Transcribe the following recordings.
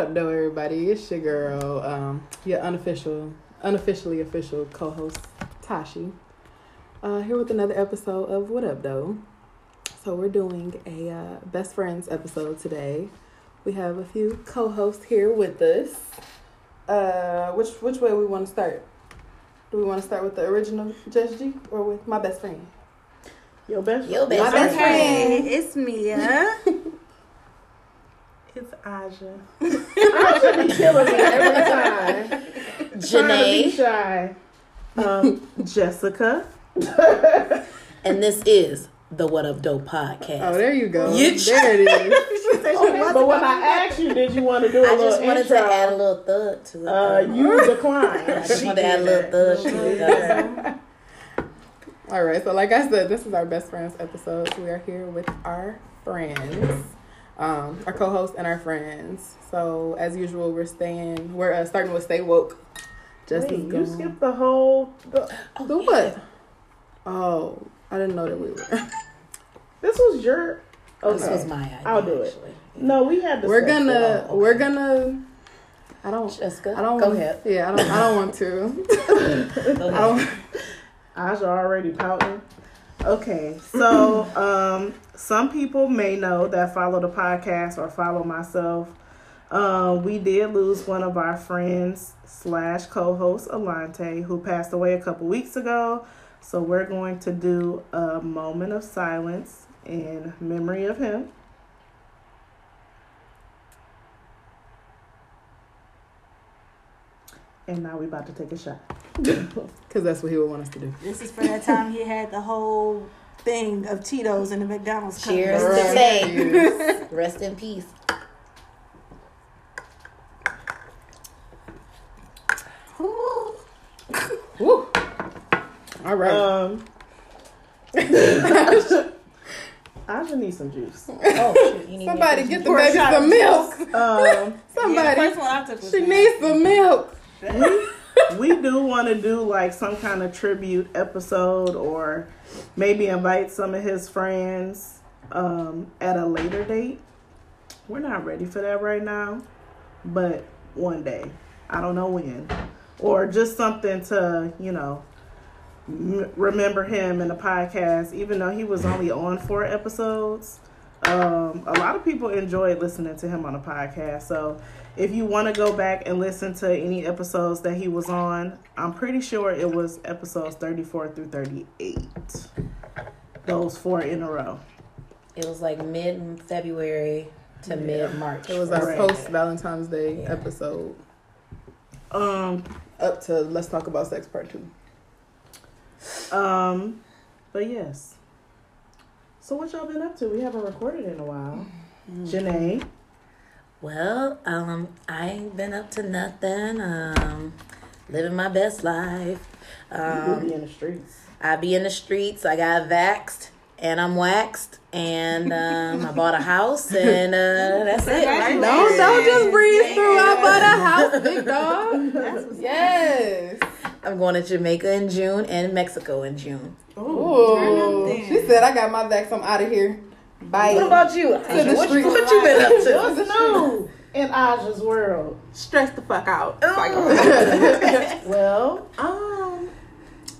up, though, everybody? It's your girl, um, your unofficial, unofficially official co-host Tashi. Uh, here with another episode of What Up, though. So we're doing a uh, best friends episode today. We have a few co-hosts here with us. Uh, which which way we want to start? Do we want to start with the original Judge G or with my best friend? Your best Your friend. best My best friend. friend. It's Mia. It's Aja. Aja be killing me every time. Trying to be Janae, shy. Um, Jessica. and this is the What Up Doe podcast. Oh, there you go. You- there it is. but when I asked you, did you want to do a I little I just wanted intro? to add a little thug to it. uh, you declined. I just wanted to add a little thug to it. All right, so like I said, this is our best friends episode. We are here with our friends, um, our co-hosts and our friends. So as usual, we're staying. We're uh, starting with stay woke. Just Wait, you skipped the whole. The, The what? Oh, I didn't know that we were. this was your. Okay. This was my idea. I'll do it. actually. No, we had. we're gonna. it. Oh, We're gonna. I don't. Jessica, I don't. go want, ahead. Yeah, I don't. I don't want to. I don't. Aja already pouting. Okay, so um, some people may know that follow the podcast or follow myself. Um, we did lose one of our friends slash co-host Alante, who passed away a couple weeks ago. So we're going to do a moment of silence in memory of him. And now we're about to take a shot. Because that's what he would want us to do. This is for that time he had the whole thing of Tito's in the McDonald's. Cheers to Tay. Rest in peace. Woo. All right. Um, I just need some juice. Oh, shoot, you need Somebody get the Pour baby some of milk. Um, Somebody. first one I took was she that. needs some milk. we do want to do like some kind of tribute episode or maybe invite some of his friends um, at a later date. We're not ready for that right now, but one day. I don't know when. Or just something to, you know, m- remember him in the podcast, even though he was only on four episodes. Um, a lot of people enjoyed listening to him on a podcast. So if you want to go back and listen to any episodes that he was on, I'm pretty sure it was episodes 34 through 38. Those four in a row. It was like mid February to mid March. It was our Right. post Valentine's Day Yeah. episode. Um, Up to Let's Talk About Sex Part 2. um, but yes. So what y'all been up to? We haven't recorded in a while. Janae, Well, um, I ain't been up to nothing. Um, living my best life. you Um, be in the streets. I be in the streets. I got vaxxed and I'm waxed, and um, I bought a house, and uh, that's it. Right Don't, don't just breeze through. I bought a house, big dog. yes. I'm going to Jamaica in June and Mexico in June. Ooh. Damn. She said, I got my vax. I'm out of here. Bye. What about you? the Aisha? What, street. what you been up to? What's new in Aja's world? stress the fuck out. Well, um,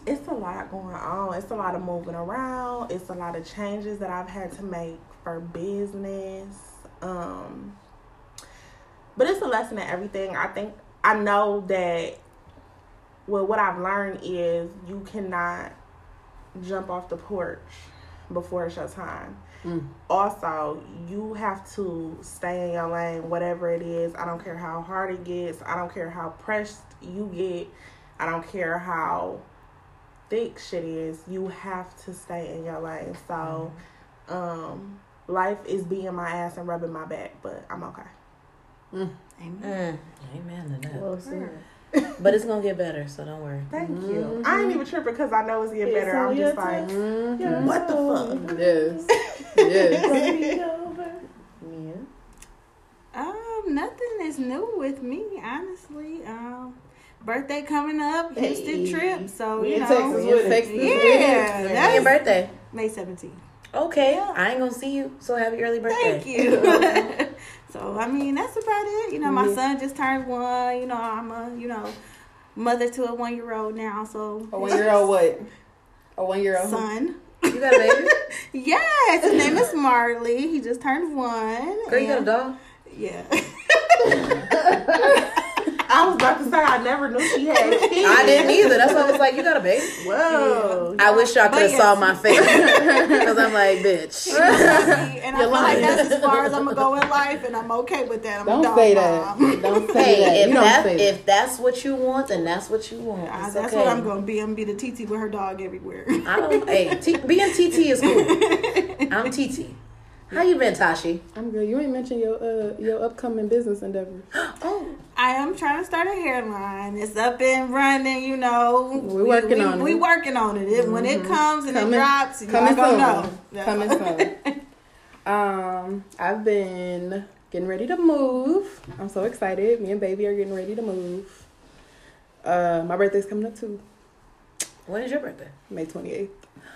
it's a lot going on. It's a lot of moving around. It's a lot of changes that I've had to make for business. Um, but it's a lesson in everything. I think I know that. Well, what I've learned is you cannot jump off the porch before it's your time. Also, you have to stay in your lane, whatever it is. I don't care how hard it gets. I don't care how pressed you get. I don't care how thick shit is. You have to stay in your lane. So, um, life is being my ass and rubbing my back, but I'm okay. Amen. Mm, amen to that. well said. But it's gonna get better, so don't worry. Thank you. I ain't even tripping because I know it's getting It's better. on I'm just like, Mhm. What the so- fuck? Yes. Yes. Baby over. Yeah. Um, nothing is new with me, honestly. Um, birthday coming up, Houston Hey. trip, so We you in know, Texas with it. Texas with yeah, When your birthday? May seventeenth. Okay, I ain't gonna see you. So happy early birthday. Thank you. so I mean, that's about it. You know, my Yeah. son just turned one. You know, I'm a you know mother to a one year old now. So A one year old what? A one year old. son. You got a baby? Yes, his name is Marley. He just turned one. Girl, you got a dog? Yeah. I was about to say I never knew she had kids. I didn't either. That's why I was like, you got a baby? Whoa. I wish y'all could have saw my face. Because I'm like, bitch. and I feel like that's as far as I'm gonna go in life, and I'm okay with that. I'm a Don't dog say that. mom. Don't say Hey, that. if don't that say that. if that's what you want, then that's what you want. I- that's okay. what I'm gonna be. I'm gonna be the TT with her dog everywhere. I don't. Hey, T, being TT is cool. I'm TT. How you been, Tashi? I'm good. You ain't mentioned your uh your upcoming business endeavors. Oh, I am trying to start a hairline. It's up and running, you know. We're working we, on it. We working on it. it When it comes and Coming- it drops, y'all coming gonna soon. know. Coming soon. um, I've been getting ready to move. I'm so excited. Me and baby are getting ready to move. Uh, my birthday's coming up too, when is your birthday? May 28th. Are you a Gemini?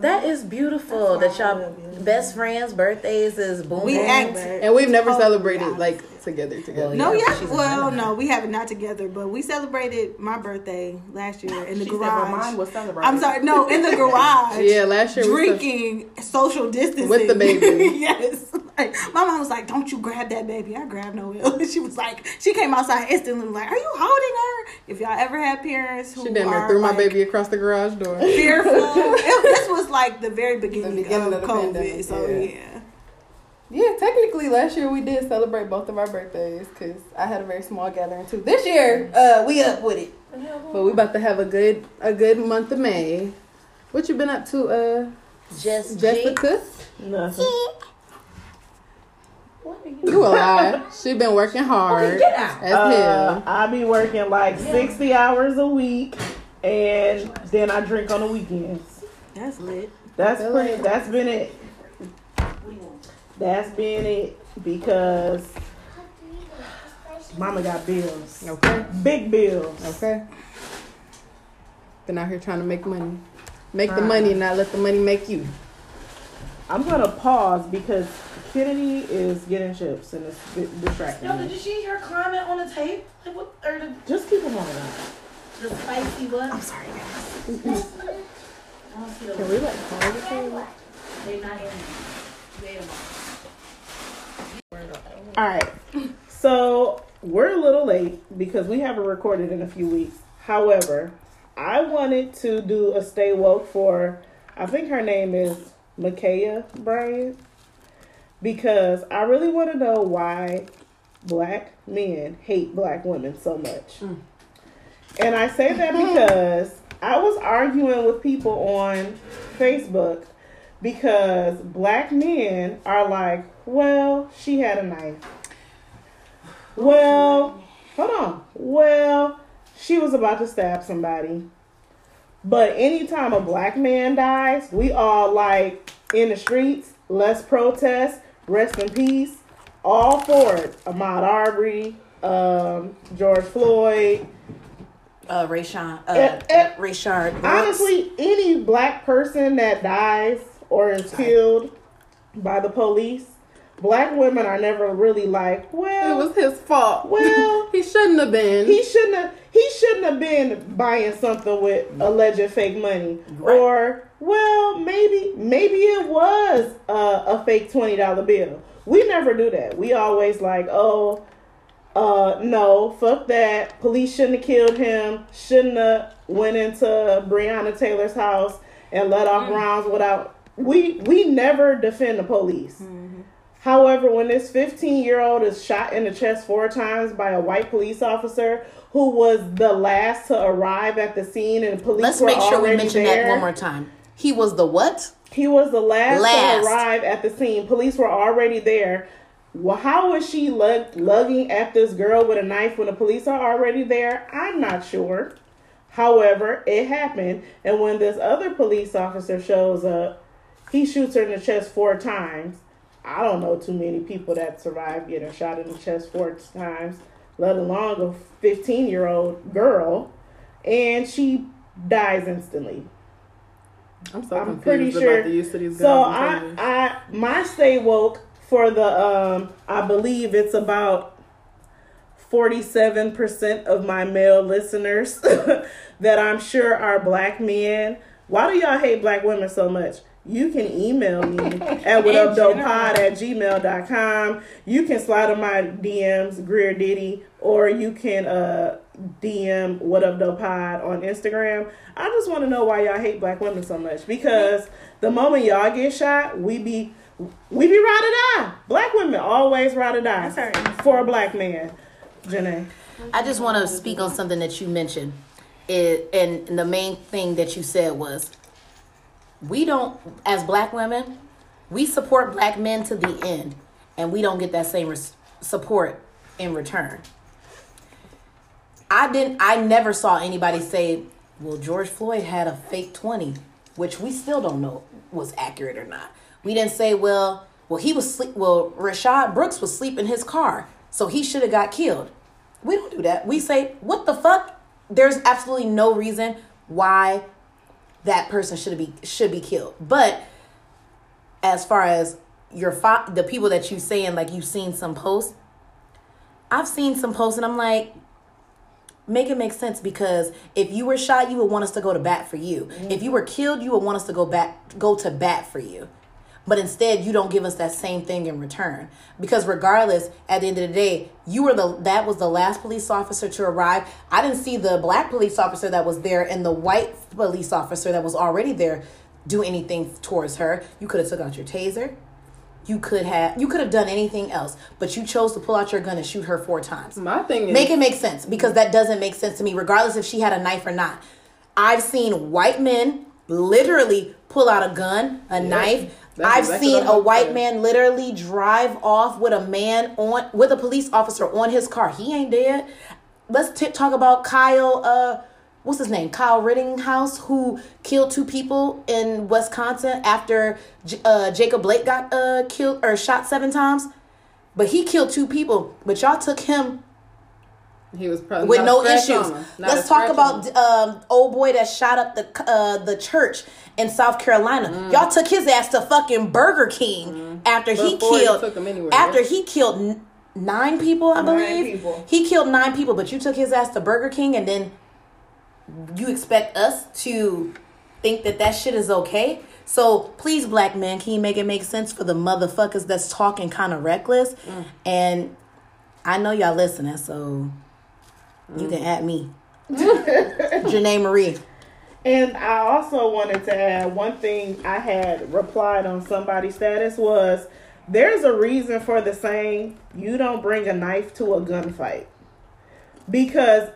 That is beautiful. That y'all love best friends' birthdays is boom. We boom. act- And we've never Totally celebrated opposite. like together together. Well, No, Yeah, yeah. Well, no, we haven't not together, but we celebrated my birthday last year in the She said, but garage. mine was celebrated. I'm sorry, no, in the garage. Yeah, last year we drinking social distancing With the baby. yes. Like my mom was like, "Don't you grab that baby." I grabbed Noelle. She was like, she came outside instantly like, "Are you holding her?" If y'all ever had parents who She damn near are threw my like, baby across the garage door. fearful, it, this was like the very beginning, The beginning of, of the COVID. pandemic, so yeah. yeah. Yeah, technically last year we did celebrate both of our birthdays because I had a very small gathering too. This year, uh, we up with it, but we about to have a good a good month of May. What you been up to, uh, Just G. Jessica? Nothing. What are you? You a lie. She been working hard Get out. as Uh, hell. I be working like 60 hours a week, and then I drink on the weekends. That's lit. That's Feel pretty. like- That's been it. That's been it because Mama got bills, Okay, big bills. okay. Been out here trying to make money, make the money, and not let the money make you. I'm gonna pause because Kennedy is getting chips and it's di- distracting Yo, did me. you see her comment on the tape? Like what? Or the, Just keep them on. the spicy what? I'm sorry, guys. I don't see the- Can we like pause it? for- They not in. They in. All right. So we're a little late because we haven't recorded in a few weeks. However, I wanted to do a stay woke for, I think her name is Ma'Khia Bryant, because I really want to know why black men hate black women so much. Mm. And I say that because I was arguing with people on Facebook because black men are like, well, she had a knife. Well, hold on. Well, she was about to stab somebody. But anytime a black man dies, we all like in the streets, let's protest, rest in peace, all for it. Ahmaud Arbery, um, George Floyd, Uh, Rayshawn. Uh, Eh, eh. Rayshard. Honestly, any black person that dies or is killed by the police, black women are never really like, well, It was his fault. well, he shouldn't have been. he shouldn't have he shouldn't have been buying something with alleged fake money. Right. or well maybe maybe it was a, a fake $20 bill. We never do that. We always like oh uh no fuck that. Police shouldn't have killed him. Shouldn't have went into breonna taylor's house and let off rounds without we we never defend the police However, when this 15 year old is shot in the chest four times by a white police officer who was the last to arrive at the scene and police Let's were make sure we mention there, that one more time. He was the what? he was the last, Last. to arrive at the scene. Police were already there. Well, how was she lug- lugging at this girl with a knife when the police are already there? I'm not sure. However, it happened, and when this other police officer shows up, he shoots her in the chest four times. I don't know too many people that survive getting shot in the chest four times, let alone a 15 year old girl, and she dies instantly. I'm so I'm confused pretty about sure- the use of these. So I. I, my stay woke for the um I believe it's about 47% of my male listeners that I'm sure are black men. Why do y'all hate black women so much? You can email me at whatupdoepod at gmail.com. You can slide on my DMs, Greer Diddy, or you can uh, DM whatupdoepod on Instagram. I just want to know why y'all hate black women so much. Because the moment y'all get shot, we be we be ride or die. Black women always ride or die right. for a black man. Janae. I just want to speak on something that you mentioned. It, and the main thing that you said was we don't, as black women, we support black men to the end, and we don't get that same res- support in return. I didn't, I never saw anybody say, well, George Floyd had a fake 20, which we still don't know was accurate or not. We didn't say, well, well, he was sleep, well, Rayshard Brooks was sleep in his car, so he should have got killed. We don't do that. We say, what the fuck? There's absolutely no reason why that person should be should be killed. But as far as your fa- the people that you saying like you've seen some posts, I've seen some posts and I'm like, make it make sense because if you were shot, you would want us to go to bat for you. Mm-hmm. If you were killed, you would want us to go back go to bat for you. But instead, you don't give us that same thing in return. Because regardless, at the end of the day, you were the that was the last police officer to arrive. I didn't see the black police officer that was there and the white police officer that was already there do anything towards her. You could have took out your taser. You could have you could have done anything else, but you chose to pull out your gun and shoot her four times. My thing is Make it make sense because that doesn't make sense to me, regardless if she had a knife or not. I've seen white men literally pull out a gun, a knife. That's I've exactly seen a white saying. man literally drive off with a man on with a police officer on his car. He ain't dead. Let's t- talk about Kyle. Uh, what's his name? Kyle Rittinghouse, who killed two people in Wisconsin after J- uh, Jacob Blake got uh, killed or shot seven times. But he killed two people. But y'all took him he was probably with no issues. on him. Not a Let's talk about um, old boy that shot up the uh, the church in South Carolina. Mm. Y'all took his ass to fucking Burger King after he Before you killed. anywhere, after yeah. he killed n- nine people, I believe. people. He killed nine people, but you took his ass to Burger King, and then you expect us to think that that shit is okay. So please, black man, can you make it make sense for the motherfuckers that's talking kind of reckless? Mm. And I know y'all listening, so you Mm. can add me, Janae Marie. And I also wanted to add one thing I had replied on somebody's status was there's a reason for the saying you don't bring a knife to a gunfight. Because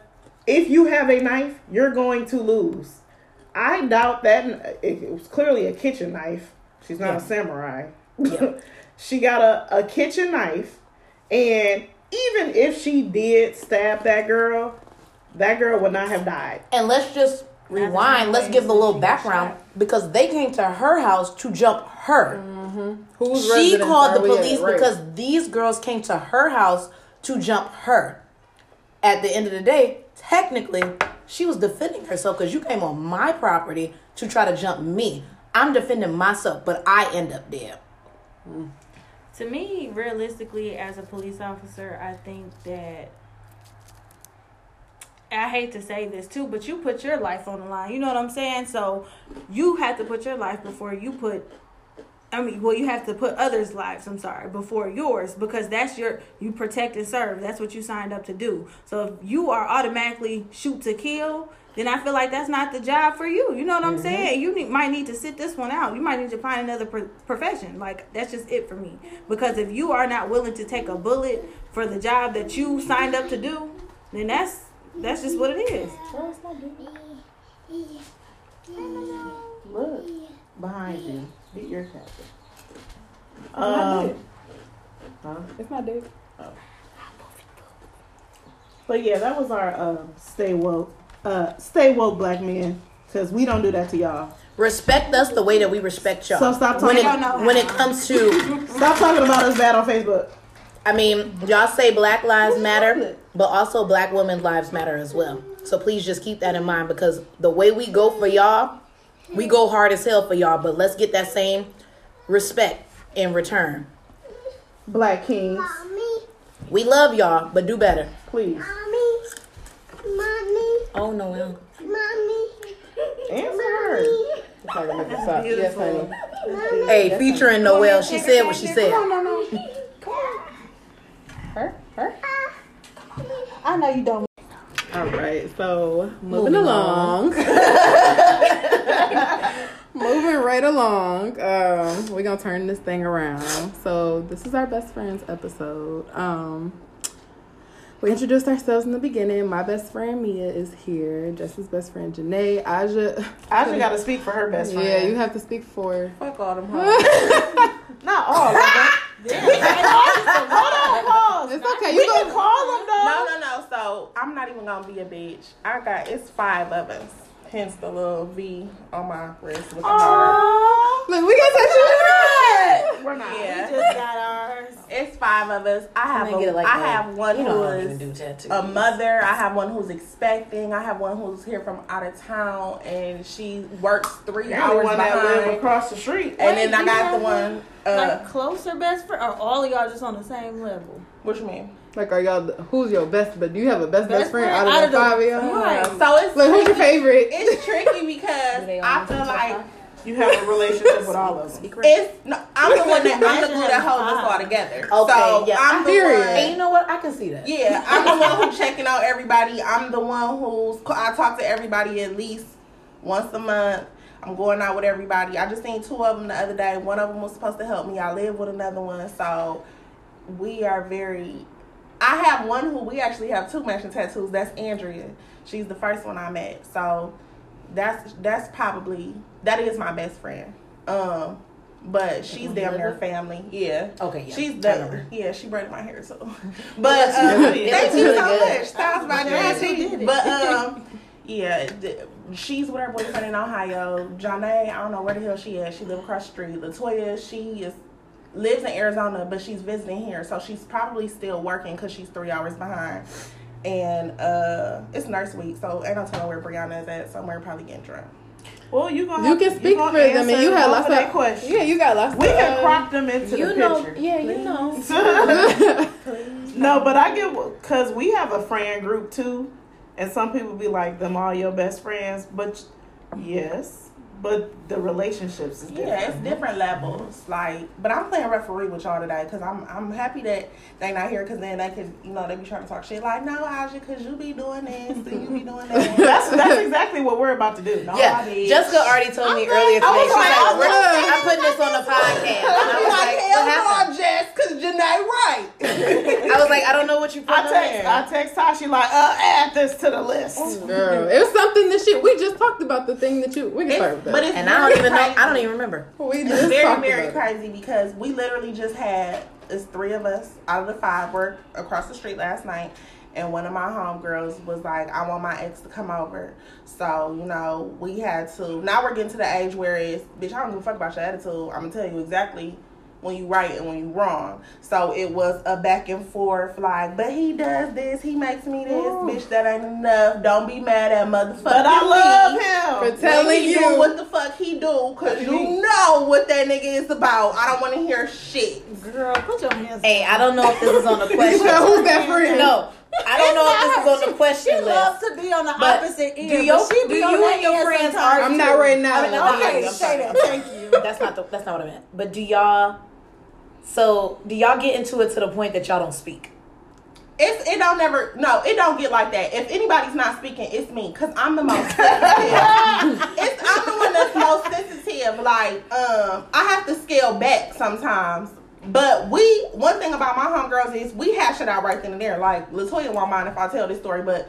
if you have a knife, you're going to lose. I doubt that it was clearly a kitchen knife. She's not a samurai. Yeah. she got a, a kitchen knife and even if she did stab that girl, that girl would not have died. And let's just rewind. Let's give the little background because they came to her house to jump her. Mm-hmm. Whose She called the are we at? police Right. because these girls came to her house to jump her. At the end of the day, technically, she was defending herself because you came on my property to try to jump me. I'm defending myself, but I end up dead. Mm. To me, realistically, as a police officer, I think that I hate to say this too, but you put your life on the line. You know what I'm saying? So you have to put your life before you put. I mean, well, you have to put others' lives. I'm sorry, before yours, because that's your you protect and serve. That's what you signed up to do. So if you are automatically shoot to kill, then I feel like that's not the job for you. You know what I'm mm-hmm. saying? You need, might need to sit this one out. You might need to find another pro- profession. Like that's just it for me. Because if you are not willing to take a bullet for the job that you signed up to do, then that's that's just what it is. Look behind you. Get your captain. not Um, huh? It's not dead. But yeah, that was our um, stay woke, uh, stay woke black men, because we don't do that to y'all. Respect us the way that we respect y'all. So stop when it, talking- Y'all when it comes to Stop talking about us bad on Facebook. I mean, y'all say Black Lives Matter, but also Black women's lives matter as well. So please just keep that in mind because the way we go for y'all, we go hard as hell for y'all, but let's get that same respect in return. Black Kings, Mommy, We love y'all, but do better. please mommy, mommy, Oh no, well. mommy, answer her. mommy, Sorry, I'm making stop. Yes, honey. mommy. Hey, featuring Noelle, she said what she said. Her? Her? Uh, I know you don't. All right, so moving, Moving along. moving right along. Um, we're gonna turn this thing around. So this is our best friends episode. Um, we introduced ourselves in the beginning. My best friend Mia is here. Jesse's best friend Janae. Aja. I just got to speak for her best friend. Yeah, you have to speak for. Fuck all them. not all of them. It's okay. We You can go. call them though. No, no, no. So I'm not even gonna be a bitch. I got it's five of us. Hence the little V on my wrist with the heart. Look, we got touch We're not. Yeah. We Just got ours. It's five of us. I have Can get a, like I that? have one You know who I don't even is do tattoos. a mother. I have one who's expecting. I have one who's here from out of town, and she works 3 You're the hours one that live across the street. And then I got the one. Uh, like closer best friend, or all of y'all just on the same level? what you mean? Like, are y'all? Who's your best? But do you have a best best, Best friend friend out of the out of five of the- y'all? Right. So it's Like, who's your favorite? it's tricky because Do they all I feel like You have a relationship with all of them. Secret. it's no. I'm the one that I'm the Imagine glue that holds us all together. Okay, so yeah, I'm I the hear one. And you know what? I can see that. Yeah, I'm the one who's checking out everybody. I'm the one who's I talk to everybody at least once a month. I'm going out with everybody. I just seen two of them the other day. One of them was supposed to help me. I live with another one, so we are very. I have one who we actually have two matching tattoos. That's Andrea. She's the first one I met. So that's that's probably that is my best friend. Um, but she's damn near family. Yeah. Okay, yeah. She's the yeah. She braided my hair too. But um, thank you so much. Styles by glad you Jazzy. did it. But um, yeah, she's with her boyfriend in Ohio. Janae, I don't know where the hell she is. She live across the street. Latoya, she is lives in Arizona, but she's visiting here, so she's probably still working because she's three hours behind. And uh, it's nurse week, so ain't no telling where Brianna is at. Somewhere probably getting drunk. Well, you gonna You have can to- speak gonna for them, and you have lots of of questions. Yeah, you got lots. We of, can uh, crop them into You the know, picture. yeah, you know. no, but I get because we have a friend group too, and some people be like, "Them all your best friends," but yes, but the relationships is different. Yeah, it's different levels. Like, but I'm playing referee with y'all today because I'm I'm happy that they not here because then they can you know they be trying to talk shit like, no, Aja, because you be doing this and you be doing that. That's that's exactly what we're about to do. No, Yeah, I. Jessica already told me earlier today. I was She's like, like, I "We're- was like, I'm putting this on the podcast. I I'm was like, like, hell what happened? no, Jess, because Janae right. I was like, I don't know what you put I text there. I text Tasha like, uh, add this to the list. Girl, it was something that shit. We just talked about the thing that you. We can start with that. But it's and I don't very even know. I don't even remember. we It's very, very about it. crazy because we literally just had it's three of us out of the five work across the street last night, and one of my homegirls was like, "I want my ex to come over." So you know, we had to. Now we're getting to the age where it's, bitch, I don't give a fuck about your attitude. I'm gonna tell you exactly when you right and when you wrong. So it was a back and forth, like, but he does this, he makes me this, bitch. That ain't enough. Don't be mad at motherfucker. But I love me him. For telling you. do what the fuck he do, cause you know what that nigga is about. I don't want to hear shit. Girl, put your hands. Hey, I don't know if this is on the So question. who's that friend? No, I don't know if this is on the question She loves list. to be on the But opposite do your- but she do on you and your end friends sometimes, I'm not right now. I mean, no, Okay, I'm say sorry. that. Thank you. That's not the. That's not what I meant. But do y'all? So do y'all get into it to the point that y'all don't speak? It's it don't never no it don't get like that. If anybody's not speaking, it's me because I'm the most sensitive. it's I'm the one that's most sensitive. Like um, I have to scale back sometimes. But we one thing about my homegirls is we hash it out right then and there. Like Latoya won't mind if I tell this story, but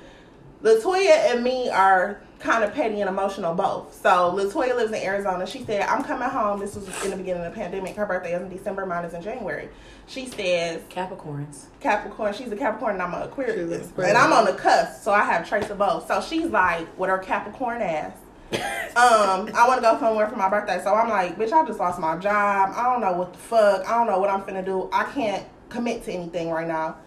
Latoya and me are kind of petty and emotional both. So Latoya lives in Arizona. She said, I'm coming home. This was in the beginning of the pandemic. Her birthday is in December, mine is in January. She says, Capricorns. Capricorn. She's a Capricorn and I'm a She's Aquarius. Aquarius. And I'm on the cusp, so I have traits of both. So she's like, with her Capricorn ass. um, I want to go somewhere for my birthday. So I'm like, bitch, I just lost my job. I don't know what the fuck. I don't know what I'm finna do. I can't commit to anything right now.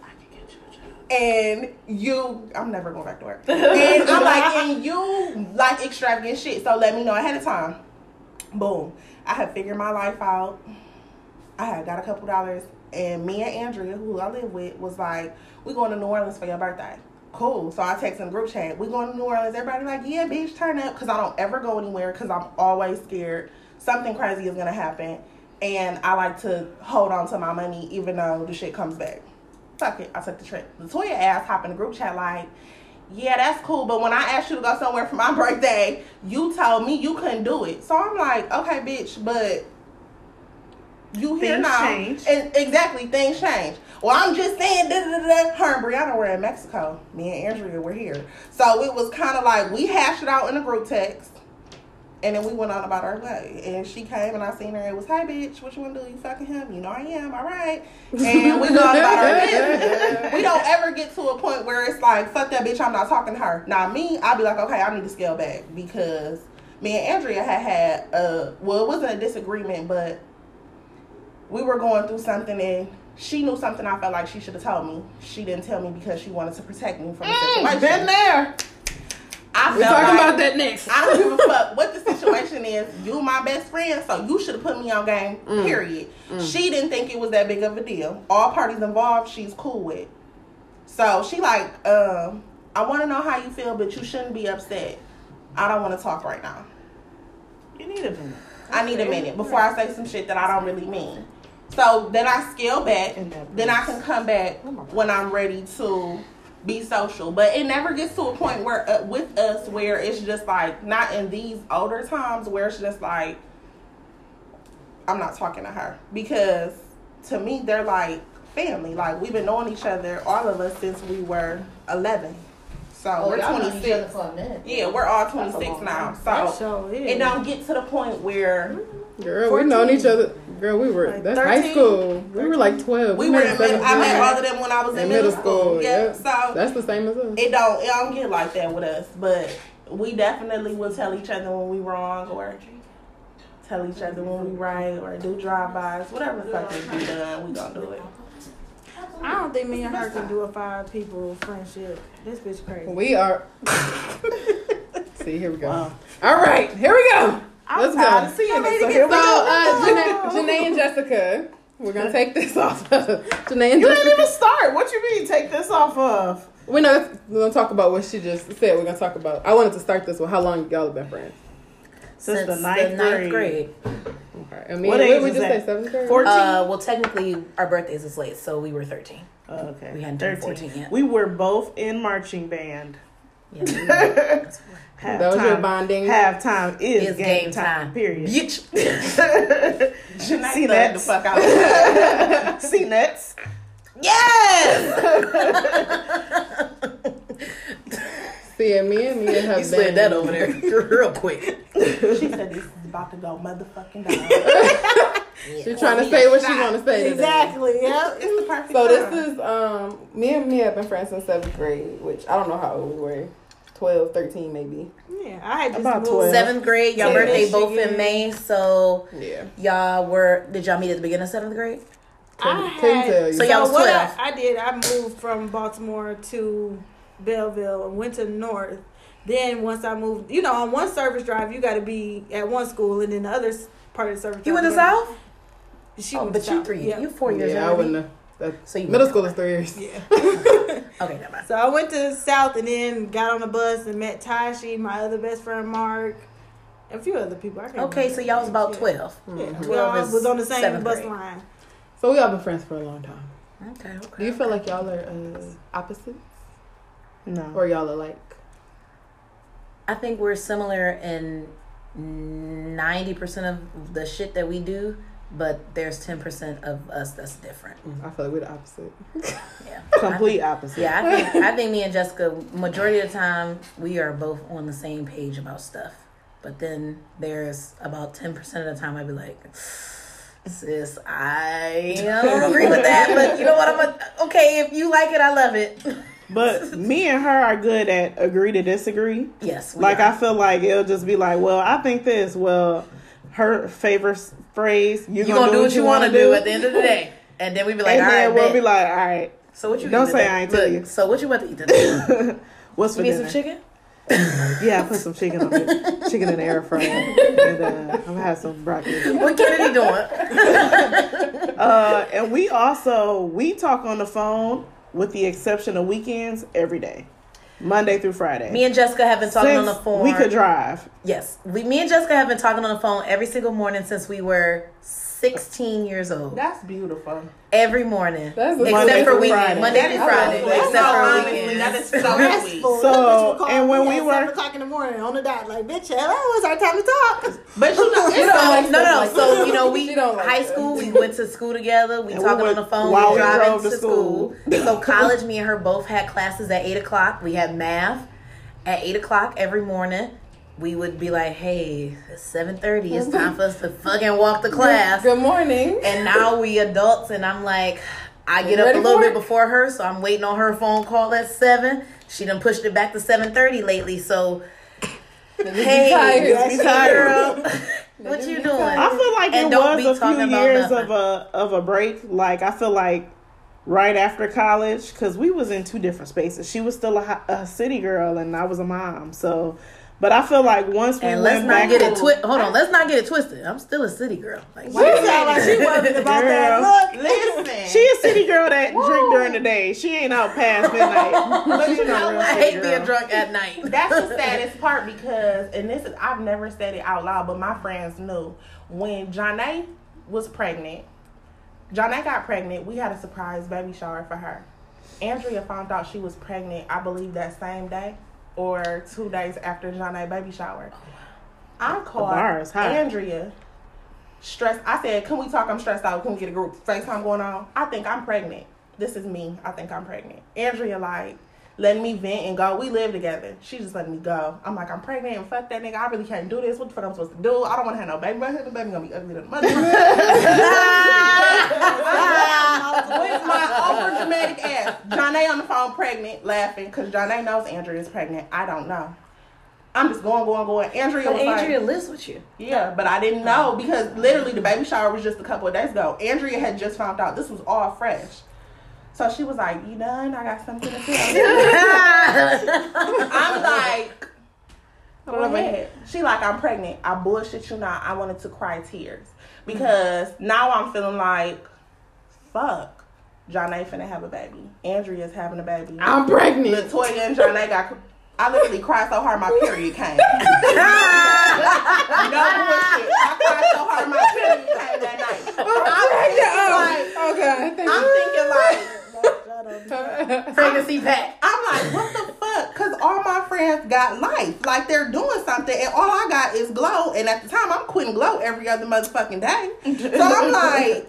And you, I'm never going back to work. And I'm like, and you like extravagant shit. So let me know ahead of time. Boom. I have figured my life out. I had got a couple dollars and me and Andrea, who I live with, was like, "We going to New Orleans for your birthday." Cool. So I text in group chat. We going to New Orleans. Everybody like, yeah, bitch, turn up. Because I don't ever go anywhere because I'm always scared something crazy is gonna happen, and I like to hold on to my money even though the shit comes back. Fuck it. I took the trip. Latoya ass hop in the group chat like. Yeah, that's cool. But when I asked you to go somewhere for my birthday, you told me you couldn't do it. So I'm like, okay, bitch, but you here Things now. change. And exactly, things change. Well, I'm just saying, da, da, da, da. her and Brianna were in Mexico. Me and Andrea were here. So it was kind of like we hashed it out in a group text. And then we went on about our way. And she came and I seen her. It was, hey, bitch, what you want to do? You fucking him? You know I am. All right. And we go on about our business. We don't ever get to a point where it's like, fuck that bitch, I'm not talking to her. Now, me, I'll be like, okay, I need to scale back because me and Andrea had had, uh, well, it wasn't a disagreement, but we were going through something and she knew something I felt like she should have told me. She didn't tell me because she wanted to protect me from the situation. Been there. I We're felt talking like- about that next. I don't give a fuck what the situation is. You my best friend, so you should have put me on game. Period. She didn't think it was that big of a deal. All parties involved, she's cool with. So she like, um, I want to know how you feel, but you shouldn't be upset. I don't want to talk right now. You need a minute. I need a minute before I say some shit that I don't really mean. So then I scale back. Then I can come back when I'm ready to be social. But it never gets to a point where uh, with us where it's just like not in these older times where it's just like I'm not talking to her because to me they're like family. Like we've been knowing each other, all of us since we were 11. So Oh, we're y'all known each 26. other for a minute. Yeah, we're all 26 now. time. That So show is. it don't get to the point where Girl, we've known each other. Girl, we were Like that's high 13? school. We were like twelve. we were in met middle, seventh I met all of them when I was in, in middle, school. Yeah. yep. So That's the same as us. it don't it don't get like that with us. But we definitely will tell each other when we wrong or tell each other when we right or do drive bys, whatever the fuck needs to be done, we gonna do it. I don't think me and her can do a five people friendship. This bitch crazy. We are. See, here we go. Wow. All right, here we go. Let's tired go. of seeing So, it, so here we uh. Janae, Janae and Jessica, we're gonna take this off. Of Janae and You didn't even start. What you mean? Take this off of? We're not we're gonna talk about what she just said. We're gonna talk about. I wanted to start this with how long y'all have been friends. Since, the ninth, grade. Okay. I mean, What what, age we is just that? say? Seventh grade. 14? Uh, well, technically, our birthdays is late, so we were 13. Oh, okay. We hadn't turned 14 yet. We were both in marching band. Yeah, we were- Halftime, That was your bonding. Halftime is it's game, time, Period. Bitch. See thugged that? the fuck out. See nuts. Yes! See, and me and Mia have you been. slid that over there real quick. she said this is about to go motherfucking down. She's trying to say what she want to say. today. Exactly. Yeah. it's the perfect So time. this is um me and Mia have been friends since seventh grade, which I don't know how old we were. 12, 13 maybe. Yeah. I had just About moved. 12. Seventh grade, y'all Yeah. birthday both in May, so Yeah. y'all were, did y'all meet at the beginning of seventh grade? Couldn't, I couldn't had- tell you. So y'all was what 12. I, I did, I moved from Baltimore to Belleville and went to the north. Then once I moved, you know, on one service drive, you got to be at one school, and then the other part of the service. You went to South? She oh, went but to you South. three, Yeah. you four years yeah, I older. wouldn't have. So you middle went school is three years. Yeah. Okay, never mind. So I went to South and then got on the bus and met Tashi, my other best friend Mark, and a few other people. I can't Okay, so y'all was about Yeah. 12. Yeah, Mhm. we 12 was on the same seventh bus grade. line. So we all been friends for a long time. Okay, okay. Do you feel like y'all are uh, opposites, No. or y'all are like? I think we're similar in 90% of the shit that we do, but there's 10% of us that's different. Mm-hmm. I feel like we're the opposite. Yeah. Complete opposite. Yeah, I think I think me and Jessica majority of the time we are both on the same page about stuff. But then there's about 10% of the time I'd be like, sis, I don't agree with that, but you know what? I'm a, okay. If you like it, I love it. But me and her are good at agree to disagree. Yes, Like are. I feel like it'll just be like, well, I think this. Well, her favorite s- phrase, you're you gonna, do what you want to do at the end of the day, and then we be like, and all then right, we'll bet. be like, all right, so what you don't say today? I ain't tell Look, you. So what you about to eat today? what's for need dinner? some chicken? Yeah, I put some chicken on it. Chicken in the air fryer. And uh, I'm gonna have some broccoli. What Kennedy doing? Uh, and we also we talk on the phone with the exception of weekends every day, Monday through Friday. Me and Jessica have been talking on the phone. We could drive. Yes, we, me and Jessica have been talking on the phone every single morning since we were 16 years old. That's beautiful. Every morning, That's a- except Monday for through weekend, Friday. Monday That through is Friday, so except sweet. No, for honestly, weekends. That is so Stressful. sweet. So, That bitch would call and when we were- seven o'clock in the morning on the dot, like bitch, hello, it's our time to talk. But you know, You it's like no, no, no. stuff So you know, we She don't like high that. school. We went to school together. We And we talking on the phone. while we we driving drove to to school. so college, me and her both had classes at eight o'clock. We had math at eight o'clock every morning. We would be like, "Hey, it's seven thirty. It's time mm-hmm. for us to fucking walk the class." Good morning. And now we adults, and I'm like, I get up a little bit before her, so I'm waiting on her phone call at seven. She done pushed it back to seven thirty lately, so hey, tired. Just be tired. girl, what you doing? I feel like And it don't be was a few years of a of a break. Like I feel like right after college, because we was in two different spaces. She was still a, a city girl, and I was a mom. So, but I feel like once we And let's went not back, get it twisted. Hold on, let's not get it twisted. I'm still a city girl. Like, She sound like she worried about that. Look, listen. she a city girl that drink during the day. She ain't out past midnight. but She's you not know real what? I city hate being drunk at night. That's the saddest part because, and this is, I've never said it out loud, but my friends knew. When Janae was pregnant, Janae got pregnant, we had a surprise baby shower for her. Andrea found out she was pregnant, I believe that same day or two days after Janae baby shower. Oh, I called bar is high. Andrea stressed. I said, Can we talk? I'm stressed out. Can we get a group FaceTime going on? I think I'm pregnant. This is me. I think I'm pregnant. Andrea, like, letting me vent and go. We live together. She just letting me go. I'm like, I'm pregnant and fuck that nigga. I really can't do this. What the fuck I'm supposed to do? I don't want to have no baby. My baby gonna be ugly than the mother. With my over dramatic ass. Janae on the phone pregnant, laughing, because Janae knows Andrea is pregnant. I don't know. I'm just going, going, going. Andrea But was like, Andrea lives with you. yeah, but I didn't know because literally the baby shower was just a couple of days ago. Andrea had just found out this was all fresh. So she was like, You done? I got something to tell you. I'm like, ahead. She like, I'm pregnant. I bullshit you not. I wanted to cry tears. Because now I'm feeling like, fuck. Janae finna have a baby. Andrea's having a baby. I'm pregnant. Latoya and Janae got. I literally cried so hard my period came. no bullshit. I cried so hard my period came that night. I'm thinking oh, like, I'm thinking like, Pregnancy pack. I'm like, what the fuck? Because all my friends got life. Like they're doing something, and all I got is glow. And at the time, I'm quitting glow every other motherfucking day. So I'm like,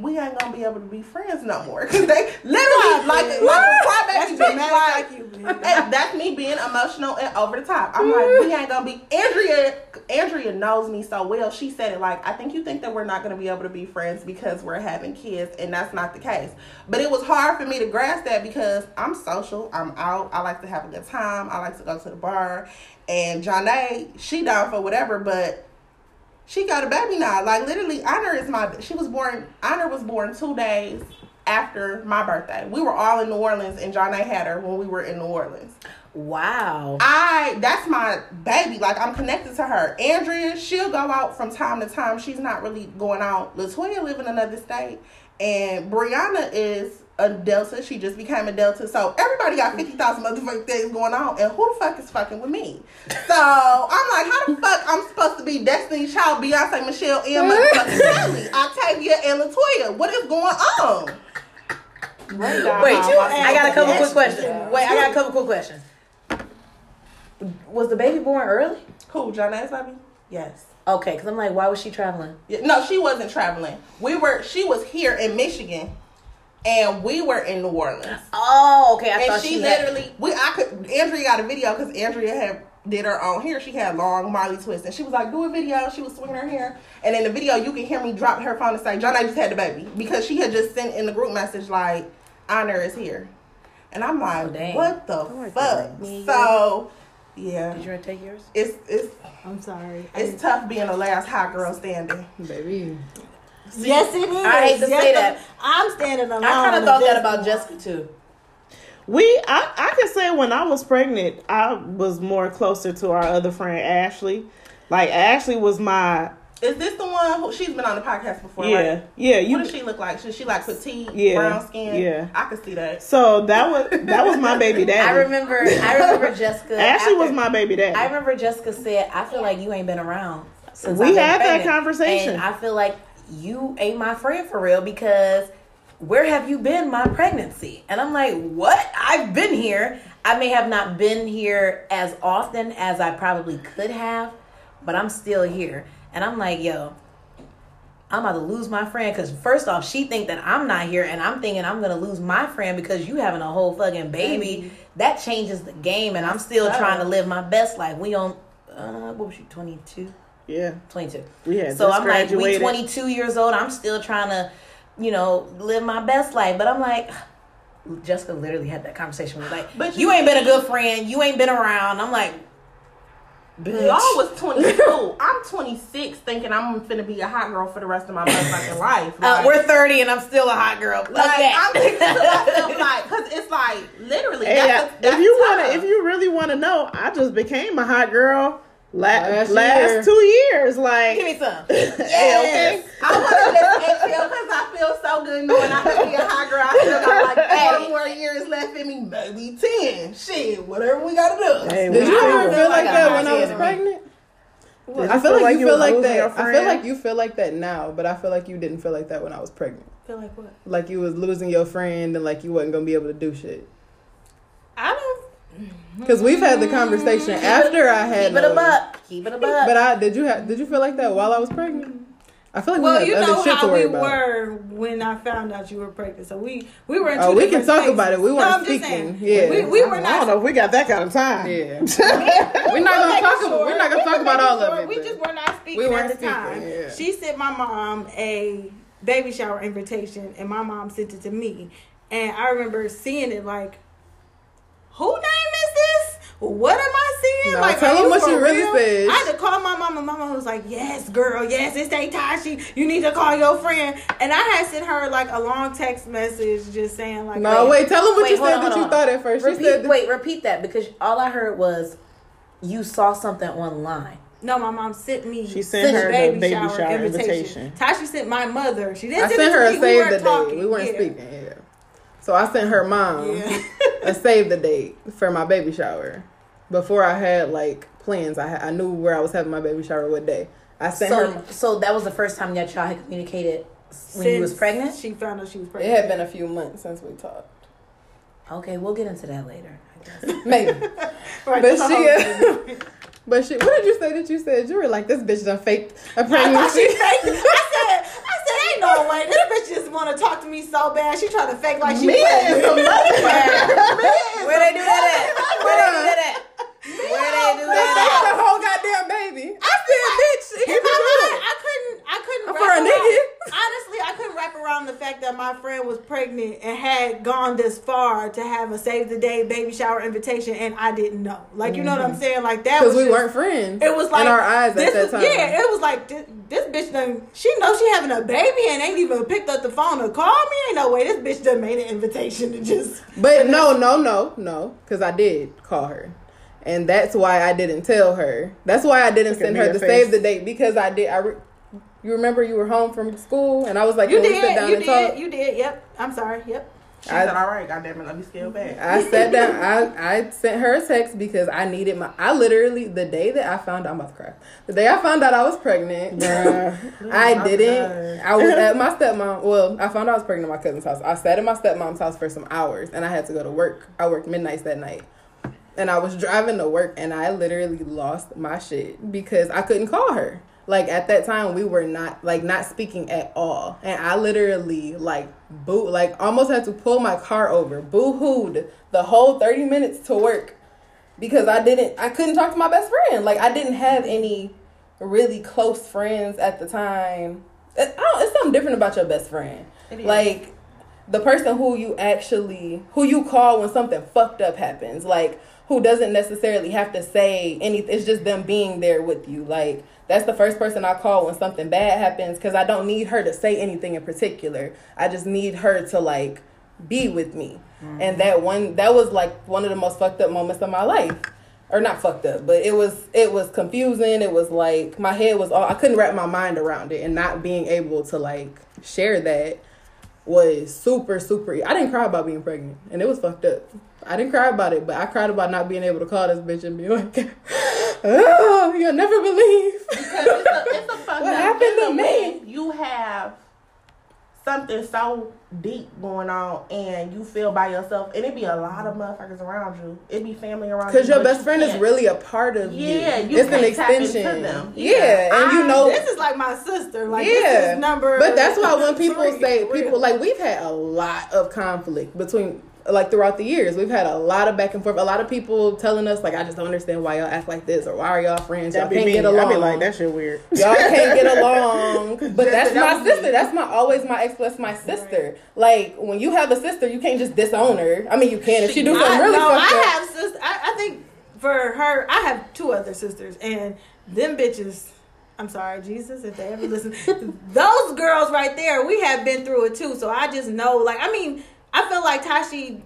we ain't gonna be able to be friends no more. Because they literally, like, like a crybaby bitch, like, like you, and that's me being emotional and over the top. I'm like, we ain't gonna be. Andrea, Andrea knows me so well. She said it like, I think you think that we're not gonna be able to be friends because we're having kids, and that's not the case. But it was hard for me to grasp that because I'm social. I'm out. I like to have a good time. I like to go to the bar. And Janae, she down for whatever, but she got a baby now. Like literally, Honor is my. She was born. Honor was born two days after my birthday. We were all in New Orleans, and Janae had her when we were in New Orleans. Wow. I that's my baby. Like I'm connected to her. Andrea, she'll go out from time to time. She's not really going out. Latoya live in another state, and Brianna is a Delta. She just became a Delta. So everybody got fifty thousand motherfucking things going on, and who the fuck is fucking with me? So I'm like, how the fuck I'm supposed to be Destiny's Child, Beyonce, Michelle, and motherfucking Kelly, Octavia, and Latoya? What is going on? Wait, I got a couple quick questions. Wait, I got a couple quick questions. Was the baby born early? Who, Janae's baby? Yes. Okay, because I'm like, why was she traveling? No, she wasn't traveling. We were. She was here in Michigan, and we were in New Orleans. Oh, okay. I And thought she, she, had- literally, we. I could. Andrea got a video because Andrea had did her own hair. She had long Marley twists, and she was like, "Do a video." She was swinging her hair, and in the video, you can hear me drop her phone and say, "John, I just had the baby," because she had just sent in the group message like, "Honor is here," and I'm like, Oh, "What the like fuck?" that. So, yeah, Did you want to take yours? it's it's I'm sorry. it's tough being the last hot girl standing. Baby. Yes, it is. I hate to Yes, say that. I'm standing alone. I kind of thought this that about. Jessica too. We, I, I can say when I was pregnant, I was more closer to our other friend Ashley. Like Ashley was my Is this the one who she's been on the podcast before? yeah Right? yeah you. what does she look like? Should she like petite, Yeah, brown skin? yeah. I could see that. so that was that was my baby daddy. I remember. I remember Jessica. Ashley was my baby daddy. I remember Jessica said, "I feel like you ain't been around since We I've been had that conversation. And I feel like you ain't my friend for real because where have you been my pregnancy? And I'm like, what? I've been here. I may have not been here as often as I probably could have, but I'm still here. And I'm like, yo, I'm about to lose my friend because first off, she think that I'm not here, and I'm thinking I'm gonna lose my friend because you having a whole fucking baby. That changes the game, and I'm still trying to live my best life. We on, uh, what was she, 22? Yeah, 22. we had So I'm like, we 22 years old. I'm still trying to, you know, live my best life. But I'm like, Jessica literally had that conversation with me. Like, But you you ain't been a good friend. You ain't been around. I'm like, bitch. Y'all was 22. I'm 26, thinking I'm finna be a hot girl for the rest of my motherfucking life. uh, we're 30 and I'm still a hot girl. Fuck Like that. I'm thinking to myself, like, cause it's like literally. Hey, that's I- a- that's if you want to, if you really want to know, I just became a hot girl last, Last last year. two years. Like, Give me some. hey, okay. I want to just exhale because I feel so good knowing I can be a hot girl. I still got like eight more years left in me, maybe ten. Shit, whatever we gotta do. Hey, Did you ever feel like like that when I was pregnant? Did I you feel like you feel like that. I feel like you feel like that now, but I feel like you didn't feel like that when I was pregnant. feel like what? Like you was losing your friend and like you wasn't gonna be able to do shit. I don't. Because we've had the conversation after I had. Keep it a buck. Keep it a buck. But I did you have did you feel like that while I was pregnant? I feel like Well, we you had know other shit to how worry we about. were when I found out you were pregnant. So we we were. In oh, two Oh, we can talk spaces. about it. We weren't I'm speaking. saying. Yeah. we, we were I don't know if we got that kind of time. Yeah. we're not gonna talk about we're not gonna talk about all of it. We but- just were not speaking We weren't at the time. speaking, yeah. She sent my mom a baby shower invitation, and my mom sent it to me. And I remember seeing it like, who name is this? What am I seeing? No, like, tell are them what she really real? said. I had to call my mama. Mama was like, "Yes, girl, yes, it's ain't Tashi. You need to call your friend." And I had sent her like a long text message, just saying like, No, wait, wait tell them what Wait, you said on, that you on. thought at first. repeat, you said that- wait, repeat that because all I heard was you saw something online. No, my mom sent me. She sent her the baby shower invitation. Tashi sent my mother. She didn't I send sent her to a me. save we the weren't talking. date. We weren't Yeah. speaking. Yeah. So I sent her mom Yeah. a save the date for my baby shower. Before I had like plans, I had, I knew where I was having my baby shower what day. I sent So, her. so that was the first time that y'all had communicated when you was pregnant. She found out she was pregnant. It had been a few months since we talked. Okay, we'll get into that later. I guess. Maybe. Right, But so- she, uh, but she, what did you say that you said? You were like, this bitch done faked a I pregnancy. she faked. I said, I said, ain't no way. This bitch just want to talk to me so bad. She trying to fake like she Me pregnant. is a motherfucker. Where they do that at? Where they do that at? Where they do She that had a whole goddamn baby. I said, bitch, it In can my be mind, true. I couldn't. I couldn't. For wrap a around- nigga. Honestly, I couldn't wrap around the fact that my friend was pregnant and had gone this far to have a save the day baby shower invitation, and I didn't know. Like you know what I'm mm-hmm. saying? Like that Because was we just- weren't friends. It was like in our eyes this at that is- time. Yeah, it was like this, this bitch done. She knows she having a baby and ain't even picked up the phone to call me. Ain't no way this bitch done made an invitation to just. But no, no, no, no, because I did call her, and that's why I didn't tell her. That's why I didn't Look send her your to face. save the date because I did. I, re- you remember you were home from school, and I was like, You "Can we sit did. down You and did. talk?" You did. Yep. I'm sorry. Yep. She I- said, "All right, goddamn it, let me scale back." I sat down. I I sent her a text because I needed my. I literally the day that I found out I'm about to cry. The day I found out I was pregnant, I oh didn't. I was at my stepmom. Well, I found out I was pregnant at my cousin's house. I sat at my stepmom's house for some hours, and I had to go to work. I worked midnights that night, and I was driving to work, and I literally lost my shit because I couldn't call her. Like at that time, we were not like not speaking at all, and I literally like boo like almost had to pull my car over, boo hooed the whole thirty minutes to work because I didn't I couldn't talk to my best friend. Like I didn't have any really close friends at the time. It, I don't, it's something different about your best friend. Like the person who you actually who you call when something fucked up happens. Like who doesn't necessarily have to say anything. It's just them being there with you. Like that's the first person I call when something bad happens because I don't need her to say anything in particular. I just need her to like be with me. Mm-hmm. And that one that was like one of the most fucked up moments of my life. Or not fucked up, but it was it was confusing. It was like my head was all I couldn't wrap my mind around it and not being able to like share that was super super I didn't cry about being pregnant and it was fucked up. I didn't cry about it, but I cried about not being able to call this bitch and be like, "Oh, you'll never believe." Because it's a, it's a What happened to me? You have something so deep going on, and you feel by yourself, and it be a lot of motherfuckers around you. It'd be family around you. Because your best you friend is can't. really a part of Yeah, you. you it's an can't extension. them. Yeah, and you know. This is like my sister. Like yeah, this is number. But that's why when people three, say for real. people like we've had a lot of conflict between like throughout the years. We've had a lot of back and forth. A lot of people telling us like I just don't understand why y'all act like this or why are y'all friends? Y'all That be can't me. get I along. be like, that shit weird. Y'all can't get along. But that's that my was me. sister. That's my always my ex. That's my sister. Like when you have a sister, you can't just disown her. I mean, you can if she do something I, really no, fucked I up. have sister. I, I think for her, I have two other sisters, and them bitches. I'm sorry, Jesus, if they ever listen. those girls right there, we have been through it too. So I just know, like, I mean, I feel like Tashi.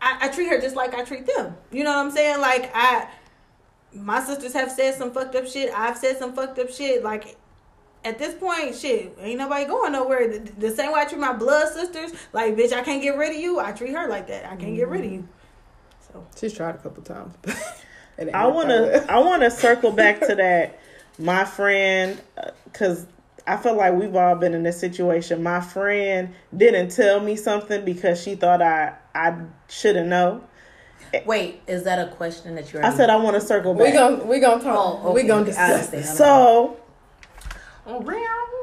I, I treat her just like I treat them. You know what I'm saying? Like I, my sisters have said some fucked up shit. I've said some fucked up shit. Like at this point, shit, ain't nobody going nowhere. The, the same way I treat my blood sisters, like bitch, I can't get rid of you. I treat her like that. I can't get rid of you. So She's tried a couple times. but it ain't I wanna, I want to circle back to that my friend uh, cuz I feel like we've all been in this situation. My friend didn't tell me something because she thought I I shouldn't know. Wait, is that a question that you're? I said I want to circle back. We back. gonna we gonna talk. Oh, We okay. gonna I discuss. understand. so, Oh,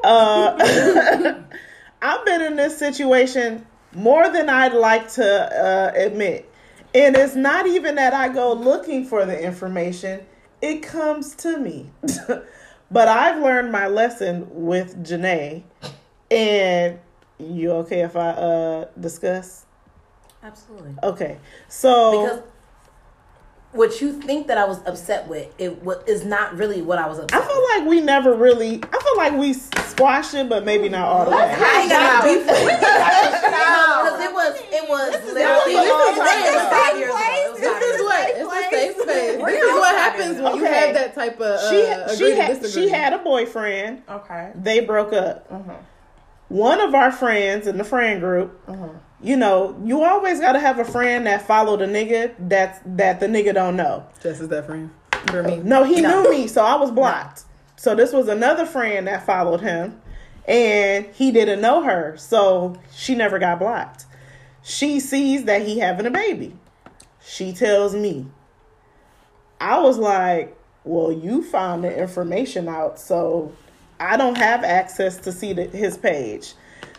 uh I've been in this situation more than I'd like to uh, admit. And it's not even that I go looking for the information, it comes to me. but I've learned my lesson with Janae. And you okay if I uh discuss? Absolutely. Okay. So Because what you think that I was upset with, it wa- is not really what I was upset. I feel like we never really I feel like we squashed it, but maybe not all the way. I ain't got no beef it. Because it was, it was This is literally this is it was what- five years ago. This is what it's a safe space. This is what happens when you have that type of uh, she she had she had a boyfriend. Okay. They broke up. Mhm. One of our friends in the friend group, you know, you always got to have a friend that follow the nigga that's that the nigga don't know. Just as that friend for me. No, he No. knew me, so I was blocked. So this was another friend that followed him, and he didn't know her, so she never got blocked. She sees that he having a baby. She tells me. I was like, "Well, you found the information out, so I don't have access to see the, his page."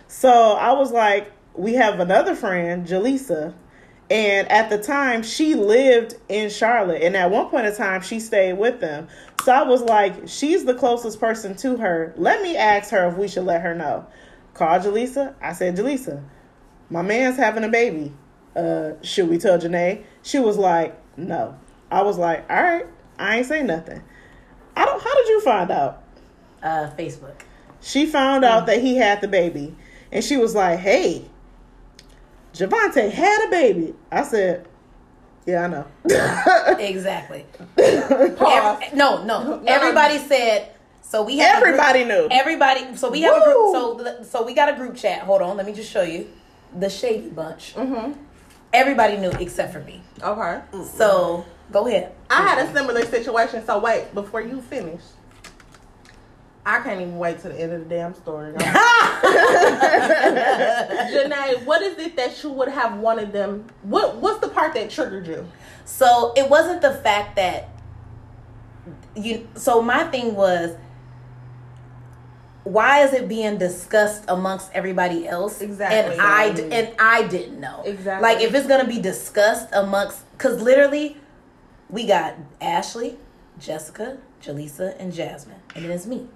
So I was like, "We have another friend, Jaleesa." And at the time, she lived in Charlotte. And at one point in time, she stayed with them. So I was like, she's the closest person to her. Let me ask her if we should let her know. Call Jaleesa. I said, Jaleesa, my man's having a baby. Uh, should we tell Janae? She was like, no. I was like, all right, I ain't say nothing. I don't. How did you find out? Uh, Facebook. She found out that he had the baby, and she was like, "Hey, Javante had a baby." I said, "Yeah, I know." Exactly. Every- no, no. Everybody said. So we have a group- Everybody knew. Everybody. So we have a group. So so we got a group chat. Hold on. Let me just show you the shady bunch. Mm-hmm. Everybody knew except for me. Okay. So go ahead. I had a similar situation. So wait, before you finish, I can't even wait to the end of the damn story. Janae, what is it that you would have wanted them? What What's the part that triggered you? So it wasn't the fact that you. So my thing was, why is it being discussed amongst everybody else? Exactly. And I d- and I didn't know. Exactly. Like if it's gonna be discussed amongst, because literally, we got Ashley, Jessica, Jaleesa, and Jasmine, and then it's me.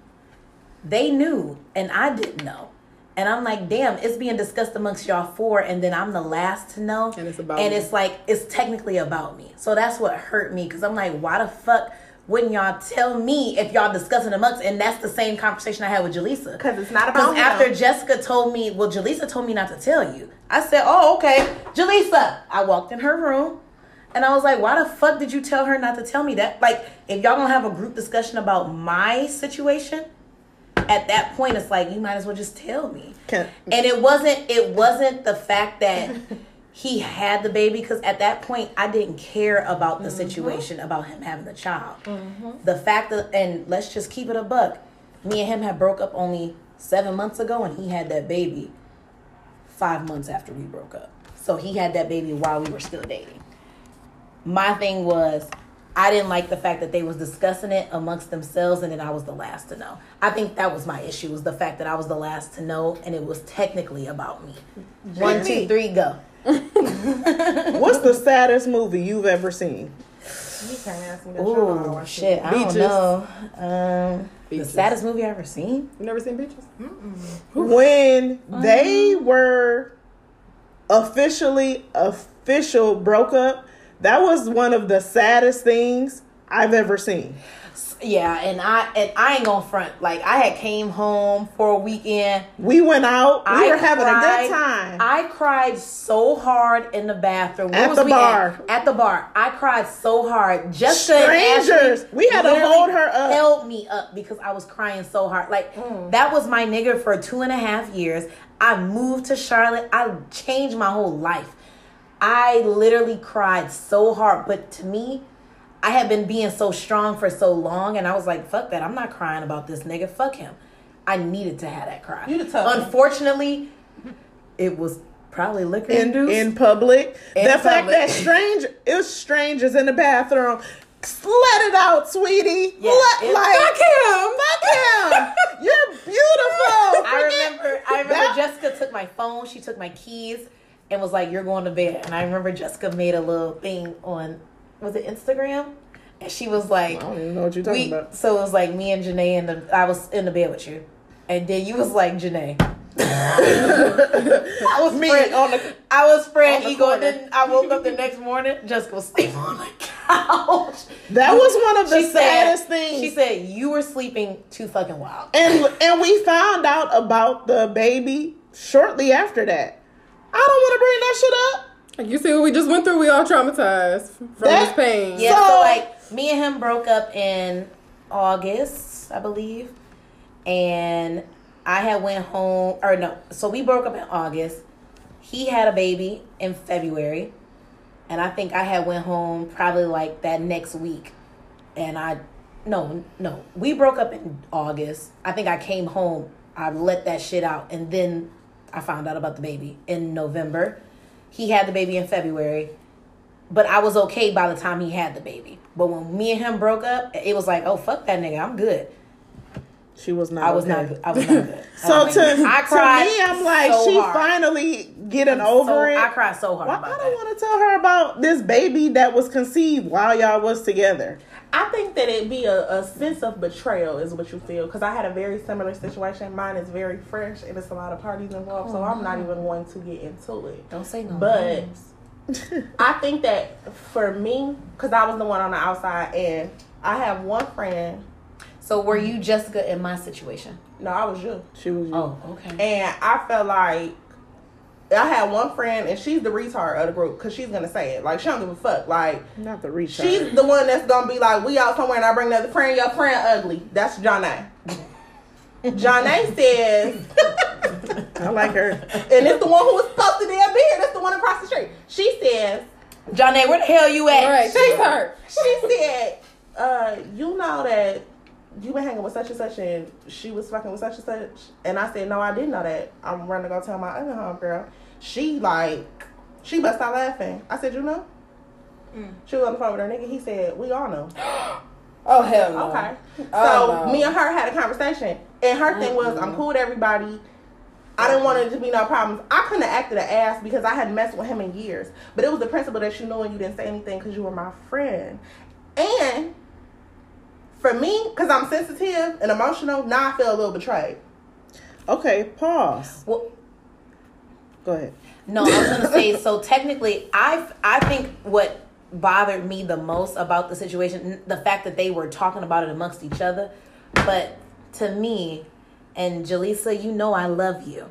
They knew, and I didn't know. And I'm like, damn, it's being discussed amongst y'all four, and then I'm the last to know. And it's about And me. it's like it's technically about me. So that's what hurt me because I'm like, why the fuck wouldn't y'all tell me if y'all discussing amongst? And that's the same conversation I had with Jaleesa. Because it's not Because about after him. Jessica told me, well, Jaleesa told me not to tell you. I said, oh, okay. Jaleesa. I walked in her room and I was like, why the fuck did you tell her not to tell me that? Like, if y'all gonna have a group discussion about my situation, at that point, it's like, you might as well just tell me. Can- And it wasn't, it wasn't the fact that he had the baby, because at that point, I didn't care about the mm-hmm. situation about him having the child. Mm-hmm. The fact that, and let's just keep it a buck, me and him had broke up only seven months ago, and he had that baby five months after we broke up. So he had that baby while we were still dating. My thing was I didn't like the fact that they was discussing it amongst themselves and then I was the last to know. I think that was my issue was the fact that I was the last to know and it was technically about me. One, two, three, go. What's the saddest movie you've ever seen? You can't ask me that. shit. I don't Ooh, watch shit, I Beaches. don't know. Um, the Beaches. saddest movie I ever seen? You never seen Beaches? When they were officially official broke up, that was one of the saddest things I've ever seen. Yeah, and I and I ain't gonna front. Like I had came home for a weekend. We went out. We I were having a good time. I cried so hard in the bathroom. At the bar. At? At the bar. I cried so hard. And Strangers. We had to hold her up. Held me up because I was crying so hard. Like Mm. that was my nigga for two and a half years. I moved to Charlotte. I changed my whole life. I literally cried so hard. But to me, I had been being so strong for so long, and I was like, "Fuck that! I'm not crying about this nigga. Fuck him." I needed to have that cry. You the tough one. Unfortunately, it was probably liquor in induced. in public. In the fact that strange it was strangers in the bathroom. Let it out, sweetie. Yeah, Let, it- like, Fuck him. Fuck him. You're beautiful. I remember. I remember That- Jessica took my phone. She took my keys and was like, "You're going to bed." And I remember Jessica made a little thing on was it Instagram, and she was like, I don't even know what you're talking we, about. So it was like me and Janae and the I was in the bed with you, and then you was like Janae. I was Me spread, on the I was spread the ego. And then I woke up the next morning. Jessica was sleeping on the couch. that was one of the She said, saddest things. She said you were sleeping too fucking wild. and and we found out about the baby shortly after that. I don't want to bring that shit up. Like you see what we just went through. We all traumatized from That- this pain. Yeah, So- so, like me and him broke up in August, I believe, and I had went home or no, so we broke up in August. He had a baby in February, and I think I had went home probably like that next week, and I no no we broke up in August. I think I came home, I let that shit out, and then I found out about the baby in November. He had the baby in February but I was okay by the time he had the baby. But when me and him broke up, it was like, oh fuck that nigga, I'm good. She was not. I was okay. not. I was not good. So to, I cried to me, I'm like, so she hard. finally getting So- over it. I cried so hard Why, I don't want to tell her about this baby that was conceived while y'all was together. I think that it'd be a, a sense of betrayal is what you feel because I had a very similar situation. Mine is very fresh and it's a lot of parties involved, so I'm not oh. even going to get into it. Don't say no. But names. I think that for me, because I was the one on the outside, and I have one friend. so were you Jessica in my situation? No, I was you, She was. You. Oh, okay. and I felt like I had one friend, and she's the retard of the group because she's gonna say it. Like she don't give a fuck. Like not the reach. she's the one that's gonna be like, we out somewhere, and I bring another friend. Your friend ugly. That's Johnny. Johnny says. I like her. and it's the one who was supposed to damn be here. That's the one across the street. She says, Johnny, where the hell you at? Right, she's hurt. she said, uh, you know that you been hanging with such and such and she was fucking with such and such. And I said, no, I didn't know that. I'm running to go tell my other homegirl. She like, she bust out laughing. I said, you know? Mm. She was on the phone with her nigga. He said, we all know. Oh, oh hell no. Okay. Oh, so Oh, no. me and her had a conversation, and her thing was, I'm cool with everybody. I didn't want it to be no problems. I couldn't have acted an ass because I hadn't messed with him in years. But it was the principle that you knew and you didn't say anything because you were my friend. And for me, because I'm sensitive and emotional, now I feel a little betrayed. Okay, pause. Well, Go ahead. No, I was gonna say. So technically, I I think what bothered me the most about the situation, the fact that they were talking about it amongst each other. But to me, and Jaleesa, you know I love you.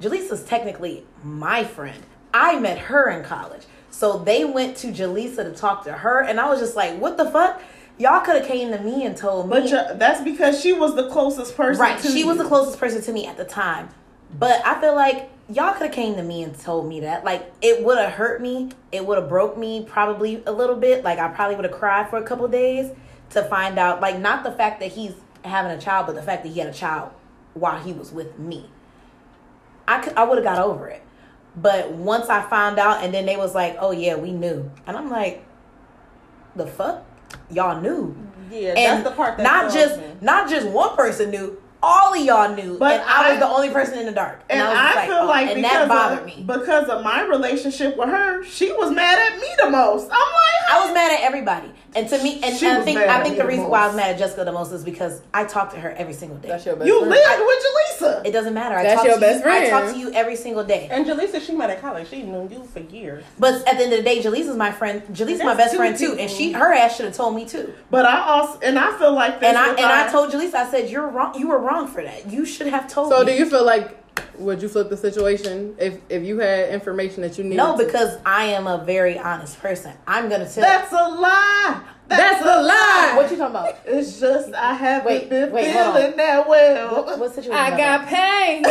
Jaleesa's technically my friend. I met her in college. So they went to Jaleesa to talk to her, and I was just like, what the fuck? Y'all could have came to me and told me. But that's because she was the closest person. Right. To She was the closest person to me at the time. But I feel like y'all could have came to me and told me that. Like it would have hurt me. It would have broke me probably a little bit. Like I probably would have cried for a couple days to find out like not the fact that he's having a child, but the fact that he had a child while he was with me. I could I would have got over it. But once I found out and then they was like, "Oh yeah, we knew." And I'm like, "The fuck? Y'all knew." Yeah, and that's the part that not just me. not just one person knew all of y'all knew But and i, was the only person in the dark And I, I, just feel oh, like and because that bothered of, me because of my relationship with her, she was mad at me the most. I'm like, i was mad at everybody and to me and, and i think i think me the the reason why i was most. mad at jessica the most is because i talk to her every single day That's your best you friend. lived with Jaleesa. it doesn't matter I That's talk your to best you, friend. i talk to you every single day And Jaleesa, she met at college. She knew you for years. but at the end of the day Jaleesa's my friend Jaleesa's my best two friend too and she her ass should have told me too But I also and I feel like this and i and i our- told Jaleesa, I said you're wrong you were wrong for that you should have told So me do you feel like would you flip the situation if if you had information that you needed? no to- because i am a very honest person i'm gonna tell That's a lie. that's a lie. what you talking about It's just I haven't Wait, been wait, hold feeling that well. what, what situation I am got pain.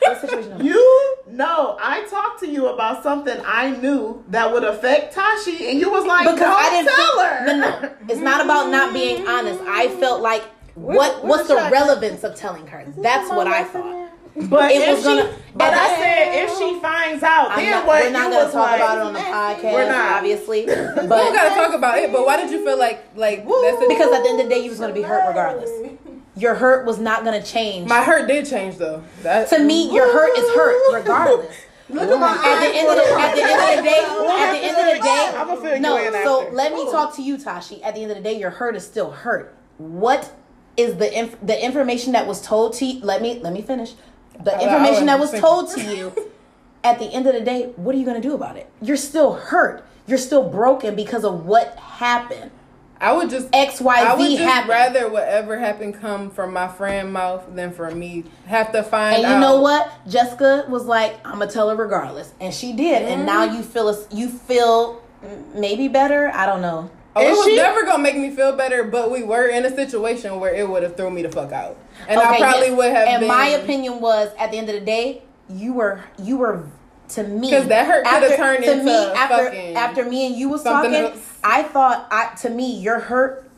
what situation You no, I talked to you about something I knew that would affect Tashi, and you was like, because "Don't I didn't tell her." No, no, it's not about not being honest. I felt like what we're what's the trying- relevance of telling her? That's what I thought. But It if was gonna- she, but and I I- said if she finds out, I'm then not, what? we're not gonna talk like, about it on the eh, podcast, We're not. obviously. But we don't gotta talk about it. But why did you feel like like that's the, because at the end of the day, you was gonna be hurt regardless. Your hurt was not gonna change. my hurt did change though. That to me, your hurt is hurt regardless. Look at my At the end of the at the end of the day, at the end of the day, I'ma fill you no. So after. let me talk to you, Tashi. At the end of the day, your hurt is still hurt. What is the inf- the information that was told to you? Let me let me finish. The I- I information that was wasn't told to you. At the end of the day, what are you gonna do about it? You're still hurt. You're still broken because of what happened. I would just X Y I would just happened. rather whatever happened come from my friend mouth than for me have to find And you out. know what? Jessica was like, "I'm gonna tell her regardless," and she did. And now Mm-hmm. you feel. You feel mm, maybe better. I don't know. Oh, it Is was she- never gonna make me feel better, but we were in a situation where it would have thrown me the fuck out, and I probably yes. would have. And been, my opinion was, at the end of the day, you were you were to me 'Cause that hurt after- turned to into me after after me and you was talking. else. I thought I to me you're hurt.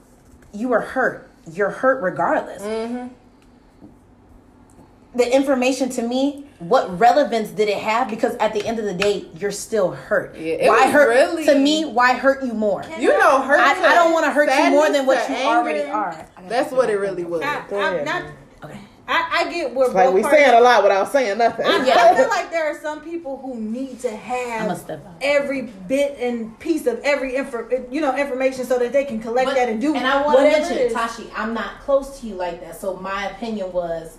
You were hurt. You're hurt regardless. Mm-hmm. The information to me, what relevance did it have? Because at the end of the day, you're still hurt. Yeah, why hurt really- to me? Why hurt you more? you know, hurt. I, I don't want to hurt you more than what you anger. already are. That's what it really was. I, I'm not. Okay. I, I get where It's like we parties- saying a lot without saying nothing. I, Yeah. I feel like there are some people who need to have every bit and piece of every info, you know, information so that they can collect that and do And I want to whatever mention. Tashi, I'm not close to you like that. So my opinion was,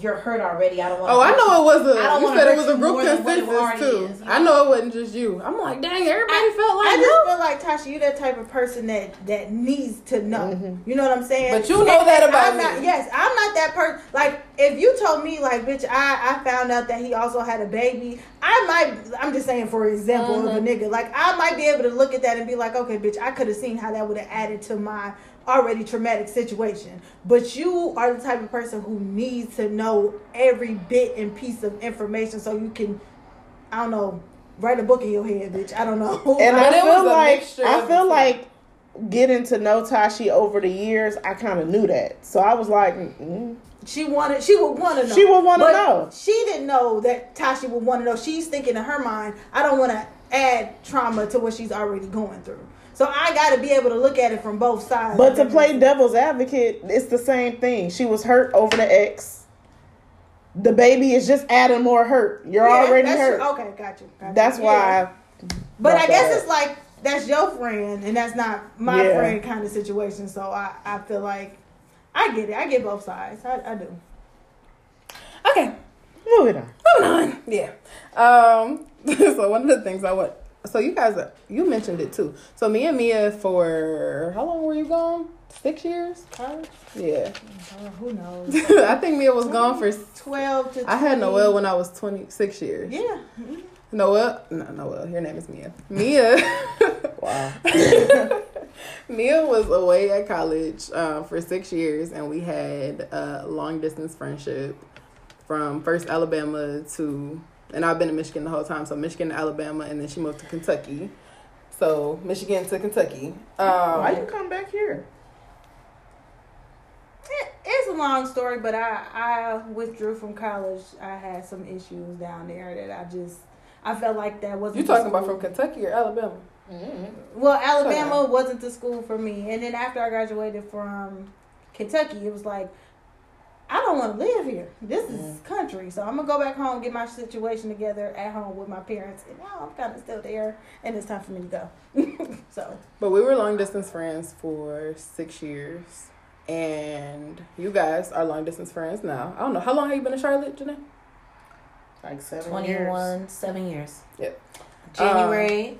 you're hurt already. I don't want. Oh, I know it was a. I don't You said it was a you group more than what it consensus too. is, you I know it wasn't just you. I'm like, dang, everybody I, felt like I just feel like Tasha, you that type of person that that needs to know. You know what I'm saying? But you know that about I'm me. Not, yes, I'm not that person. Like if you told me, like, bitch, I I found out that he also had a baby. I might. I'm just saying, for example, of a Mm-hmm. nigga. Like I might be able to look at that and be like, okay, bitch, I could have seen how that would have added to my already traumatic situation. But you are the type of person who needs to know every bit and piece of information so you can, I don't know, write a book in your head, bitch. I don't know. And But I feel like I feel the like getting to know Tashi over the years, I kind of knew that. So I was like, mm, She wanted. She would want to know. She would wanna know. She didn't know that Tashi would want to know. She's thinking in her mind, I don't want to add trauma to what she's already going through. So I got to be able to look at it from both sides. but to play devil's advocate, it's the same thing. She was hurt over the ex. The baby is just adding more hurt. You're Yeah, already that's hurt. true. Okay, got you. got you. That's Yeah. why. But I guess that it's like that's your friend and that's not my Yeah. friend kind of situation. So I, I feel like I get it. I get both sides. I, I do. Okay, moving on. moving on. Yeah. Um. so one of the things I want so you guys, you mentioned it too. So me and Mia for how long were you gone? Six years. Yeah, Uh, who knows? I think Mia was gone for. Twelve to. I had Noel when I was twenty six years. Yeah. Noel, no, Noel. Your name is Mia. Mia. wow. Mia was away at college uh, for six years, and we had a long distance friendship from first Alabama to, and I've been in Michigan the whole time. So Michigan to Alabama, and then she moved to Kentucky. So Michigan to Kentucky. Um, Why you come back here? It- It's a long story, but I I withdrew from college. I had some issues down there that I just I felt like that wasn't. you the talking about from Kentucky or Alabama? Well, Alabama wasn't the school for me, and then after I graduated from Kentucky, it was like I don't want to live here. This is mm. country, so I'm gonna go back home, get my situation together at home with my parents, and now I'm kind of still there, and it's time for me to go. so But we were long distance friends for six years. And you guys are long distance friends now. I don't know. How long have you been in Charlotte, Janae? Like seven 21, years. seven years. Yep. January, um,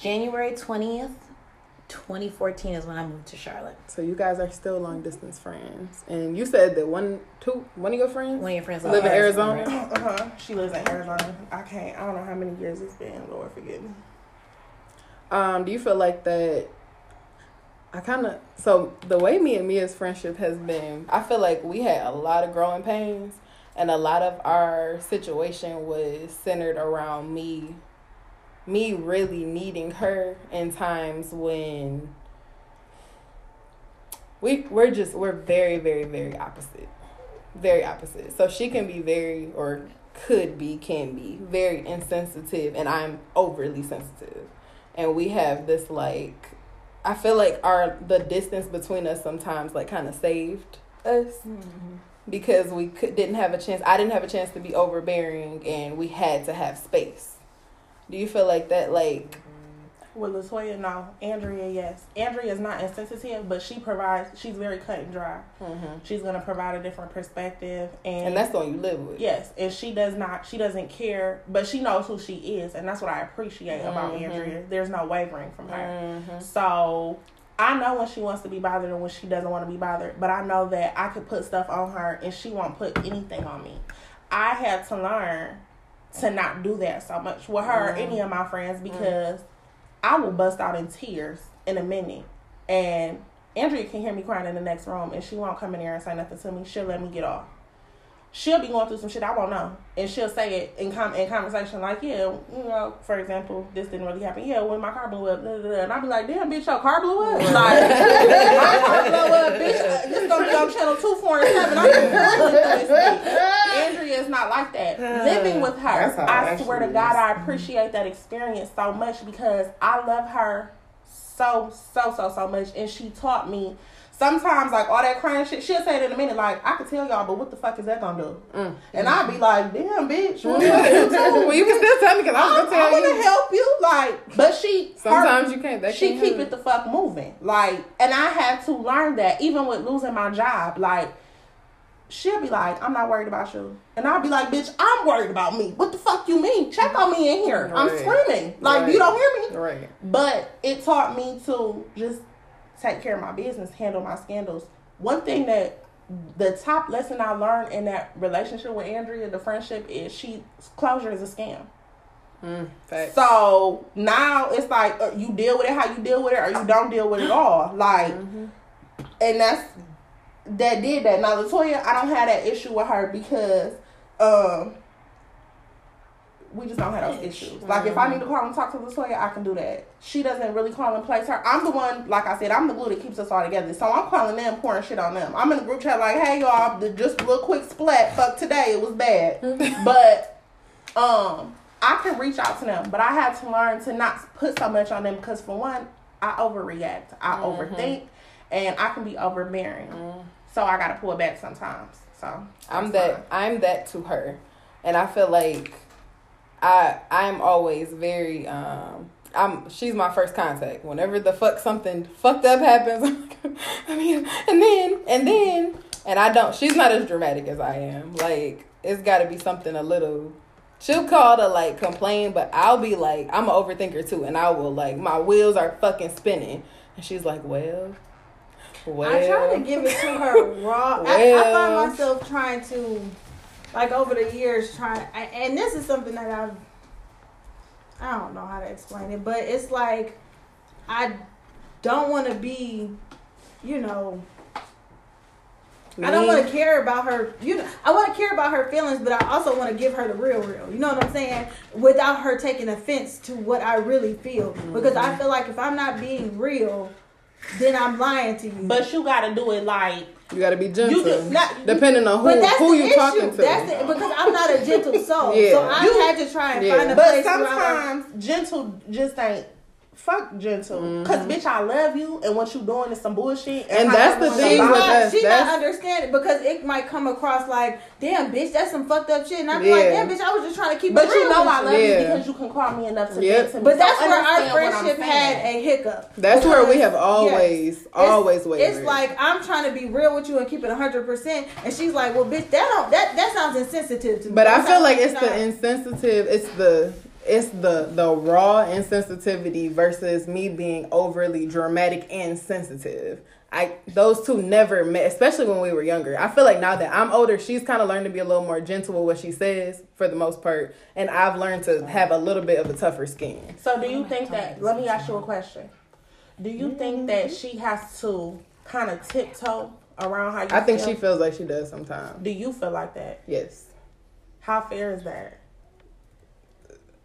January 20th, 2014 is when I moved to Charlotte. So you guys are still long distance friends. And you said that one, two, one of your friends One of your friends live in lives Arizona. Uh huh. She lives in Arizona. I can't. I don't know how many years it's been. Lord forgive me. Um, do you feel like that? I kind of so the way me and Mia's friendship has been. I feel like we had a lot of growing pains, and a lot of our situation was centered around me. Me really needing her in times when we we're just we're very very very opposite, very opposite. So she can be very or could be can be very insensitive, and I'm overly sensitive and we have this like I feel like our the distance between us sometimes like kind of saved us mm-hmm. because we could, didn't have a chance. I didn't have a chance to be overbearing, and we had to have space. Do you feel like that? Like With Latoya, no. Andrea, yes. Andrea is not insensitive, but she provides. She's very cut and dry. She's gonna provide a different perspective, and, and that's the one you live with. yes, and she does not. She doesn't care, but she knows who she is, and that's what I appreciate about Mhm. Andrea. There's no wavering from her. Mhm. So I know when she wants to be bothered and when she doesn't want to be bothered, but I know that I could put stuff on her and she won't put anything on me. I had to learn to not do that so much with her or any mm-hmm. of my friends mm-hmm. because I will bust out in tears in a minute. And Andrea can hear me crying in the next room and she won't come in there and say nothing to me. She'll let me get off. She'll be going through some shit I won't know. And she'll say it in com- in conversation like, yeah, you know, for example, this didn't really happen. Yeah, when my car blew up, da, da, da. and I'll be like, damn, bitch, your car blew up. Like, my car blew up, bitch. Uh, this gonna be on channel two, four, and seven. I'm completely through this bitch. Andrea is not like that. Living with her, That's how it I swear to God, is. I appreciate that experience so much because I love her so, so, so, so much. And she taught me sometimes, like, all that crying shit, she'll say it in a minute, like, I could tell y'all, but what the fuck is that gonna do? Mm. And I'd be like, damn, bitch, what you gonna do well, you can still tell me because I was I'm, gonna tell you. I'm gonna you. help you, like, but she Sometimes her- you can't. That she can't keep it the fuck moving, like, and I had to learn that even with losing my job, like. She'll be like, I'm not worried about you. And I'll be like, bitch, I'm worried about me. What the fuck you mean? Check on me in here. I'm screaming. Like, Right. you don't hear me? Right. But it taught me to just take care of my business, handle my scandals. One thing that the top lesson I learned in that relationship with Andrea, the friendship, is she closure is a scam. Mm. So now it's like uh, you deal with it how you deal with it, or you don't deal with it at all. Like, and that's that did that. Now Latoya, I don't have that issue with her because um we just don't have those issues. Like if I need to call and talk to Latoya, I can do that. She doesn't really call and place her. I'm the one, like I said, I'm the glue that keeps us all together. So I'm calling them, pouring shit on them. I'm in the group chat like, hey y'all, just a little quick splat. Fuck today, it was bad. but um I can reach out to them, but I had to learn to not put so much on them because for one, I overreact, I overthink, and I can be overbearing. So I gotta pull back sometimes. So I'm that I'm that to her. And I feel like I I'm always very um I'm she's my first contact. Whenever the fuck something fucked up happens, I mean, and then and then and I don't she's not as dramatic as I am. Like it's got to be something a little She'll call to like complain, but I'll be like, I'm an overthinker too, and I will like my wheels are fucking spinning, and she's like, well, well. I try to give it to her raw. I, I find myself trying to, like over the years, trying. I- And this is something that I've. I don't know how to explain it, but it's like I don't want to be, you know. I don't want to care about her. You know, I want to care about her feelings, but I also want to give her the real, real. You know what I'm saying? Without her taking offense to what I really feel, because I mm-hmm. feel like if I'm not being real, then I'm lying to you. But you gotta do it like You gotta be gentle, You do- not- depending on who who the you issue. talking to. That's it because I'm not a gentle soul. Yeah. So I You- had to try and Yeah. find a But place where I sometimes gentle just ain't fuck gentle. Mm-hmm. Cause bitch, I love you, and what you doing is some bullshit. And how that's the thing She's with somebody- not, us, she's that's- not understanding because it might come across like, damn, bitch, that's some fucked up shit. And I'm be like, damn, bitch, I was just trying to keep But it you know I you. love you because you can call me enough to Yep. vent to me. But So that's where our understand what I'm friendship had a hiccup. That's where we have always, Yes. always it's, wavered. It's like I'm trying to be real with you and keep it 100, percent and she's like, "Well, bitch, that don't that that sounds insensitive to me." But I feel like it's the insensitive. It's the it's the the raw insensitivity versus me being overly dramatic and sensitive. I those two never met, especially when we were younger. I feel like now that I'm older, she's kind of learned to be a little more gentle with what she says for the most part, and I've learned to have a little bit of a tougher skin. So do you think that? Let me ask you a question. Do you think Mm-hmm. that she has to kind of tiptoe around how you? I think feel? she feels like she does sometimes. Do you feel like that? Yes. How fair is that?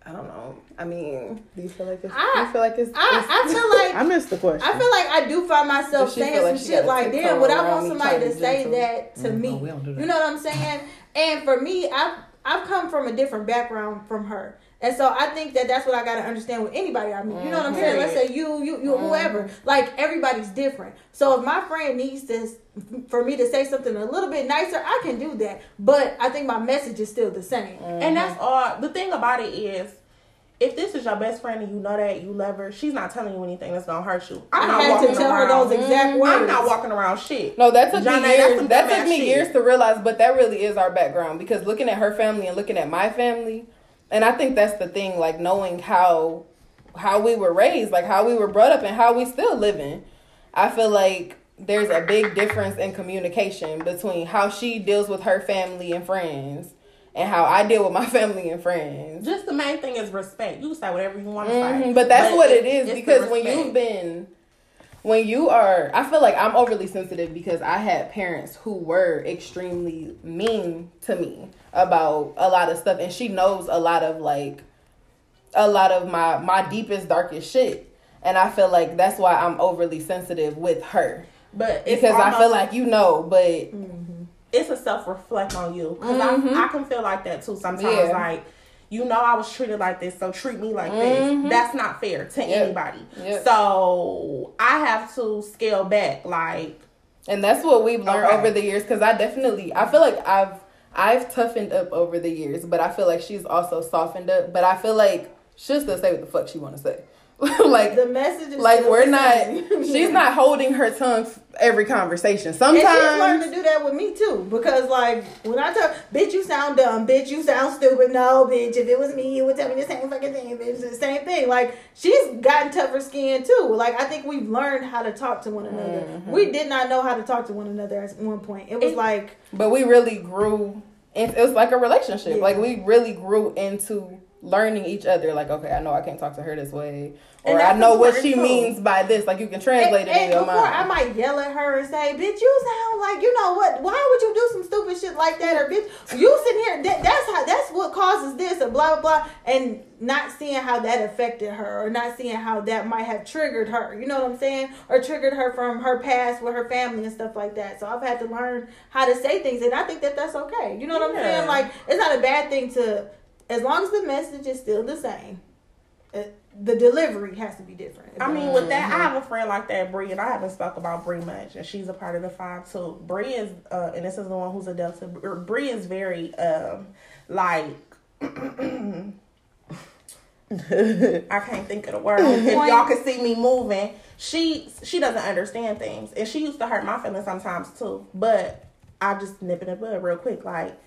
I don't know. I mean, do you feel like it's? I- do you feel like it's? I, it's- I feel like I missed the question. I feel like I do find myself saying like some shit like, tiptoe damn, would I want somebody to to say gentle? that to mm-hmm. me? Oh, we don't do that. You know what I'm saying? And for me, I've I've come from a different background from her. And so I think that that's what I got to understand with anybody I meet. You know what I'm mm-hmm. saying? Let's say you, you, you, whoever. Mm-hmm. Like everybody's different. So if my friend needs to, for me to say something a little bit nicer, I can do that. But I think my message is still the same. And mm-hmm. that's all. The thing about it is, if this is your best friend and you know that you love her, she's not telling you anything that's gonna hurt you. I'm I not had to walking tell her around- those exact words. I'm not walking around shit. No, that took Johnny, me years. That took me shit. years to realize, but that really is our background because looking at her family and looking at my family, and I think that's the thing, like knowing how how we were raised, like how we were brought up, and how we still living. I feel like there's a big difference in communication between how she deals with her family and friends and how I deal with my family and friends. Just the main thing is respect. You can say whatever you want to Mhm, say, But that's what it it's- is because when you've been, when you are, I feel like I'm overly sensitive because I had parents who were extremely mean to me about a lot of stuff, and she knows a lot of like, a lot of my my deepest darkest shit, and I feel like that's why I'm overly sensitive with her but it's because I feel like you know, but it's a self reflect on you because Mhm. I, I can feel like that too sometimes. Yeah. Like you know, I was treated like this, so treat me like Mhm. this. That's not fair to Yep. anybody. Yep. So I have to scale back. Like And that's what we've learned Okay. over the years. Because I definitely, I feel like I've, I've toughened up over the years, but I feel like she's also softened up. But I feel like she'll still say what the fuck she want to say. like, The message is like we're not. She's not holding her tongue every conversation. And she's learned to do that with me too. Because like when I talk bitch you sound dumb, bitch you sound stupid. No, bitch, if it was me, you would tell me the same fucking thing, bitch. The same thing. Like she's gotten tougher skin too. Like I think we've learned how to talk to one another. Mm-hmm. We did not know how to talk to one another at one point. It was It- like But we really grew. And it was like a relationship. Yeah. Like we really grew into learning each other. Like, okay, I know I can't talk to her this way, or I know what she too. means by this. Like you can translate and, it in and your before I mind. might yell at her and say, "Bitch, you sound like you know what? Why would you do some stupid shit like that?" Or "Bitch, you sitting here. That, that's how. That's what causes this." And blah blah blah, and not seeing how that affected her, or not seeing how that might have triggered her. You know what I'm saying? Or triggered her from her past with her family and stuff like that. So I've had to learn how to say things, and I think that that's okay. You know what I'm saying? Like it's not a bad thing to, as long as the message is still the same. uh, The delivery has to be different. I mean, with that, I have a friend like that, Bree, and I haven't spoke about Bree much, and she's a part of the five too. Bree is, uh, and this is the one who's a Delta. Bree is very, um, like, I can't think of the word. if y'all can see me moving, she she doesn't understand things, and she used to hurt my feelings sometimes too. But I just nip it in the bud real quick, like.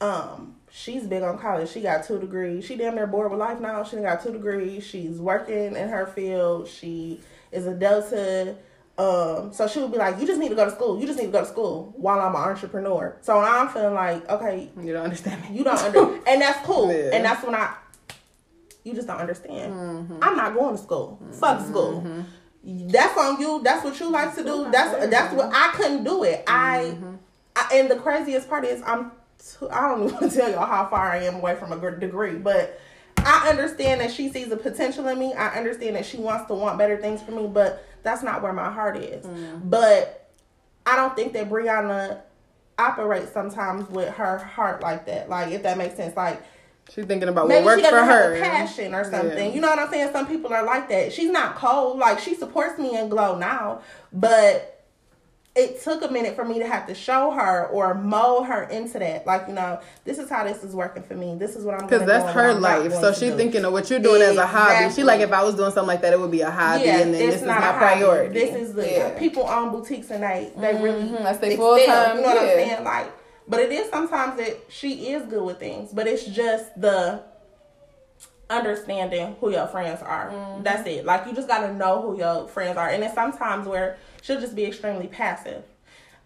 Um, she's big on college. She got two degrees. She damn near bored with life now. She got two degrees. She's working in her field. She is a Delta. Um, so she would be like, "You just need to go to school. You just need to go to school." While I'm an entrepreneur, so I'm feeling like, okay, You don't understand me. you don't under, and that's cool. Yeah. And that's when I, you just don't understand. Mm-hmm. I'm not going to school. Fuck school. That's on you. That's what you like to do. That's that's what I couldn't do it. I, Mm-hmm. I and the craziest part is I'm. I don't even tell y'all how far I am away from a degree, but I understand that she sees the potential in me. I understand that she wants to want better things for me, but that's not where my heart is. Mm. But I don't think that Brianna operates sometimes with her heart like that. Like if that makes sense. Like She's thinking about what works for her. passion or something. Yeah. You know what I'm saying? Some people are like that. She's not cold. Like she supports me in Glow now, but it took a minute for me to have to show her or mold her into that. Like you know, this is how this is working for me. This is what I'm Because that's do her what I'm not life. So she's thinking of what you're doing as a hobby. She like if I was doing something like that, it would be a hobby, Yeah, and then this is my priority. This is the Yeah. people own boutiques and they they really Mhm, that's their excel, full-time, You know what. I'm saying? Like, but it is sometimes that she is good with things, but it's just the understanding who your friends are. Mm-hmm. That's it. Like you just gotta know who your friends are, and it's sometimes where she'll just be extremely passive.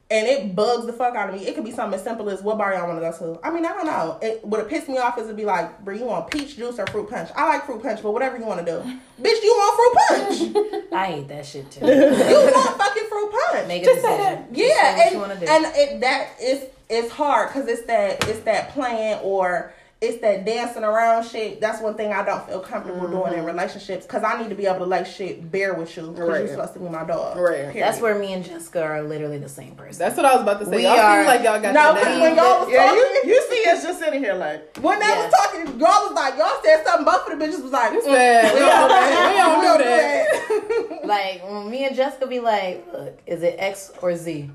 And it bugs the fuck out of me. It could be something as simple as what bar y'all want to go to. I mean, I don't know. It would it piss me off is to be like, "Bro, you want peach juice or fruit punch?" I like fruit punch, but whatever you want to do, bitch, you want fruit punch. I hate that shit too. you want fucking fruit punch. Make a Just say decision. that. Just say Yeah, what and, and it that is it's hard because it's that it's that playing or it's that dancing around shit. That's one thing I don't feel comfortable doing in relationships because I need to be able to like shit bear with you because Right. you're supposed to be my dog. Right. Period. That's where me and Jessica are literally the same person. That's what I was about to say. We y'all are- seem like y'all got no, because when y'all was Yeah, talking, you, you see us just sitting here like, when they Yeah. was talking, y'all was like, y'all said something. Both of the bitches was like, You mm, said, we don't do that. We don't we do that. like when me and Jessica be like, look, is it X or Z?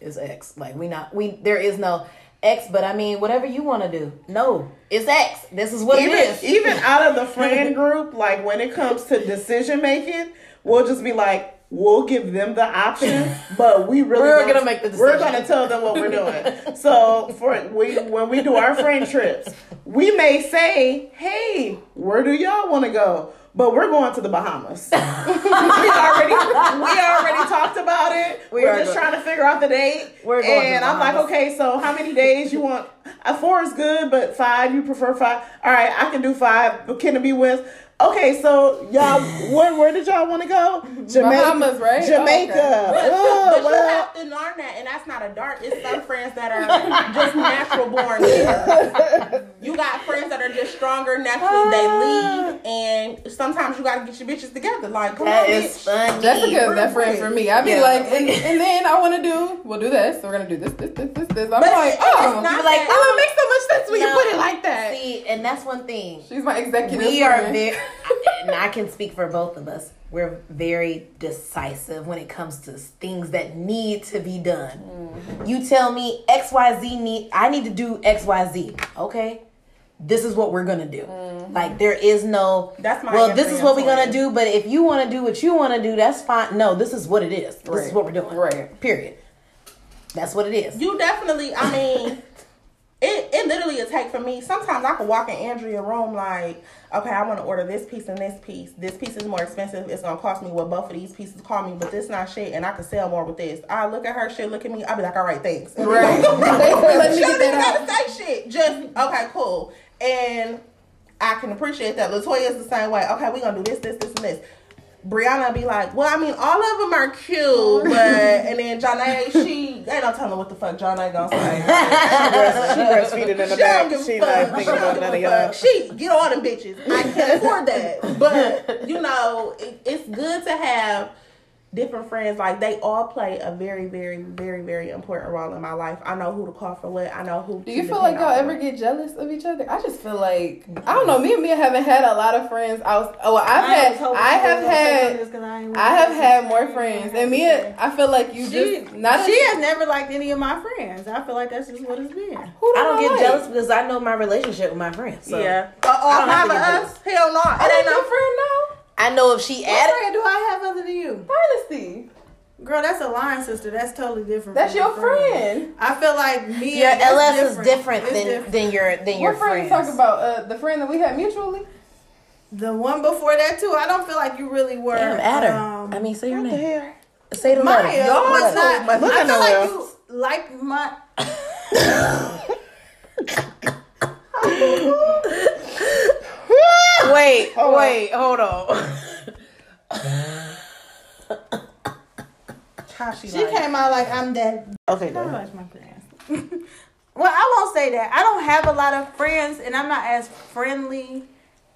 Is X. Like we not we there is no X, but I mean whatever you want to do. No, it's X. This is what even it is. even out of the friend group, like when it comes to decision making, we'll just be like, we'll give them the option, but we really We're gonna make the decision. We're gonna tell them what we're doing. so for we when we do our friend trips, we may say, hey, where do y'all want to go? But we're going to the Bahamas. we already we already talked about it. We are just trying to figure out the date. We're going and I'm like, okay, so how many days you want? Uh, four is good, but five you prefer five. All right, I can do five. But can it be with? Okay, so y'all, where where did y'all want to go? Jamaica, Bahamas, right? Oh, Jamaica. Oh, okay. Oh, But you well, have to learn that, and that's not a dart. It's some friends that are just natural born leaders. You got friends that are just stronger naturally. They ah. lead, and sometimes you got to get your bitches together. Like, come That on, is bitch. funny. Jessica is that friend for me. I'd be Yeah. like, and, and then I want to do, we'll do this. We're going to do this, this, this, this, this. I'm But like, it's oh. not You're like, that- oh, it makes so much sense when you put it like that. See, and that's one thing. She's my executive We are friend. very, and I can speak for both of us. We're very decisive when it comes to things that need to be done. Mm-hmm. You tell me X Y Z need. I need to do X Y Z. Okay, this is what we're gonna do. Mm-hmm. Like there is no. That's my Well, this is what we're gonna do. But if you want to do what you want to do, that's fine. No, this is what it is. This is what we're doing. Right. Period. That's what it is. You definitely. I mean, it it literally a take for me. Sometimes I can walk in Andrea room like, okay, I want to order this piece and this piece. This piece is more expensive. It's gonna cost me what both of these pieces cost me, but this not shit, and I can sell more with this. I look at her, shit, look at me. I be like, all right, thanks. Right. go. Thanks for letting she me get that gotta say shit. Just okay, cool. And I can appreciate that. Latoya is the same way. Okay, we gonna do this, this, this, and this. Brianna be like, well, I mean, all of them are cute, but and then Janae, she ain't no telling what the fuck Janae gonna say. she breastfeeding in the She back. She not thinking about none of y'all. She get all them bitches. I can't afford that. But you know, it, it's good to have different friends. Like they all play a very, very, very, very important role in my life. I know who to call for what. I know who. Do you to feel like y'all on ever for get jealous of each other? I just feel like I don't know. Me and Mia haven't had a lot of friends. I was oh, well, I've had I have had I have had more friends, and Mia, I feel like you She, just not. she a, has never liked any of my friends. I feel like that's just what it's been. who I don't get like? jealous because I know my relationship with my friends. So Yeah. Uh, all I don't have five to of us? Hell no. It ain't ain't no no friend now. I know if she added. What added. friend do I have other than you? Dynasty. Girl, that's a line sister. That's totally different. That's your a friend. I feel like me. Your and that's LS is different It's than different. than your than your What friend you friends. talking about? Uh, the friend that we had mutually. the one before that too. I don't feel like you really were. Damn, add her. Um, I mean, say your name. hell? Say the Maya letter. Y'all was was not. so much- Look I feel like Noelle. you like my. Wait, Hold on. wait, hold on. How she, She like? came out like I'm dead. Okay, go I my friends. well, I won't say that. I don't have a lot of friends, and I'm not as friendly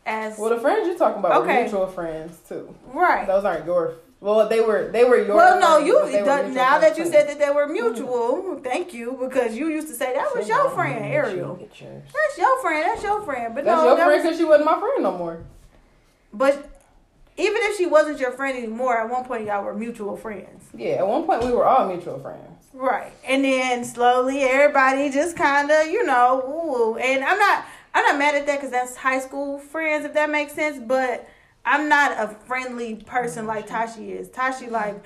as. Well, the friends you're talking about Okay. were mutual friends too. right. Those aren't your. Well, they were. They were your. Well, no, you but they were the- now that you said that they were mutual, thank you because you used to say that was your friend, Ariel. That's your friend. That's your friend. But That's no, your that friend because she wasn't my friend no more. but even if she wasn't your friend anymore, at one point y'all were mutual friends. Yeah, at one point we were all mutual friends. Right. And then slowly everybody just kind of, you know, ooh. And I'm not I'm not mad at that cuz that's high school friends if that makes sense, but I'm not a friendly person like Tashi is. Tashi like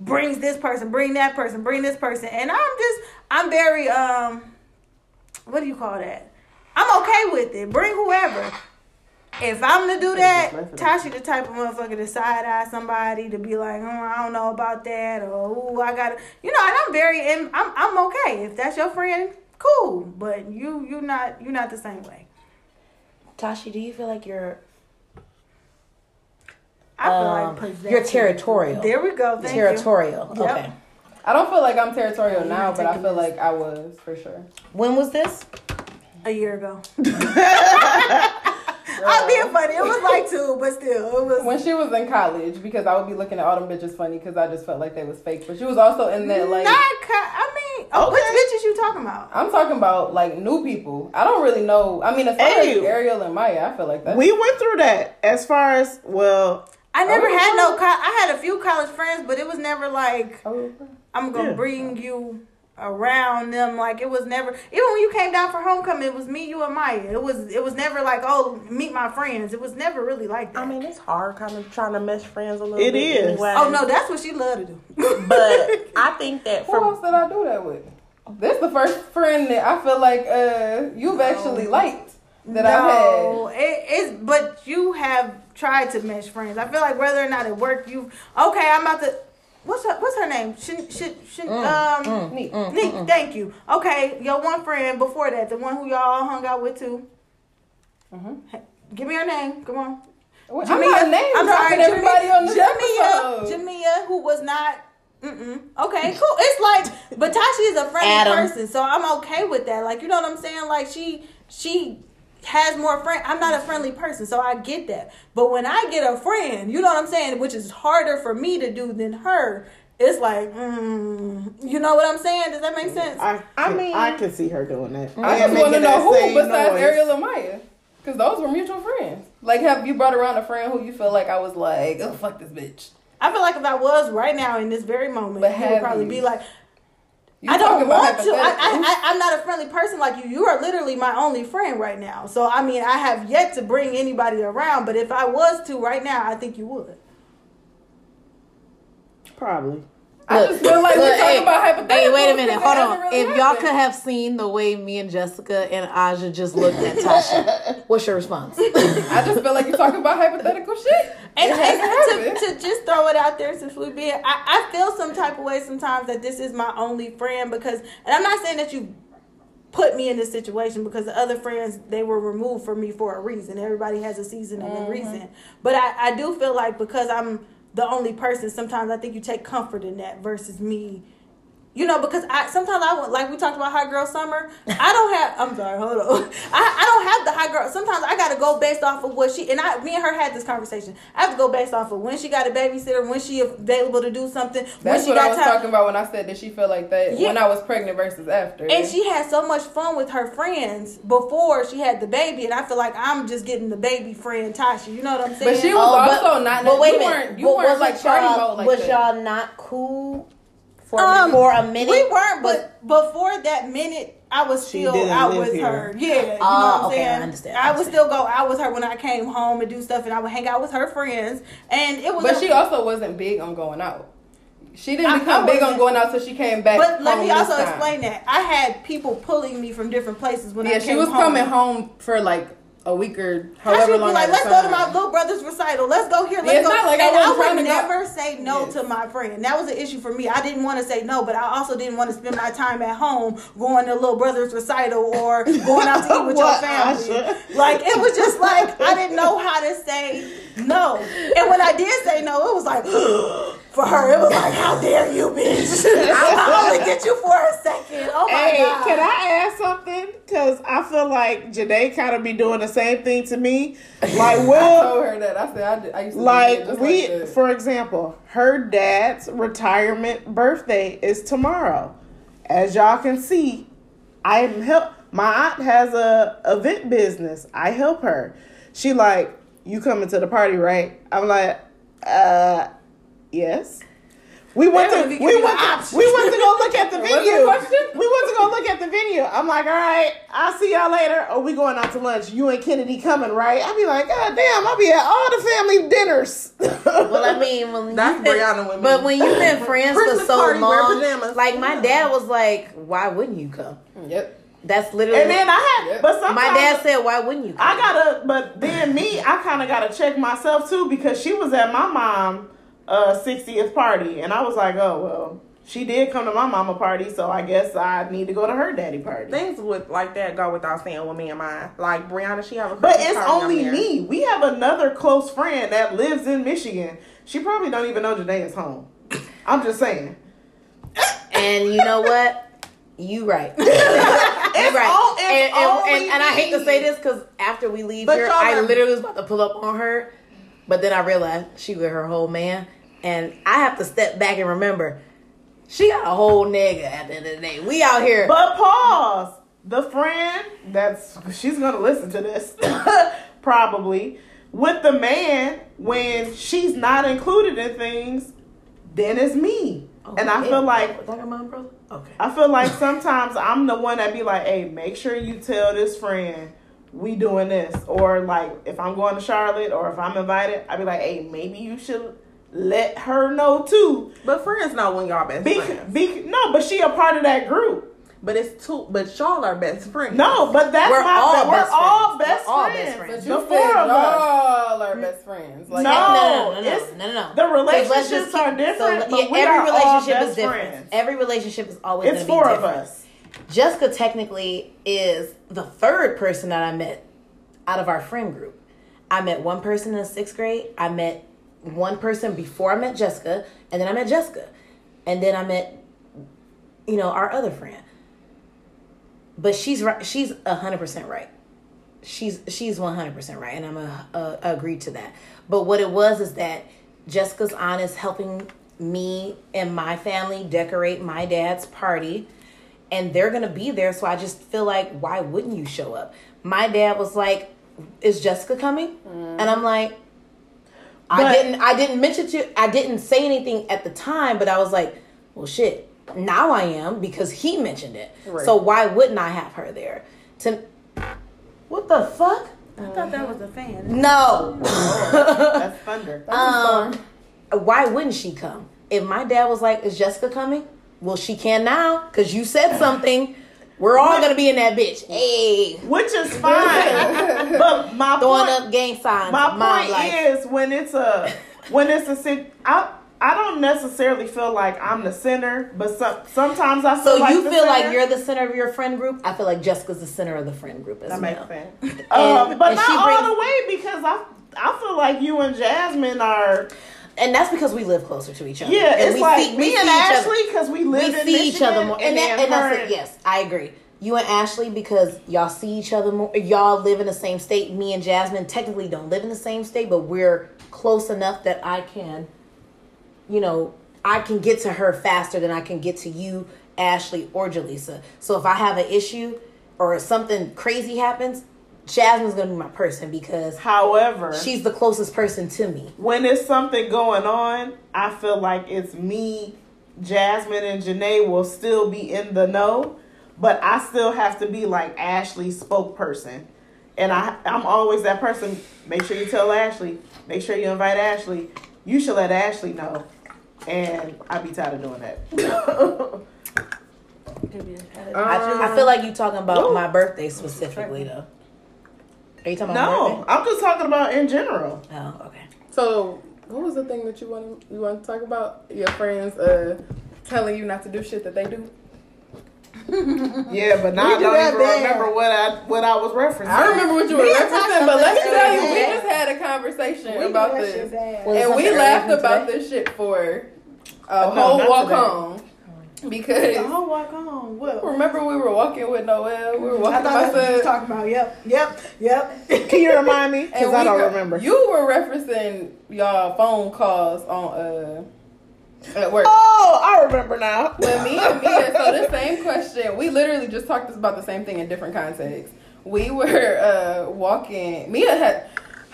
brings this person, bring that person, bring this person. And I'm just I'm very um what do you call that? I'm okay with it. Bring whoever. If I'm to do that, Tashi the type of motherfucker to side eye somebody to be like, oh, I don't know about that, or oh, I got to, you know. And I'm very, and I'm I'm okay if that's your friend, cool. But you you're not you're not the same way. Tashi, do you feel like you're I feel um, like possessive. you're territorial? There we go. Thank you. territorial. Yep. Okay. I don't feel like I'm territorial now, but I feel this. like I was for sure. When was this? A year ago. I'm being funny. It was like two, but still, it was. When she was in college, because I would be looking at all them bitches funny because I just felt like they was fake. But she was also in that like. not. co- I mean, oh, which bitches you talking about? I'm talking about like new people. I don't really know. I mean, as far Hey. as Ariel and Maya, I feel like that. We went through that as far as well. I never Oh. had no. Co- I had a few college friends, but it was never like. Oh, I'm gonna Yeah. bring you around them. Like it was never even when you came down for homecoming, it was me, you, and Maya. It was it was never like oh meet my friends. It was never really like that. I mean, it's hard kind of trying to mesh friends a little It bit. is. Anyway. oh no, that's what she loved to do. but I think that Who else for did I do that with? This the first friend that I feel like uh you've actually liked that no, it, it's but you have tried to mesh friends. I feel like whether or not it worked, you okay. I'm about to. What's her What's her name? Shin, shin, shin, mm, um. I had. Neat. Nick, thank you. Okay, your one friend before that, the one who y'all hung out with too. Mhm. Give me her name. Come on. Well, I'm not name I'm dropping sorry, everybody Jamia, on this Jamia. Jamia, who was not. Mm-mm. Okay, mm. cool. It's like, but Tasha is a friendly Adam. person, so I'm okay with that. Like, you know what I'm saying? Like, she she has more friend. I'm not a friendly person, so I get that. But when I get a friend, you know what I'm saying, which is harder for me to do than her. It's like, mm, you know what I'm saying? Does that make sense? I, I I mean- mean, I can see her doing that. I And just want to know who besides noise. Ariel and Maya. Because those were mutual friends. Like, have you brought around a friend who you feel like I was like, oh, fuck this bitch? I feel like if I was right now in this very moment, But you would probably you? be like, You I don't want to. I, I. I, I'm not a friendly person like you. You are literally my only friend right now. So I mean, I have yet to bring anybody around. But if I was to right now, I think you would. Probably. I just feel like Look, we're talking hey, about hypotheticals. Hey, wait a minute. Hold on. really if y'all could have seen the way me and Jessica and Aja just looked at Tasha, what's your response? I just feel like you're talking about hypothetical shit. And, and to, to just throw it out there since we be, I, I feel some type of way sometimes that this is my only friend because, and I'm not saying that you put me in this situation because the other friends they were removed from me for a reason. Everybody has a season and Mm-hmm. a reason, but I, I do feel like because I'm the only person, sometimes I think you take comfort in that versus me. You know, because I sometimes I want like we talked about hot girl summer. I don't have. I'm sorry, hold on. I, I don't have the hot girl. Sometimes I gotta go based off of what she and I. Me and her had this conversation. I have to go based off of when she got a babysitter, when she available to do something, when That's she what I was time. talking about when I said that she felt like that Yeah. when I was pregnant versus after. And she had so much fun with her friends before she had the baby, and I feel like I'm just getting the baby friend Tasha. You know what I'm saying? but she was Oh, but- also not. But wait a minute. weren't. You But weren't wasn't like party mode like Was that. y'all not cool for Um, for a minute? We weren't, but before that minute, I was She still didn't out with here. her. Yeah, you know what I'm okay, I saying. understand, I I would still go out with her when I came home and do stuff, and I would hang out with her friends, and it was. But a- she also wasn't big on going out. She didn't become big on going out till she came back. But let home me also explain that I had people pulling me from different places when I Yeah, came she was home. coming home for like a week or How however long. be like, let's go to my little brother's recital. Let's go here. Let's Yeah, it's go. not like I and wasn't I would to go- never say no Yes. to my friend. That was an issue for me. I didn't want to say no, but I also didn't want to spend my time at home going to little brother's recital or going out to eat with your family. Like it was just like I didn't know how to say no. And when I did say no, it was like for her, it was like, how dare you, bitch? I'll only get you for a second. Oh my Hey, god. can I add something? Because I feel like Janae kind of be doing the same thing to me. Like, well, I told her that. I said I, did, I used to like just we, like for example, her dad's retirement birthday is tomorrow. As y'all can see, I am help. My aunt has a event business. I help her. She like, you coming to the party, right? I'm like, uh, yes. We went to don't we even give you went to, option. we went to go look at the What's the venue. We went to go look at the venue. I'm like, all right, I'll see y'all later. Or we going out to lunch. You and Kennedy coming, right? I'd be like, God damn, I'll be at all the family dinners. Well, I mean, when That's you've been- Brianna with me. But when you've been friends for so party, long, like my dad was like, "Why wouldn't you come?" Yep. That's literally. and then I had, Yep. but sometimes my dad said, "Why wouldn't you?" Come? I gotta, but then me, I kind of gotta check myself too because she was at my mom uh 60th party, and I was like, oh well, she did come to my mama party, so I guess I need to go to her daddy party. Things with like that go without saying with me and mine. Like Brianna, she have a But it's party, only me. We have another close friend that lives in Michigan. She probably don't even know Janae is home. I'm just saying. And you know what? You right. you It's right. all- it's and, and, and, and I hate to say this because after we leave But here, I literally was about to pull up on her, but then I realized she with her whole man, and I have to step back and remember she got a whole nigga at the end of the day. We out here. But pause. The friend that's she's gonna listen to this probably with the man when she's not included in things, then it's me. Oh, and I Oh, yeah. feel like that mom, brother? Okay. I feel like sometimes I'm the one that be like, hey, make sure you tell this friend we doing this. Or like if I'm going to Charlotte or if I'm invited, I'd be like, hey, maybe you should let her know too. But friends know when y'all best Be, friends. be, no, but she a part of that group. But it's two. But y'all are best friends. No, but that's We're my all we're best all friends. best We're all friends. best friends. But The you four said of us. y'all are best friends. Like, No, no, no, no, no, it's- no, no, no. the 'Cause let's relationships just are keep- different, but yeah, we every are all relationship best is different. friends. Every relationship is always It's going four be of us. Jessica technically is the third person that I met out of our friend group. I met one person in sixth grade. I met one person before I met Jessica, and then I met Jessica, and then I met, you know, our other friend. But she's right. She's hundred percent right. She's she's one hundred percent right, and I'm a, a, agreed to that. But what it was is that Jessica's honest helping me and my family decorate my dad's party and they're gonna be there. So I just feel like, why wouldn't you show up? My dad was like, "Is Jessica coming?" And I'm like, I But- didn't. I didn't mention to. I didn't say anything at the time, but I was like, "Well, shit." Now I am because he mentioned it. Right. So why wouldn't I have her there? To what the fuck? I thought that was a fan. No. That's thunder. um, why wouldn't she come? If my dad was like, "Is Jessica coming?" Well, she can now because you said something. We're all gonna be in that bitch. Hey, Which is fine. but my throwing point, up gang signs. my point life. is when it's a when it's a sit I I don't necessarily feel like I'm the center, but some, sometimes I feel So like you the feel like you're the center of your friend group. I feel like Jessica's the center of the friend group as that makes well. sense. Um, but and not all brings- the way because I I feel like you and Jasmine are And that's because we live closer to each other. yeah. and it's we like see, me and Ashley because we live we in see Michigan, each other more, and, that, and that's it. Yes, I agree. You and Ashley because y'all see each other more. Y'all live in the same state. Me and Jasmine technically don't live in the same state, but we're close enough that I can, you know, I can get to her faster than I can get to you, Ashley, or Jaleesa. So if I have an issue or something crazy happens, Jasmine's gonna be my person because However, she's the closest person to me. when there's something going on, I feel like it's me, Jasmine, and Janae will still be in the know, but I still have to be like Ashley's spokesperson. And I, I'm always that person. Make sure you tell Ashley. Make sure you invite Ashley. You should let Ashley know. and I'd be tired of doing that. I, I feel like you talking about my birthday specifically though. Are you talking about no. I'm just talking about in general. Oh, okay. So, what was the thing that you want you want to talk about? Your friends uh telling you not to do shit that they do. Yeah, but now I do don't even bad. remember what I what I was referencing. I remember what you were Me and referencing, but let me tell you, we just had a conversation We about this, shit bad. Was it and we laughed about today? this shit for a whole not walk today. home because. Oh, walk on. What? Remember we were walking with Noel. We were I walking thought by that's what you was talking about. Yep, yep, yep. Can you remind me? Because I don't got- remember. You were referencing y'all phone calls on uh at work. Oh, I remember now. When me and Mia, so the same question. We literally just talked about the same thing in different contexts. We were uh walking. Mia had.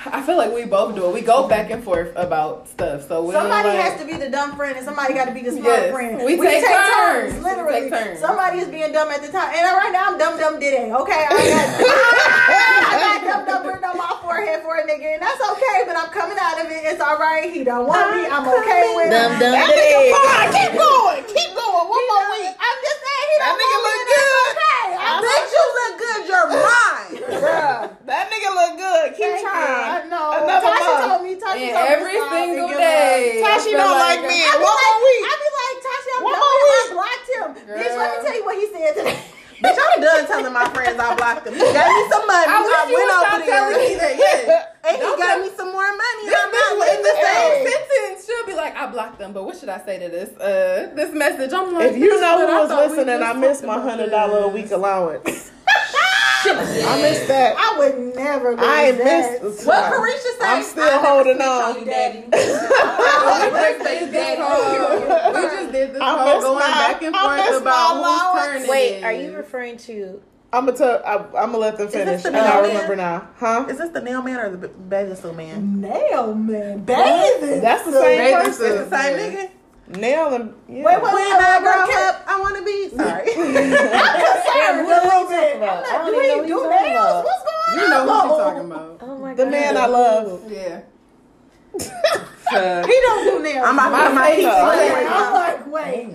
I feel like we both do it. We go back and forth about stuff. So we Somebody like, has to be the dumb friend, and somebody got to be the smart Yes, friend. we take turns. We Literally, take turns. somebody is being dumb at the time. And right now, I'm dumb, dumb, did it. Okay, I got, I got dumb, dumb written on my forehead for a nigga, and that's okay. But I'm coming out of it. It's all right. He don't want me. I'm okay with it. Dum dum That nigga fine. Keep going. Keep going. One more week. I'm just saying he That don't nigga want me. look and that's good. Okay, I bet you look good. You're mine. Bruh. That nigga look good. Keep Thank you. I know. Another Tasha month. told me. Tasha And told me every stop and single day. up. Tashi I don't like me. I be One like, more week. I be like, Tasha, I'm One done more with him. I blocked him. Bitch, let me tell you what he said today. Bitch, I'm done telling my friends I blocked them. He gave me some money. I I, wish you went would over stop telling me there. that. Yeah. and he Don't gave me some more money. This I'm not in the same sentence. She'll be like, I blocked them, but what should I say to this uh this message? I'm like, If you know who was listening, I missed my hundred dollar a week allowance. I missed that. I would never lose I ain't that. missed. What Carisha say? I'm still holding on. Daddy. We just did this whole, we just did this I whole missed going my- back and I forth missed about my whose allowance. turn it Wait, is. are you referring to? I'm gonna tell. I, I'm gonna let them finish. the And I mailman? remember now, huh? Is this the nail man or the bathing suit man? Nail man, bathing. That's the suit. same Bathing person. suit. It's the same nigga. Nail and yeah. Wait, wait, When wait, I wait, grow up, I want to be. Sorry. Yeah, what are you talking about? I don't Do even know we what do nails? about. What's going on? You know what she's talking about. Oh my the man I love. Yeah. He don't do nails. I'm about to put my My feet face somewhere. I'm like, wait.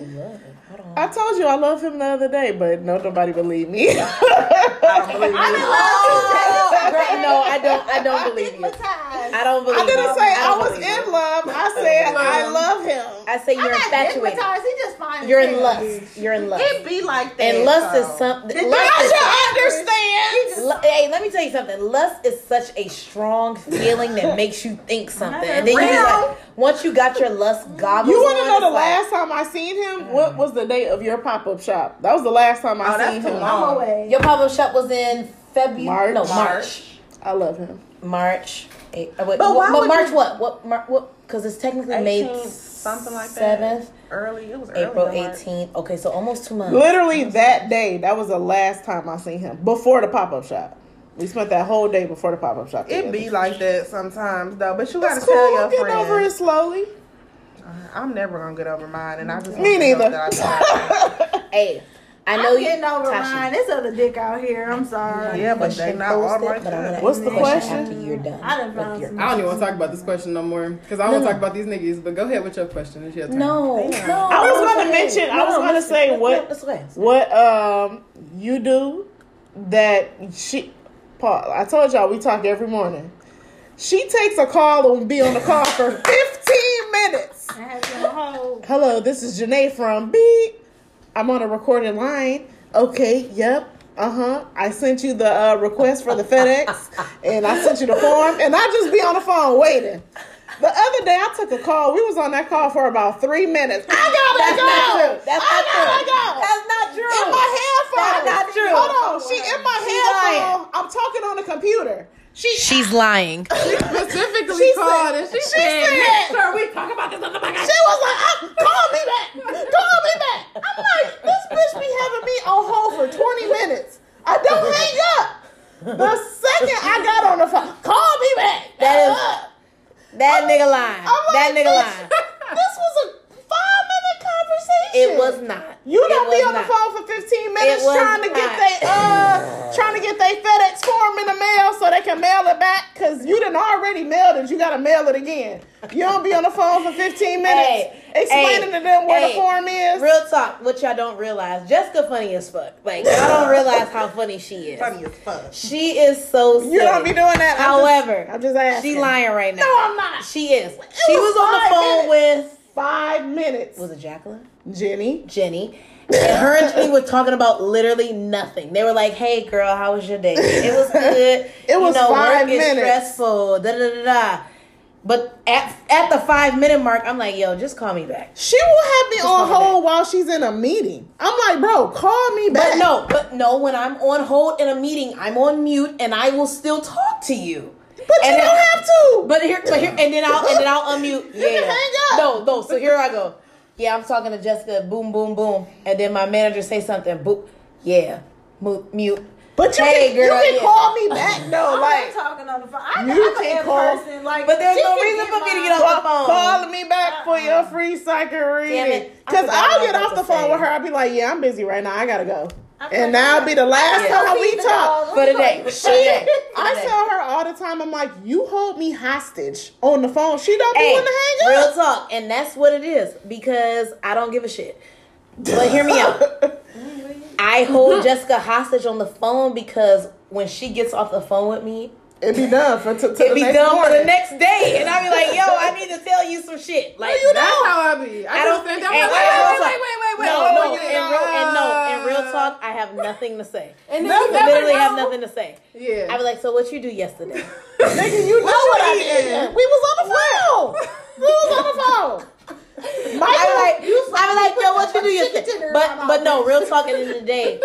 I told you I love him the other day, but no, nobody believed me. I don't believe I'm in you. love with oh, Girl, no, I don't. I don't believe you. I don't believe. I didn't you. say I don't was in you. love. I said I love him. I say you're I'm not infatuated. He just fine. You're as in hell. lust. You're in lust. It be like that. And lust is something. Lust I is, should understand. Lu- hey, let me tell you something. Lust is such a strong feeling that makes you think something, and then you be like, once you got your lust goggles, You want to know the like- last time I seen him? What was the date of your pop up shop? That was the last time I Oh, that's seen too him. long. Your pop up shop was in February. March. No, March. I love him. March. Eh, uh, wait, But what, why but would March you- what? What? Mar- what? Because it's technically May 18th, something like that. seventh, Early. It was. April eighteenth. Okay, so almost two months. Literally that day, that was the last time I seen him before the pop up shop. We spent that whole day before the pop up shop. It be like that sometimes though, but you gotta cool. tell your I'm getting friends. over it slowly. I'm never gonna get over mine, and I just Me want to know neither. I Hey, I know I'm you. getting over Tashi, mine. This other dick out here. I'm sorry. Yeah, but question they not all posted, like but I'm that. gonna What's the question? After you're done. I done found your- I don't even want to talk about this question no more because I No, want to no. talk about these niggas. But go ahead with your question. It's your turn. No, no. I was gonna okay. mention- I was gonna say what- no, it's okay. What um you do that she Paul, I told y'all we talk every morning. She takes a call and be on the call for 15 minutes. Hello, this is Janae from Beep. I'm on a recorded line. Okay, yep. Uh huh. I sent you the uh, request for the FedEx, and I sent you the form, and I just be on the phone waiting. The other day, I took a call. We was on that call for about three minutes. I gotta That's go. not true. That's I not gotta true. go. That's not true. In my headphones. That's not true. Hold on. She in my She's headphone. I'm talking on the computer. She. She's lying. She Specifically She called said- and she, she said, said- sure we talk about this on the podcast." She was like, "Ah, call me back. Call me back. I'm like, this bitch be having me on hold for 20 minutes. I don't hang up. The second I got on the phone, call me back. That is- Uh, That nigga lying. I'm That nigga lying. This was a five minute conversation. It was not. You don't be was on the phone for 15 minutes trying to get not. they uh trying to get they FedEx form in the mail so they can mail it back because you done already mailed it. You gotta mail it again. You don't be on the phone for 15 minutes Hey, explaining hey, to them where hey, the form is. Real talk, what y'all don't realize, Jessica funny as fuck. Like y'all don't realize how funny she is. Funny as fuck. She is so silly. You don't be doing that. I'm just- However, I'm just asking. she lying right now. No, I'm not. She is. She was was on the five phone with Five minutes. was it Jacqueline? Jenny. Jenny. And her and Jenny were talking about literally nothing. They were like, "Hey, girl, how was your day? It was good. It was you know, five work is stressful. Da da da da." But at at the five minute mark, I'm like, "Yo, just call me back." She will have me on call me hold while she's in a meeting. I'm like, bro, call me back. But no, but no. When I'm on hold in a meeting, I'm on mute, and I will still talk to you. But And you then- don't have to. But here, but here, and then I'll and then I'll unmute. can Yeah. hang up. No, no. So here I go. Yeah, I'm talking to Jessica. Boom, boom, boom. And then my manager say something. Boom. Yeah. Mu- Mute. But you Hey, can, girl, you can yeah. call me back though. I'm like not talking on the phone. I, You I'm can in call- person. Like, But there's no reason get for me to get off the phone. Call me back uh-uh. for your free psychic reading. Cause I'll get off the phone say. with her. I'll be like, yeah, I'm busy right now. I gotta go. I'm And like, that'll be the last Yeah. time we talk. For the day. She. For the I day. tell her all the time, I'm like, you hold me hostage on the phone. She don't Hey, wanting to hang real talk, and that's what it is because I don't give a shit. But hear me out. I hold Jessica hostage on the phone because when she gets off the phone with me, It be done for t- to it the be next done for the next day, and I be like, "Yo, I need to tell you some shit." Like, you That's don't. how I be. I, I don't. understand. and- like, real wait, wait, wait, wait, wait. No, no, you in real, and no, in real talk, I have nothing to say. And No, you Literally have nothing to say. Yeah. I be like, "So what you do yesterday?" Nigga, you know what I did. We was on the phone. we was on the phone. I be like, I be like, "Yo, what you do yesterday?" But but no, real talk. At the end of the day,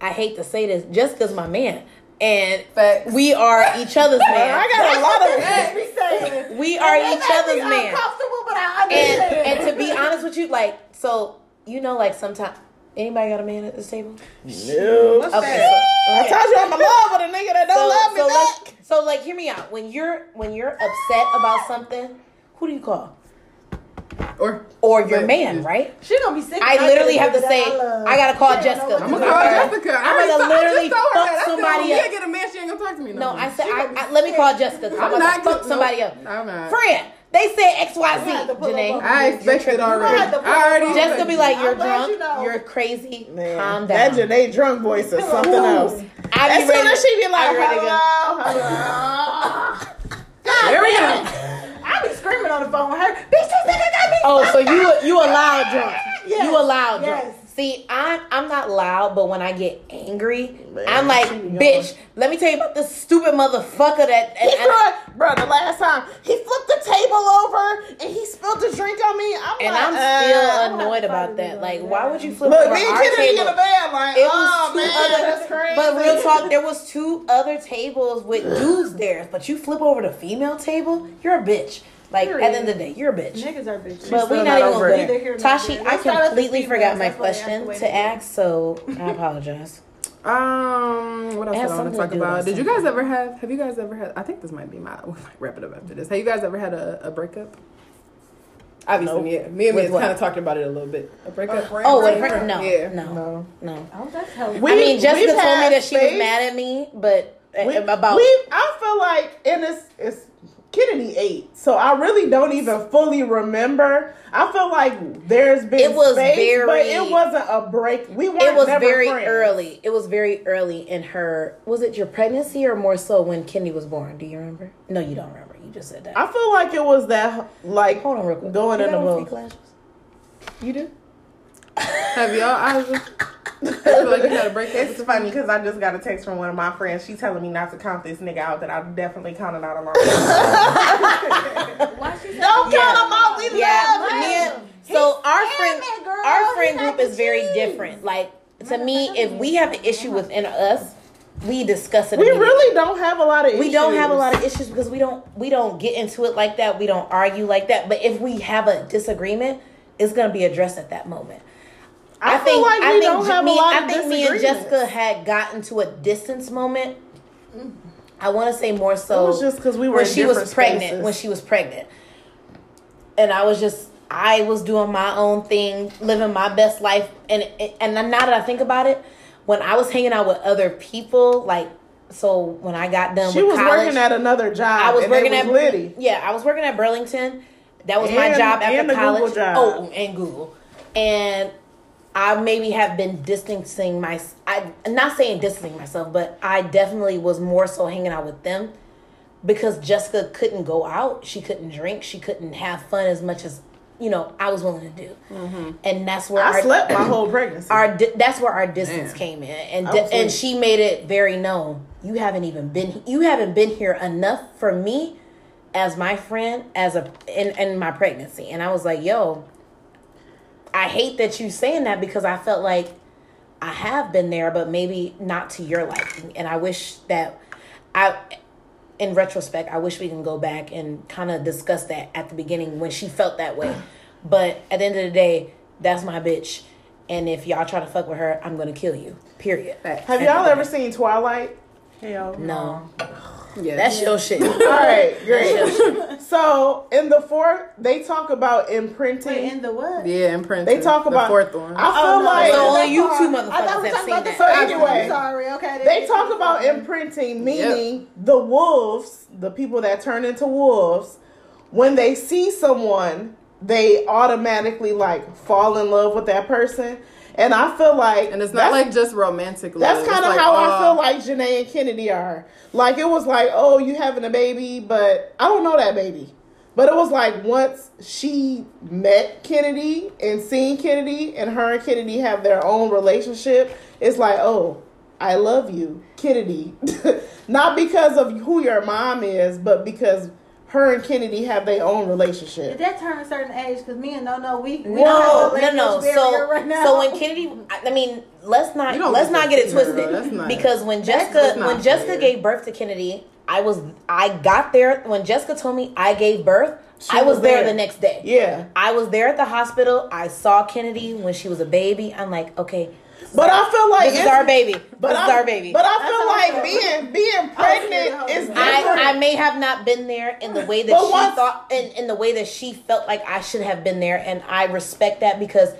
I hate to say this, Jessica's my man, and Facts. we are each other's man. I got a lot of. We are each other's man. Uncomfortable, but I And understand. and to be honest with you, like so, you know, like sometimes anybody got a man at this table? No. Okay. I told you I'm in love with a nigga that don't So, love me so, back. let's, so like, hear me out. When you're when you're upset about something, who do you call? Or Or your But- man, right? She gonna be sick. I literally have to say, I. I gotta call She Jessica. I'm gonna call Okay. Jessica. I I'm gonna literally just told her fuck that. I said, somebody oh, when up. we get a man, she ain't gonna talk to me no No. I said, I, I, let me call Jessica. 'cause I'm, I'm about not fuck good- somebody no, up. I'm not. Friend, they said X Y You Z. have to pull Janae, up on I expected already. had to pull I already. up on Jessica be like, "You're drunk. you know. You're crazy. Man, Calm That down." Janae drunk voice is something else. I As be soon ready as she be like, I be go. hello, hello. There we go. I be screaming on the phone with her. Bitch, this nigga got me. Oh, so you you a loud drunk? Yes, You a loud drunk? yes. See, I'm I'm not loud, but when I get angry, Man, I'm like, she be bitch. Let me tell you about this stupid motherfucker that. And, He and, threw, bro, the last time he flipped the table over and he spilled the drink on me. I'm and like, I'm uh, still annoyed fight about that. Like, on why would you flip Look, over me and our Kennedy in table? the bed, like, It was oh two man, other, that's crazy. but real talk, there was two other tables with dudes there. But you flip over the female table, you're a bitch. Like at the end of the day, you're a bitch. Niggas are bitches. But we still not not even over gonna it. go here Tashi. I Let's start at the completely forgot my That's why they asked question the to ask, so I apologize. Um, what else It I want to to talk do about? Did you guys ever have? Have you guys ever had? I think this might be my. We might wrap it up after this. Have you guys ever had a, a breakup? Obviously, Nope. me, and- me and With me kind of talked about it a little bit. A breakup. Oh, Break- with her? No, Yeah. no, No. no. Oh, that's hell. We- I mean, Jessica told me that she was mad at me, but uh, We, about we, I feel like, and it's it's Kennedy ate, so I really don't even fully remember. I feel like there's been It was space, very- but it wasn't a break. We weren't. it was very friends. early. It was very early in her. Was it your pregnancy or more so when Kendi was born? Do you remember? No, you don't remember. You just said that. I feel like it was that like Hold on, real quick. going You in the got on book. fake lashes? You do? Have y'all? I, was, I feel like you had a breakup. It's funny because I just got a text from one of my friends. She telling me not to count this nigga out that I definitely counted out along. Why she say Don't count him out. We Yeah, love him. me and- so our friend, it, girl. our friend group is very cheese. different. Like to me, if we have an issue within us, we discuss it. We really don't have a lot of. we don't have a lot of issues because we don't we don't get into it like that. We don't argue like that. But if we have a disagreement, it's gonna be addressed at that moment. I, feel like we don't have me, I think me and. Jessica had gotten to a distance moment. I want to say more so. It was just because we were when she was pregnant. spaces. When she was pregnant, and I was just I was doing my own thing, living my best life, and and now that I think about it, when I was hanging out with other people, like so when I got done She was college, working at another job. I was and working it at Liddy. Yeah, I was working at Burlington. That was my job after and college. job. Oh, and Google. And I maybe have been distancing my. I am not saying distancing myself, but I definitely was more so hanging out with them because Jessica couldn't go out. She couldn't drink. She couldn't have fun as much as you know I was willing to do. And that's where Mm-hmm. I our, slept my whole pregnancy. our that's where our distance Damn. came in and di- and she made it very known you haven't even been you haven't been here enough for me as my friend as a in, in my pregnancy and i was like yo i hate that you saying that because i felt like i have been there but maybe not to your liking and i wish that i in retrospect, I wish we can go back and kind of discuss that at the beginning when she felt that way. But at the end of the day, that's my bitch. And if y'all try to fuck with her, I'm gonna kill you. Period. Have y'all ever seen Twilight? Hell No, Yeah, that's your shit. All right, great. so in the fourth, they talk about imprinting. Wait, in the what? yeah, imprinting. they talk the about fourth one. I oh, feel Oh, no, like So only you two motherfuckers we have seen the that. So anyway, I'm sorry. Okay. they talk about imprinting, meaning the wolves, the people that turn into wolves, when they see someone, they automatically like fall in love with that person. And I feel like and it's not like just romantic love. That's kind of like how I uh, feel like Janae and Kennedy are. Like it was like, oh, you having a baby, but I don't know that baby. But it was like once she met Kennedy and seen Kennedy, and her and Kennedy have their own relationship. It's like, oh, I love you, Kennedy. Not because of who your mom is, but because her and Kennedy have their own relationship. Did that turn a certain age? Because me and no, no, we, we No, don't have no, a no. language So, barrier right now. so when Kennedy, I I mean, let's not You don't let's not get it see her, twisted. That's not- because when Jessica when Jessica fair. gave birth to Kennedy, I was I got there when Jessica told me I gave birth. She I was, was there. there. the next day. Yeah. I was there at the hospital. I saw Kennedy when she was a baby. I'm like, okay, But I feel like this is it's- our baby. But this I, is our baby. But I feel how I like being being pregnant is different. I, I may have not been there in the way that But she once- thought in, in the way that she felt like I should have been there and I respect that because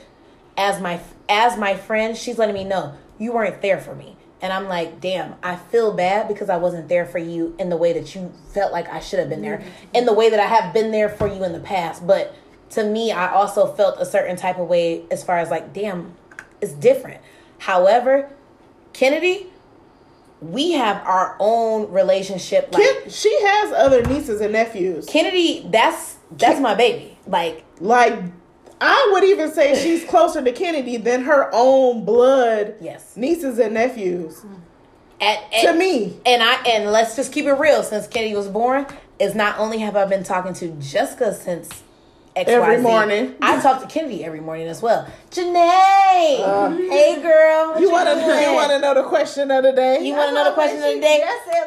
as my as my friend she's letting me know you weren't there for me and I'm like damn I feel bad because I wasn't there for you in the way that you felt like I should have been there in the way that I have been there for you in the past but to me I also felt a certain type of way as far as like damn it's different however Kennedy we have our own relationship like Ken, she has other nieces and nephews. Kennedy, that's that's my baby. Like Like, I would even say she's closer to Kennedy than her own blood yes, nieces and nephews. Mm-hmm. at, To me, and I and let's just keep it real. Since Kennedy was born, is not only have I been talking to Jessica since XYZ, Every morning. I talk to Kennedy every morning as well. Janae, hey girl, Uh, you want to doing? you want to know the question of the day? You want another question of the day?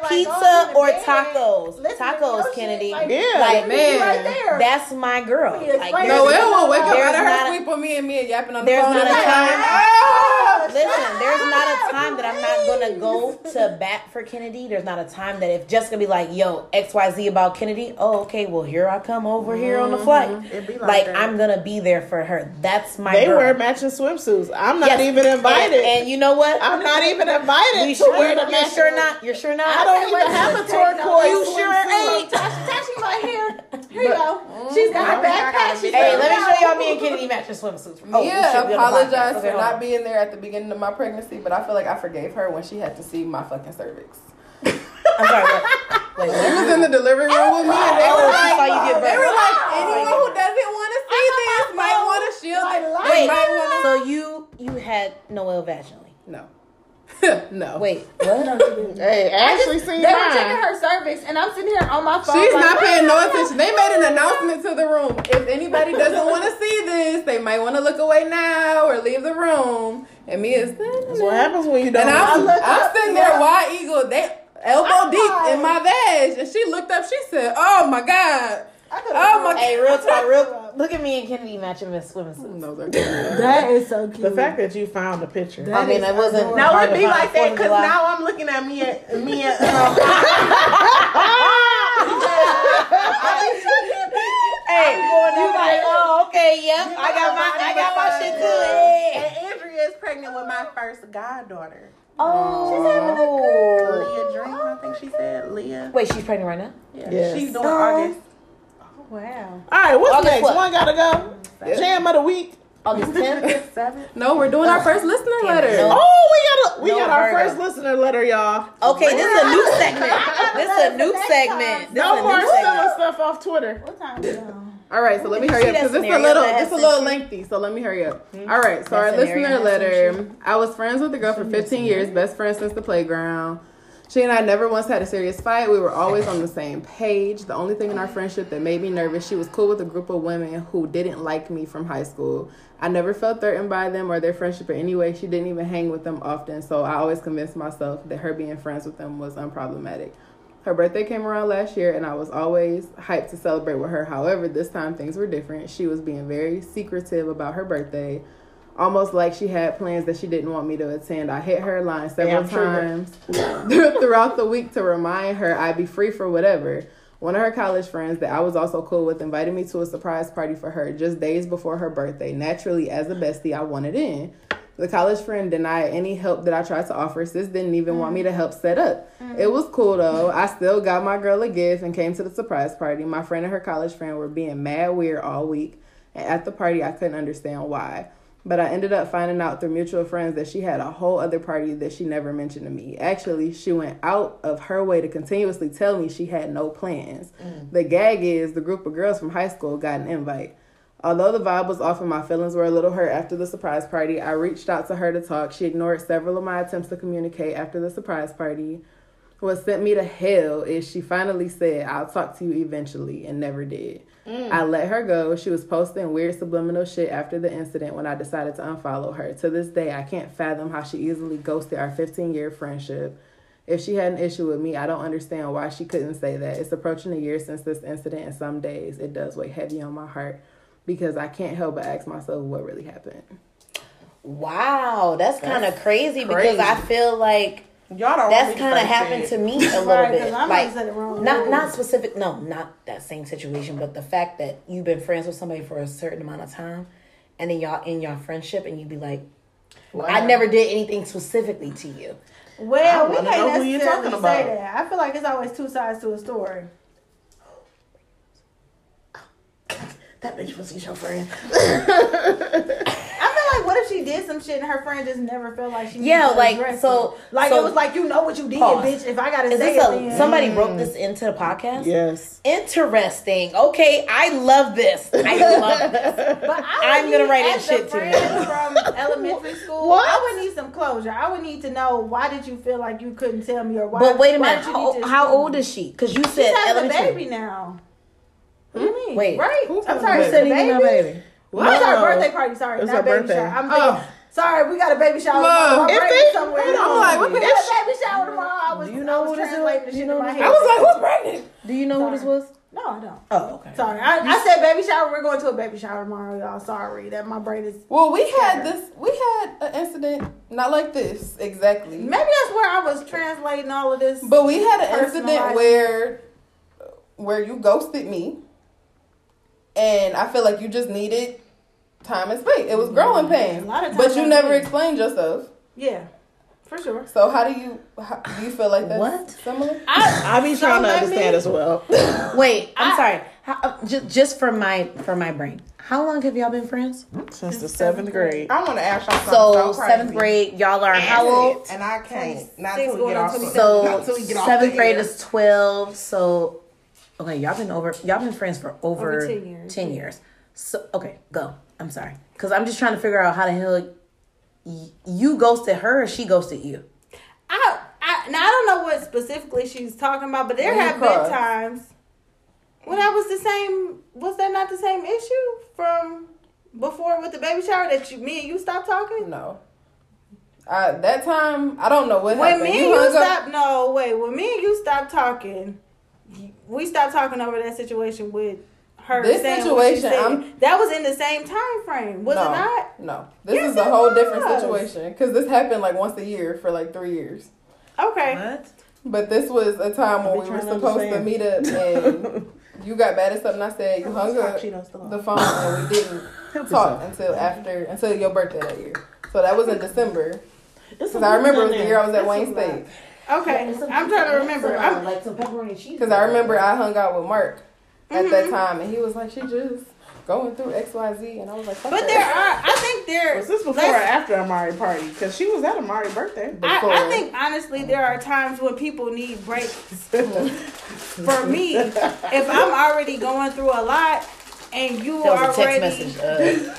Pizza or tacos? Tacos, Kennedy. Yeah, Like, man. right there. That's my girl. Yeah, Like, right. No, there's- it won't wake up There's out of her not a- sleep on me and me and yapping on the There's phone. not a time. "Ah!" Listen, there's not a time that I'm not gonna go to bat for Kennedy. There's not a time that if Jessica be like, "Yo, X Y Z about Kennedy," oh, okay, well here I come over here on the flight. It be like Like that. I'm gonna be there for her. That's my They girl. wear matching swimsuits. I'm not Yes. even invited. And, and you know what? I'm not even invited you to sure? wear the You're matching. sure not? You're sure not? I don't even have a turquoise. You sure swimsuit. ain't? Tasha, Tasha, right here. Here you go. She's got her I gotta backpack. She's Hey, got let me show y'all me and Kennedy matching swimsuits. Oh, we should Mia be on the podcast. apologized Okay, for hold on. not being there at the beginning of my pregnancy, but I feel like I forgave her when she had to see my fucking cervix. I'm sorry. What? Wait, She what? was in the delivery room with me, and they Oh, were she saw you like, give they were like, anyone you who doesn't want to see this might want to shield it. They Wait, might want to. so you you had Noel vaginally? No, no. Wait, what? Hey, Ashley seen They were checking her cervix, and I'm sitting here on my phone. She's like, not paying no attention. They made an announcement to the room. If anybody doesn't want to see this, they might want to look away now or leave the room. And me is That's what happens when you don't. and I'm, look I'm up, sitting yeah. there wide eagle. They elbow I'm deep fine. in my veg, and she looked up. She said, "Oh my god." Oh my Hey, real talk, real. Look at me and Kennedy matching Miss Swimming suits. Those are. That is so cute. the fact that you found the picture. I mean, it wasn't. No, it'd be like that because now I'm looking at me and me and um, Hey, you like, oh, okay, yep. I got my, I got my shit too. And Andrea is pregnant with my first goddaughter. Oh. she's having a good Leah Dream, I think she said. Leah. Wait, she's pregnant right now. Yeah. Yes. She's doing August. Oh, wow. All right, what's August next? what? One gotta go. Jam of the week. August 10th. Seven. No, we're doing our first listener letter. Oh, we got a, we No, got our Virgo. first listener letter, y'all. Okay, this is a new segment. This is a new segment. This No is a more stealing stuff off Twitter. What time is it? All right, so let me hurry up because it's a little, it's a little lengthy. So let me hurry up. All right, so our listener letter. I was friends with a girl for 15 years, best friends since the playground. She and I never once had a serious fight. We were always on the same page. The only thing in our friendship that made me nervous, she was cool with a group of women who didn't like me from high school. I never felt threatened by them or their friendship in any way. She didn't even hang with them often, so I always convinced myself that her being friends with them was unproblematic. Her birthday came around last year, and I was always hyped to celebrate with her. However, this time things were different. She was being very secretive about her birthday, almost like she had plans that she didn't want me to attend. I hit her line several Damn times throughout the week to remind her I'd be free for whatever. One of her college friends that I was also cool with invited me to a surprise party for her just days before her birthday. Naturally, as a bestie, I wanted in. The college friend denied any help that I tried to offer. Sis didn't even want me to help set up. Mm. It was cool though. I still got my girl a gift and came to the surprise party. My friend and her college friend were being mad weird all week. And at the party, I couldn't understand why. But I ended up finding out through mutual friends that she had a whole other party that she never mentioned to me. Actually, she went out of her way to continuously tell me she had no plans. Mm. The gag is the group of girls from high school got an invite. Although the vibe was off and my feelings were a little hurt after the surprise party, I reached out to her to talk. She ignored several of my attempts to communicate after the surprise party. What sent me to hell is she finally said, I'll talk to you eventually, and never did. Mm. I let her go. She was posting weird subliminal shit after the incident when I decided to unfollow her. To this day, I can't fathom how she easily ghosted our 15 year friendship. If she had an issue with me, I don't understand why she couldn't say that. It's approaching a year since this incident, and some days it does weigh heavy on my heart because I can't help but ask myself what really happened. Wow, that's kind of crazy, because. I feel like Y'all don't that's kind of happened to me a little Right, bit. 'cause I might Like have said wrong. not not specific, no, not that same situation, but the fact that you've been friends with somebody for a certain amount of time, and then y'all in your friendship, and you'd be like, I never did anything specifically to you. Well, we can't know who you're necessarily talking say that. I feel like it's always two sides to a story. That bitch was your friend. I feel like what if she did some shit and her friend just never felt like she Yeah, needed to like, so- it? like so- it was like you know what you did, Pause. bitch. If I gotta Is say this it, a then somebody wrote this into the podcast? Yes. Interesting. Okay, I love this. I love this. But I I'm gonna write in as shit a too. from elementary school. What? I would need some closure. I would need to know why did you feel like you couldn't tell me or why. But wait a minute. How, how old is she? Because you She's said having a elementary. baby now. What do you mean? Wait. right? Who's I'm sorry, a the baby? baby. baby. I'm sorry, No. birthday party. Sorry, It's not baby birthday. shower. I'm Oh. thinking. Sorry, we got a baby shower. Look, tomorrow. My if they- somewhere. hold else. on. like, what the got a baby shower tomorrow. I was, Do you I know was who this is? translating the Do shit you in know my who head. this I was like, who's pregnant? Do you know who this was? No, I don't. Oh, okay. Sorry, I, I said baby shower. We're going to a baby shower tomorrow, y'all. Sorry that my brain is. Well, we had this. We had an incident, not like this exactly, Maybe that's where I was translating all of this. but we had an incident where, where you ghosted me, and I feel like you just needed time and space. It was growing pains, A lot of but you never did. explained yourself. yeah, for sure. So how do you how, do you feel like that's What? similar? I be So trying to understand me- as well. Wait, I'm I- sorry. How, uh, just, just for my for my brain. How long have y'all been friends? Since the seventh grade. I want to ask y'all something So so, seventh grade, y'all are how old? And I can't. Not Six till we get on off. 27. So not till we get off seventh grade is twelve. So okay, y'all been over. Y'all been friends for over, Over 10 years, 10 years. So okay, go. I'm sorry, because I'm just trying to figure out how the hell y- you ghosted her or she ghosted you. I, I now I don't know what specifically she's talking about, but there When you have been times when that was the same. Was that not the same issue from before with the baby shower that you, me and you stopped talking? No. Uh, that time, I don't know what When happened. me and you hung up- stopped, no wait. When me and you stopped talking, we stopped talking over that situation with her. This saying what she situation. I'm- that was in the same time frame, was no, it not? No, this Yes, is a it whole different situation because this happened like once a year for like three years. Okay. What? But this was a time when we were trying to supposed to meet up and you got mad at something I said. You hung up Cheetos still on. the phone and we didn't talk until after until your birthday that year. So that was in December. Because I remember it was the year I was at there. Wayne It's lot. State. Okay, I'm trying to remember. I'm, like some pepperoni cheese. Because I remember I hung out with Mark at Mm-hmm. that time and he was like, she just going through X Y Z, and I was like, but her. there are. I think there. Was this before or let's- after Amari party? Because she was at Amari's birthday. Before. I, I think honestly there are times when people need breaks. For me, if I'm already going through a lot and you That was a text already message. Uh,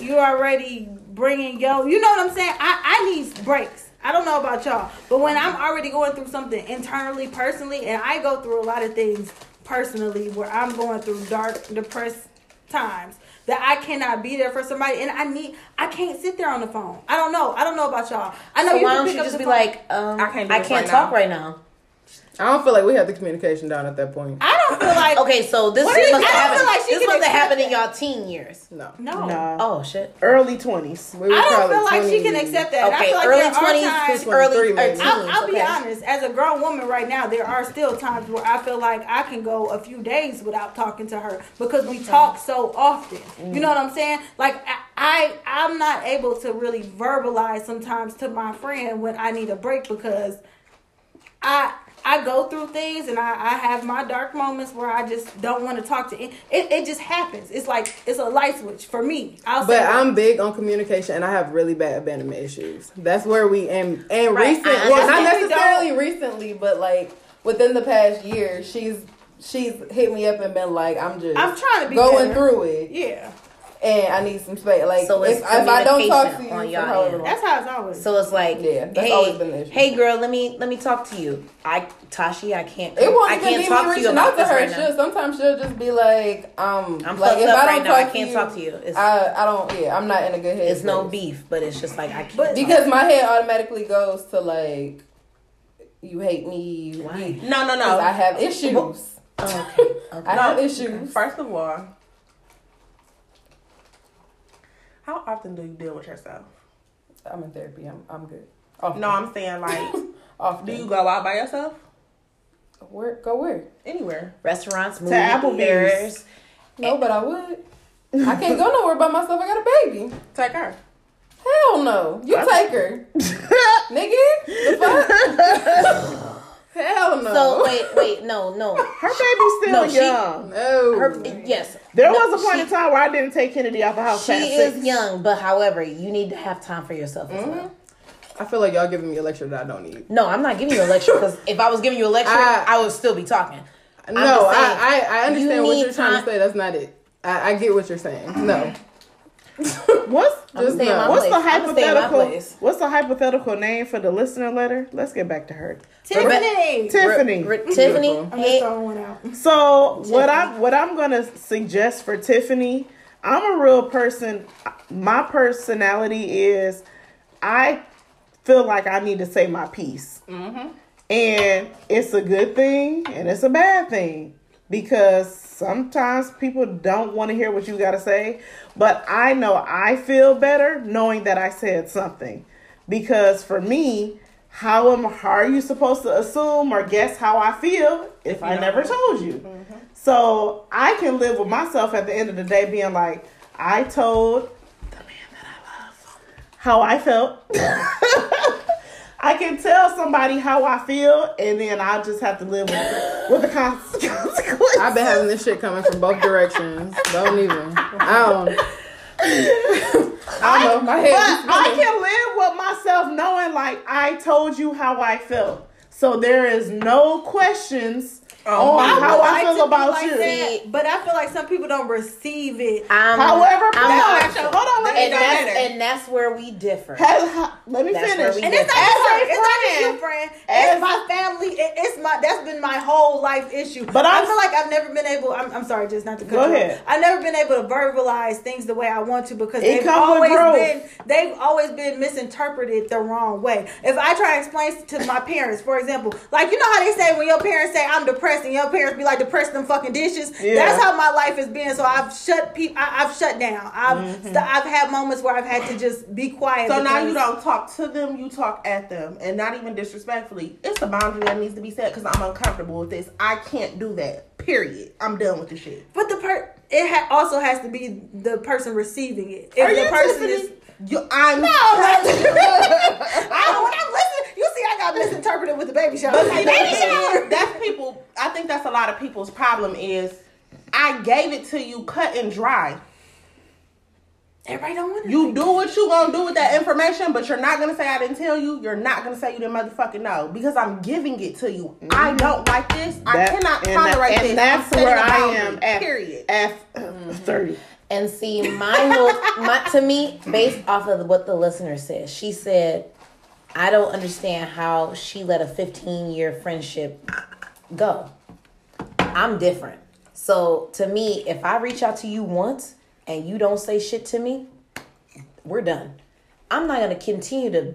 you already bringing yo, you know what I'm saying? I I need breaks. I don't know about y'all, but when I'm already going through something internally, personally, and I go through a lot of things personally where I'm going through dark, depressed times that I cannot be there for somebody, and I need, I can't sit there on the phone. I don't know. I don't know about y'all. I know so you why don't you just be phone. like, um, I can't I can't right talk now. right now. I don't feel like we had the communication down at that point. I don't feel like Okay, so this What do you- must I have don't feel happened. like she this can must have accept happened in y'all teen years. No. no. No. Oh shit. Early 20s. We were I don't probably feel like she 20 can accept that. I Okay, feel like early there are twenties, early 23 maybe. teens. I'll, I'll be okay. honest. As a grown woman right now, there are still times where I feel like I can go a few days without talking to her because we talk so often. You mm. know what I'm saying? Like I, I, I'm not able to really verbalize sometimes to my friend when I need a break because I. I go through things and I, I have my dark moments where I just don't want to talk to it. It, it just happens. It's like it's a light switch for me. I'll say But that. I'm big on communication, and I have really bad abandonment issues. That's where we and and Right, recently, I well, not necessarily recently, but like within the past year, she's she's hit me up and been like, "I'm just I'm trying to be going better. through it, Yeah, and I need some space." Like So if, it's if I don't talk to communication you on for your however end. long, that's how it's always. So it's like, Yeah, that's hey, always been the issue. hey, girl, let me let me talk to you. I Tashi, I can't. it won't I even can't be talk me to you reaching about out to her. right she'll, now. sometimes she'll just be like, um, I'm like fucked if up I don't right now. I can't to talk to you, you. It's, I I don't. Yeah, I'm not in a good head. it's no beef, but it's just like I can't. But- talk. because my head automatically goes to like, you hate me. Why? No, no, no. I have issues. Oh, okay, okay. I have issues. First of all, how often do you deal with yourself? I'm in therapy. I'm I'm good. Often. No, I'm saying like, often. do you go out by yourself? where go where? Anywhere. Restaurants, movie Applebee's. No, but I would. I can't go nowhere by myself. I got a baby. Take her. Hell no. You take her, nigga. The fuck? Hell no. So wait, wait, no, no. Her baby's still No, she- young. no. Her, yes, There No, was a point she- in time where I didn't take Kennedy out the house. She past is six. young, but however, you need to have time for yourself as mm-hmm. well. I feel like y'all giving me a lecture that I don't need. No, I'm not giving you a lecture because if I was giving you a lecture, I- I, would still be talking. No, saying, I, I I understand you what you're trying time- to say. That's not it. I, I get what you're saying. No. What's I'm Just staying in my no. what's the place. I'ma stay in my hypothetical? place. What's the hypothetical name for the listener letter? Let's get back to her. Tiffany. Tiffany. R- Tiffany, I'm hey, just throwing one out. So what I what I'm gonna suggest for Tiffany, I'm a real person. My personality is I feel like I need to say my piece, mm-hmm. and it's a good thing and it's a bad thing because sometimes people don't want to hear what you got to say. But I know I feel better knowing that I said something because for me. How am how are you supposed to assume or guess how I feel if I never told you? Mm-hmm. So I can live with myself at the end of the day being like, I told the man that I love how I felt. I can tell somebody how I feel, and then I just have to live with, with the consequences. I've been having this shit coming from both directions. Don't even. I don't. I don't know. My head. But I can live with myself knowing, like, I told you how I felt. So there is no questions Oh, oh on I how I like feel to about like you. that, but I feel like some people don't receive it. I'm, However, I'm please- not- hold on, let me and that's later. and that's where we differ. Has- ha- let me That's finish. where we And it's not As just her. It's not just you, friend- friend. as- It's my family. It, it's my. That's been my whole life issue. But I I'm- feel like I've never been able. I'm, I'm sorry, just not to cut Go you off. ahead. I've never been able to verbalize things the way I want to because It they've always been. They've always been misinterpreted the wrong way. If I try to explain to my parents, for example, like you know how they say when your parents say I'm depressed and your parents be like depressed them fucking dishes. Yeah. That's how my life has been. So I've shut people. I've shut down. I've Mm-hmm. st- I've had moments where I've had to just be quiet. So now you don't talk to them, you talk at them, and not even disrespectfully. It's a boundary that needs to be set because I'm uncomfortable with this. I can't do that. Period. I'm done with the shit. But the per it ha- also has to be the person receiving it. If Are the person is You, I'm no. I when I'm listening, you see I got misinterpreted with the baby shower. But see, baby that's, shower. that's people. I think that's a lot of people's problem. Is I gave it to you cut and dry. Everybody don't want to. You do what you gonna do with that information, but you're not gonna say I didn't tell you. You're not gonna say you didn't motherfucking know because I'm giving it to you. I mm-hmm. don't like this. I That- cannot and that- tolerate and this. that's I'm setting where I am at- Period. F uh, mm-hmm. thirty. And see, my whole, my to me, based off of what the listener says, she said, "I don't understand how she let a 15 year friendship go. I'm different. So to me, if I reach out to you once and you don't say shit to me, we're done. I'm not gonna continue to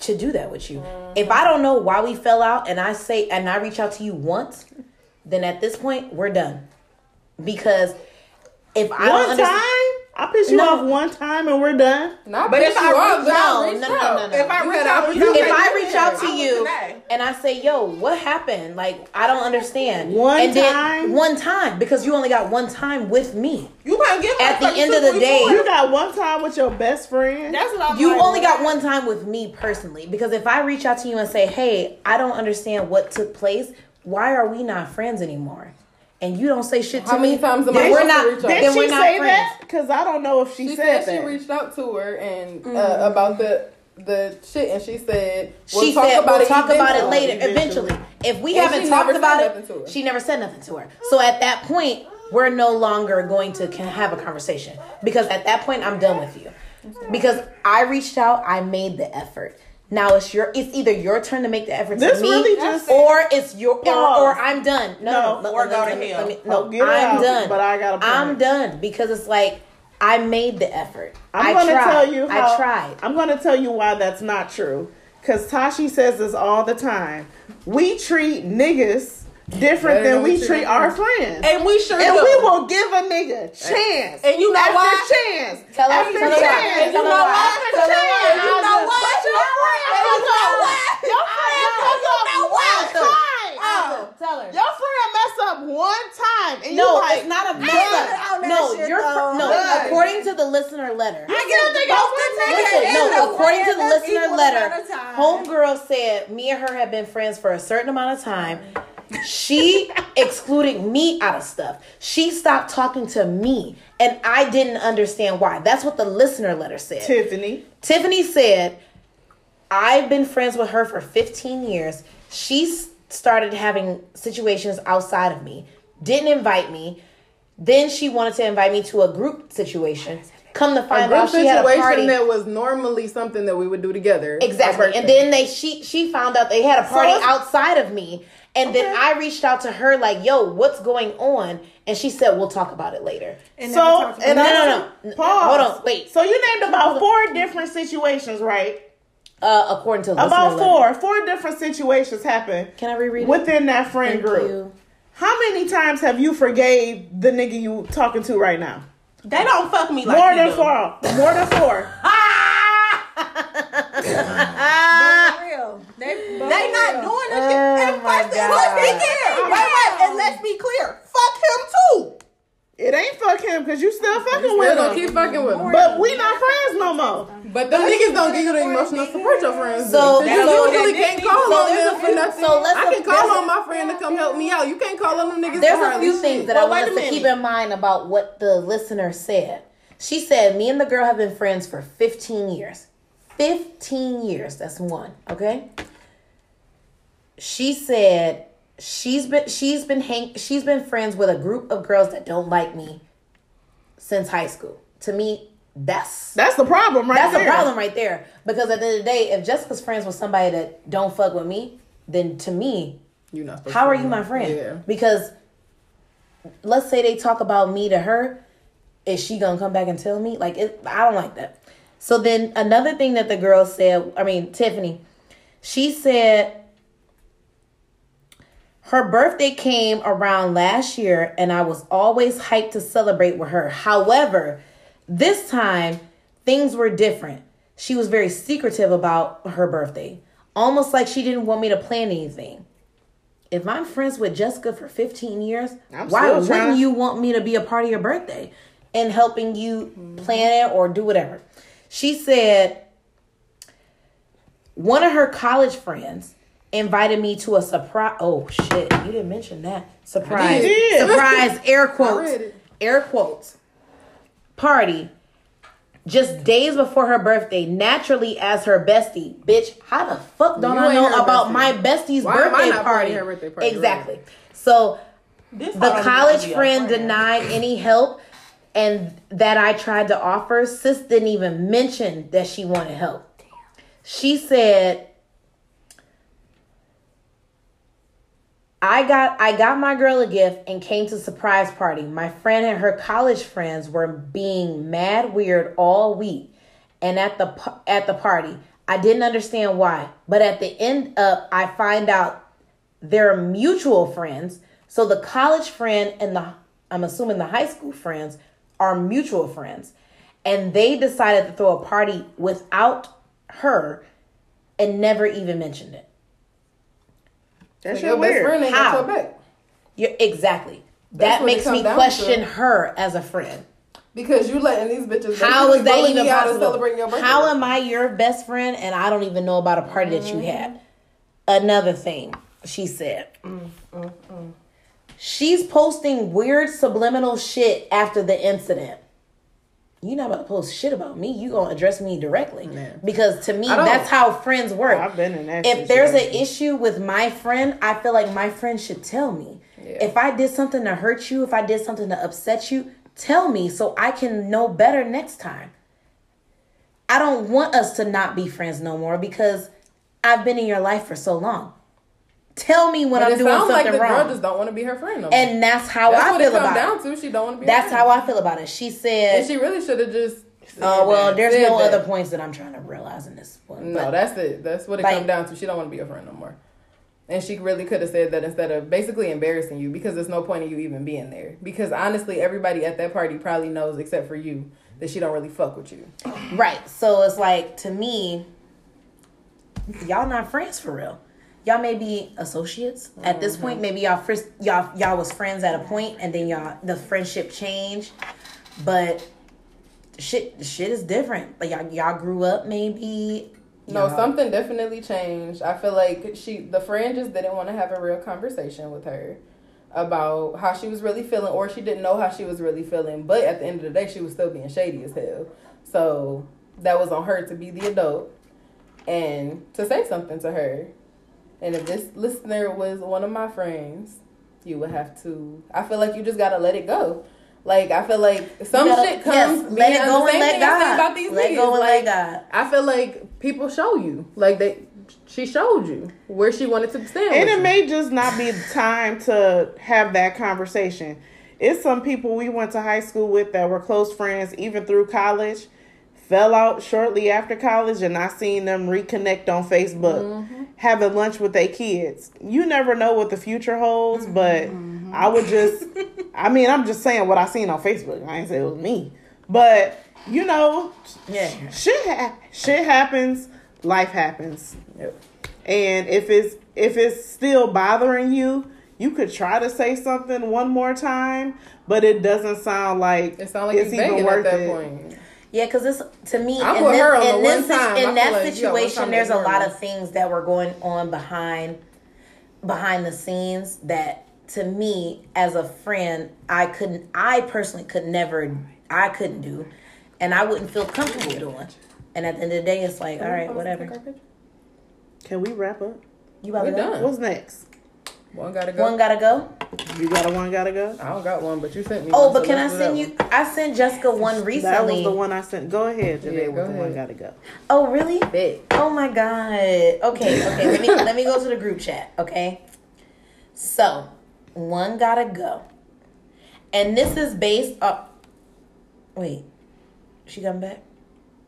to do that with you. Mm-hmm. If I don't know why we fell out and I say and I reach out to you once, then at this point we're done. Because if I don't One time, understand, I piss you No. off one time and we're done. Not But if I you off, reach but out, no, no, no, no, no. If I reach out, out- you don't if I reach out to you and I say, "Yo, what happened?" Like I don't understand. One and then time? one time because you only got one time with me. you can't give At the end of the day- You got one time with your best friend. That's what I'm You like, only got one time with me personally because if I reach out to you and say, "Hey, I don't understand what took place. Why are we not friends anymore?" And you don't say shit to How me, many times am I we're supposed to not. reach out? Did we're she say friends. that? Because I don't know if she, She said, said she reached out to her and uh, about the the shit, and she said we'll she talk said about we'll it talk about it later, Eventually. eventually. If we And haven't talked about said nothing to it, her. she never said nothing to her. So at that point, we're no longer going to can have a conversation because at that point, I'm done with you. Because I reached out, I made the effort. Now it's your. It's either your turn to make the effort This to me, really just- or it's your, or, or I'm done. No, No, no, or go to let hell. me- Oh, no, get I'm out, done. but I got. I'm done because it's like I made the effort. I'm gonna tell you how I tried. I'm gonna tell you why that's not true. Cause Tashi says this all the time. We treat niggas different than than we we treat treat our friends. And we sure And do. we will give a nigga chance. And you know after why? chance. Tell her- after tell her why. chance. And you know why. After Tell her chance. why. And you know what? But your friend And you know mess what? up. Your friend And you up know one time. Oh, tell her. Your friend mess up one time. And No, like, it's not a mess up. No, shit, you're no. According to the listener letter, I get the both the listen. No, according to the listener letter, amount of time. homegirl said me and her have been friends for a certain amount of time. She excluded me out of stuff. She stopped talking to me, and I didn't understand why. That's what the listener letter said. Tiffany. Tiffany said, I've been friends with her for 15 years. She started having situations outside of me, didn't invite me. Then she wanted to invite me to a group situation. Come to find out she had a situation party. that was normally something that we would do together. Exactly. And then they she she found out they had a party it's- outside of me. And then I reached out to her like, "Yo, what's going on?" And she said, "We'll talk about it later." And So, never talked to and No. I- no, no, no. Pause. Hold on, wait. So you named about four different situations, right? Uh, according to About listener letter. four. Four different situations happened Can I reread it? within that friend Thank group. you. How many times have you forgave the nigga you talking to right now? They don't fuck me like More you than do. four. More than four. For. They, They not doing this shit. Oh And first, and let's be clear. Wait, wait, and let's be clear. Fuck him too. It ain't fuck him because you still fucking We're with gonna him. keep fucking with them. But we not friends no more. But them niggas don't give you the emotional support your friends So- do. so- you usually can't call so on them for nothing. so let's- I can call on my friend to come help me out. You can't call on them niggas There's a few things shit. that I Well, want us to keep in mind about what the listener said. She said, Me and the girl have been friends for 15 years. 15 years. That's one. Okay. She said she's been she's been hang she's been friends with a group of girls that don't like me since high school. To me, that's That's the problem right that's there. a problem right there. Because at the end of the day, if Jessica's friends with somebody that don't fuck with me, then to me, You not how are you my friend? Yeah. Because let's say they talk about me to her, is she gonna come back and tell me? Like it, I don't like that. So then another thing that the girl said, I mean Tiffany, she said her birthday came around last year and I was always hyped to celebrate with her. However, this time things were different. She was very secretive about her birthday, almost like she didn't want me to plan anything if I'm friends with Jessica for 15 years, I'm why wouldn't you want me to be a part of your birthday and helping you mm-hmm. plan it or do whatever? She said one of her college friends invited me to a surprise. Oh shit, you didn't mention that. Surprise. did. Surprise air I quotes. Air quotes. Party just days before her birthday, naturally as her bestie. Bitch, how the fuck don't You I know about bestie. my bestie's Why am I birthday not party? her birthday party? Exactly. So This the college even be a friend denied any help and that I tried to offer. Sis didn't even mention that she wanted help. She said, I got I got my girl a gift and came to surprise party. My friend and her college friends were being mad weird all week and at the at the party. I didn't understand why, but at the end up I find out they're mutual friends. So the college friend and the I'm assuming the high school friends are mutual friends. And they decided to throw a party without her and never even mentioned it. That Your shit best weird. friend ain't How? got your back. you exactly. That's that makes me question to. her as a friend. Because you letting these bitches How basically that even me out possible? celebrating your birthday. How am I your best friend and I don't even know about a party that you had? Mm-hmm. Another thing she said. Mm, mm, mm. She's posting weird subliminal shit after the incident. You're not about to post shit about me. You gonna address me directly because to me that's how friends work. I've been in that If there's an issue with my friend, I feel like my friend should tell me. Yeah. If I did something to hurt you, if I did something to upset you, tell me so I can know better next time. I don't want us to not be friends no more because I've been in your life for so long. Tell me when But I'm doing. sounds like something the girl just don't want to be her friend no more. and that's how that's I what feel about down it. to. She don't want to be. That's how. I feel about it. She said, And she really should have just. "Oh said well, there's no that. other points that I'm trying to realize in this one." No, that's it. That's what it Like- comes down to. She don't want to be a friend no more. And she really could have said that instead of basically embarrassing you because there's no point in you even being there. Because honestly, everybody at that party probably knows except for you that she don't really fuck with you. Right. So it's like to me, y'all not friends for real. Y'all may be associates at this point. Mm-hmm. Maybe y'all first y'all y'all was friends at a point, and then y'all the friendship changed. But shit, shit is different. Like y'all y'all grew up maybe. No, y'all- something definitely changed. I feel like she, the friend, just didn't want to have a real conversation with her about how she was really feeling, or she didn't know how she was really feeling. But at the end of the day, she was still being shady as hell. So that was on her to be the adult and to say something to her. And if this listener was one of my friends, you would have to. I feel like you just gotta let it go. Like I feel like some You gotta- shit comes. yes, let it go and let thing God. About these Let niggas. go and like, let God. I feel like people show you, like they, she showed you where she wanted to stand. And it you. may just not be the time to have that conversation. It's some people we went to high school with that were close friends, even through college, fell out shortly after college, and I seen them reconnect on Facebook, Mm-hmm. Having lunch with their kids. You never know what the future holds, mm-hmm, but mm-hmm. I would just, I mean, I'm just saying what I seen on Facebook. I ain't say it was me, but you know, Yeah. shit, ha- shit happens, life happens. Yep. And if it's if it's still bothering you, you could try to say something one more time, but it doesn't sound like It like it's even at worth that it. point. Yeah, because it's to me I in put this, her on in the this one time. I in feel that like, yeah, one situation, time there's a lot of things that were going on behind behind the scenes that to me as a friend I couldn't I personally could never I couldn't do and I wouldn't feel comfortable doing. And at the end of the day it's like, all right, whatever. Can we wrap up? You about We to go? done. What's next? One gotta go. One gotta go. You got a one gotta go? I don't got one, but you sent me. Oh, one, but so can I let's do that send you? one. I sent Jessica one recently. That was the one I sent. Go ahead, Janelle, Yeah, with go the one ahead. gotta go. Oh, really? Bet. Oh my god. Okay, okay. Let me let me go to the group chat. Okay. So, one gotta go, and this is based up. Wait, she coming back?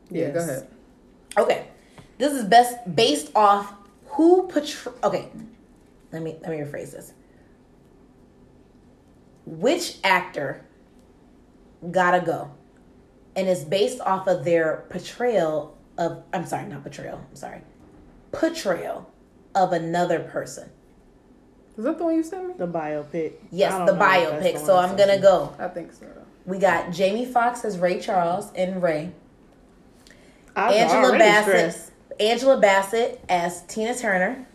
Yeah, go Yes. ahead. Okay, this is best based off who portray. Okay, let me let me rephrase this. Which actor gotta go, and it's based off of their portrayal of. I'm sorry, not portrayal. I'm sorry, portrayal of another person. Is that the one you sent me? The biopic. Yes, the know if that's biopic. the So I I'm gonna go. I think so. We got Jamie Foxx as Ray Charles and Ray. I was Angela Bassett. stressed. Angela Bassett as Tina Turner,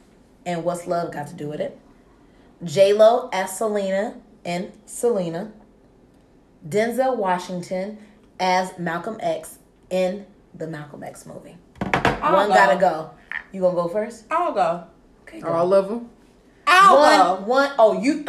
and what's love got to do with it? J Lo as Selena and Selena. Denzel Washington as Malcolm X in the Malcolm X movie. I'll One go. gotta go. You gonna go first? I'll go. Okay, go. All of them. I'll one, go. one. Oh, you.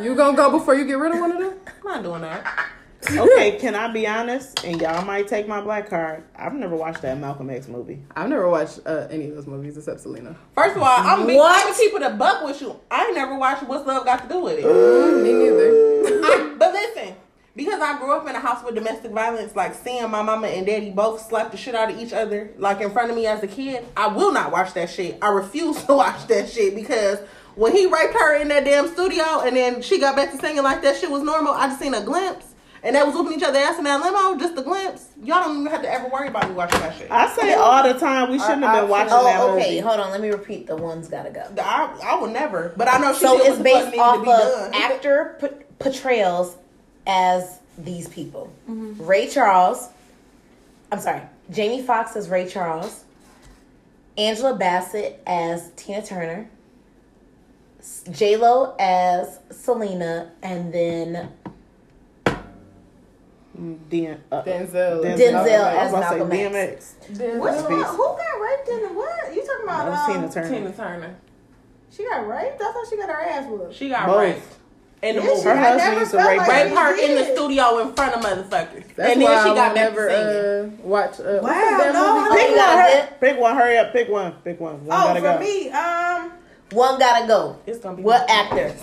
You gonna go before you get rid of one of them? I'm not doing that. Okay, can I be honest? And y'all might take my black card. I've never watched that Malcolm X movie. I've never watched uh, any of those movies except Selena. First of all, I'm What? I'm keep it a buck with you. I ain't never watched What's Love Got to Do with it. Me neither. I- but listen, because I grew up in a house with domestic violence, like seeing my mama and daddy both slap the shit out of each other, like in front of me as a kid, I will not watch that shit. I refuse to watch that shit because when he raped her in that damn studio and then she got back to singing like that shit was normal, I just seen a glimpse. And they was whooping each other ass in that limo, just a glimpse. Y'all don't even have to ever worry about me watching that shit. I, I say all the time we shouldn't have been watching that Oh, movie. okay. Hold on. Let me repeat. The one's gotta go. I, I will never, but I know she So shit it's what based off to of be done. actor p- portrayals as these people. Mm-hmm. Ray Charles. I'm sorry. Jamie Foxx as Ray Charles. Angela Bassett as Tina Turner. J Lo as Selena, and then D- uh, Denzel. Denzel I as was about to Malcolm say X. DMX. Which Peace. one? Who got raped in the what? You talking about? That um, Tina Turner. Tina Turner. She got raped. I thought she got her ass whooped. She got Both. raped. In the Yeah, movie. Her I husband never used to rape like her. raped her in the studio in front of motherfuckers. That's and why she I got never to singing. uh, watch. Uh, Wow, that no, movie? Pick one. Hurry, pick one. Hurry up. Pick one. Pick one. One Oh, gotta for go. me, um, One gotta go. It's gonna be What actor?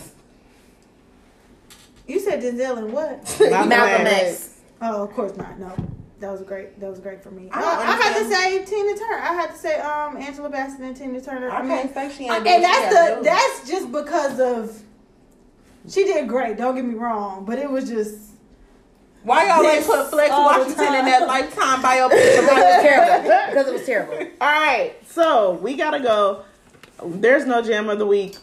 you said Denzel and what? Malcolm Malcolm X. X. Oh, of course not. No, that was great. That was great for me. I I, don't I had to understand. say Tina Turner. I had to say um Angela Bassett and Tina Turner. I I mean, can't say she I- ain't and that's gotta the do. that's just because of she did great. Don't get me wrong, but it was just Why y'all ain't This put Flex all the Washington in time. that lifetime biopic? Because it was terrible. Because it was terrible. All right, so we gotta go. There's no jam of the week.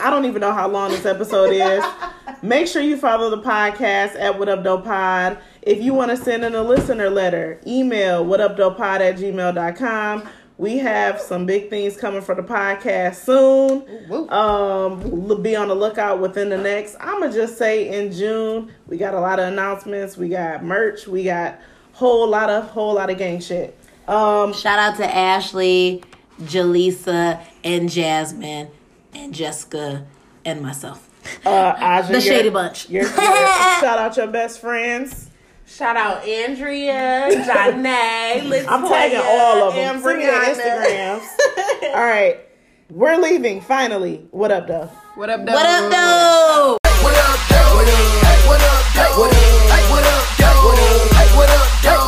I don't even know how long this episode is. Make sure you follow the podcast at What Up Doe Pod. If you want to send in a listener letter, email whatupdoepod at gmail.com. We have some big things coming for the podcast soon. Um, we'll be on the lookout within the next. I'ma just say in June. We got a lot of announcements. We got merch. We got whole lot of whole lot of gang shit. Um, Shout out to Ashley, Jaleesa, and Jasmine, and Jessica, and myself. uh, Aja, The Shady Bunch. your- your- shout out your best friends. Shout out Andrea, Janae, Latoya, I'm tagging all of them. Send me Instagrams. all right. We're leaving finally. What up, Doe? What up, Doe? What up, Doe? What up, Doe? What up, Doe? What up, Doe? What up, Doe? What up, Doe?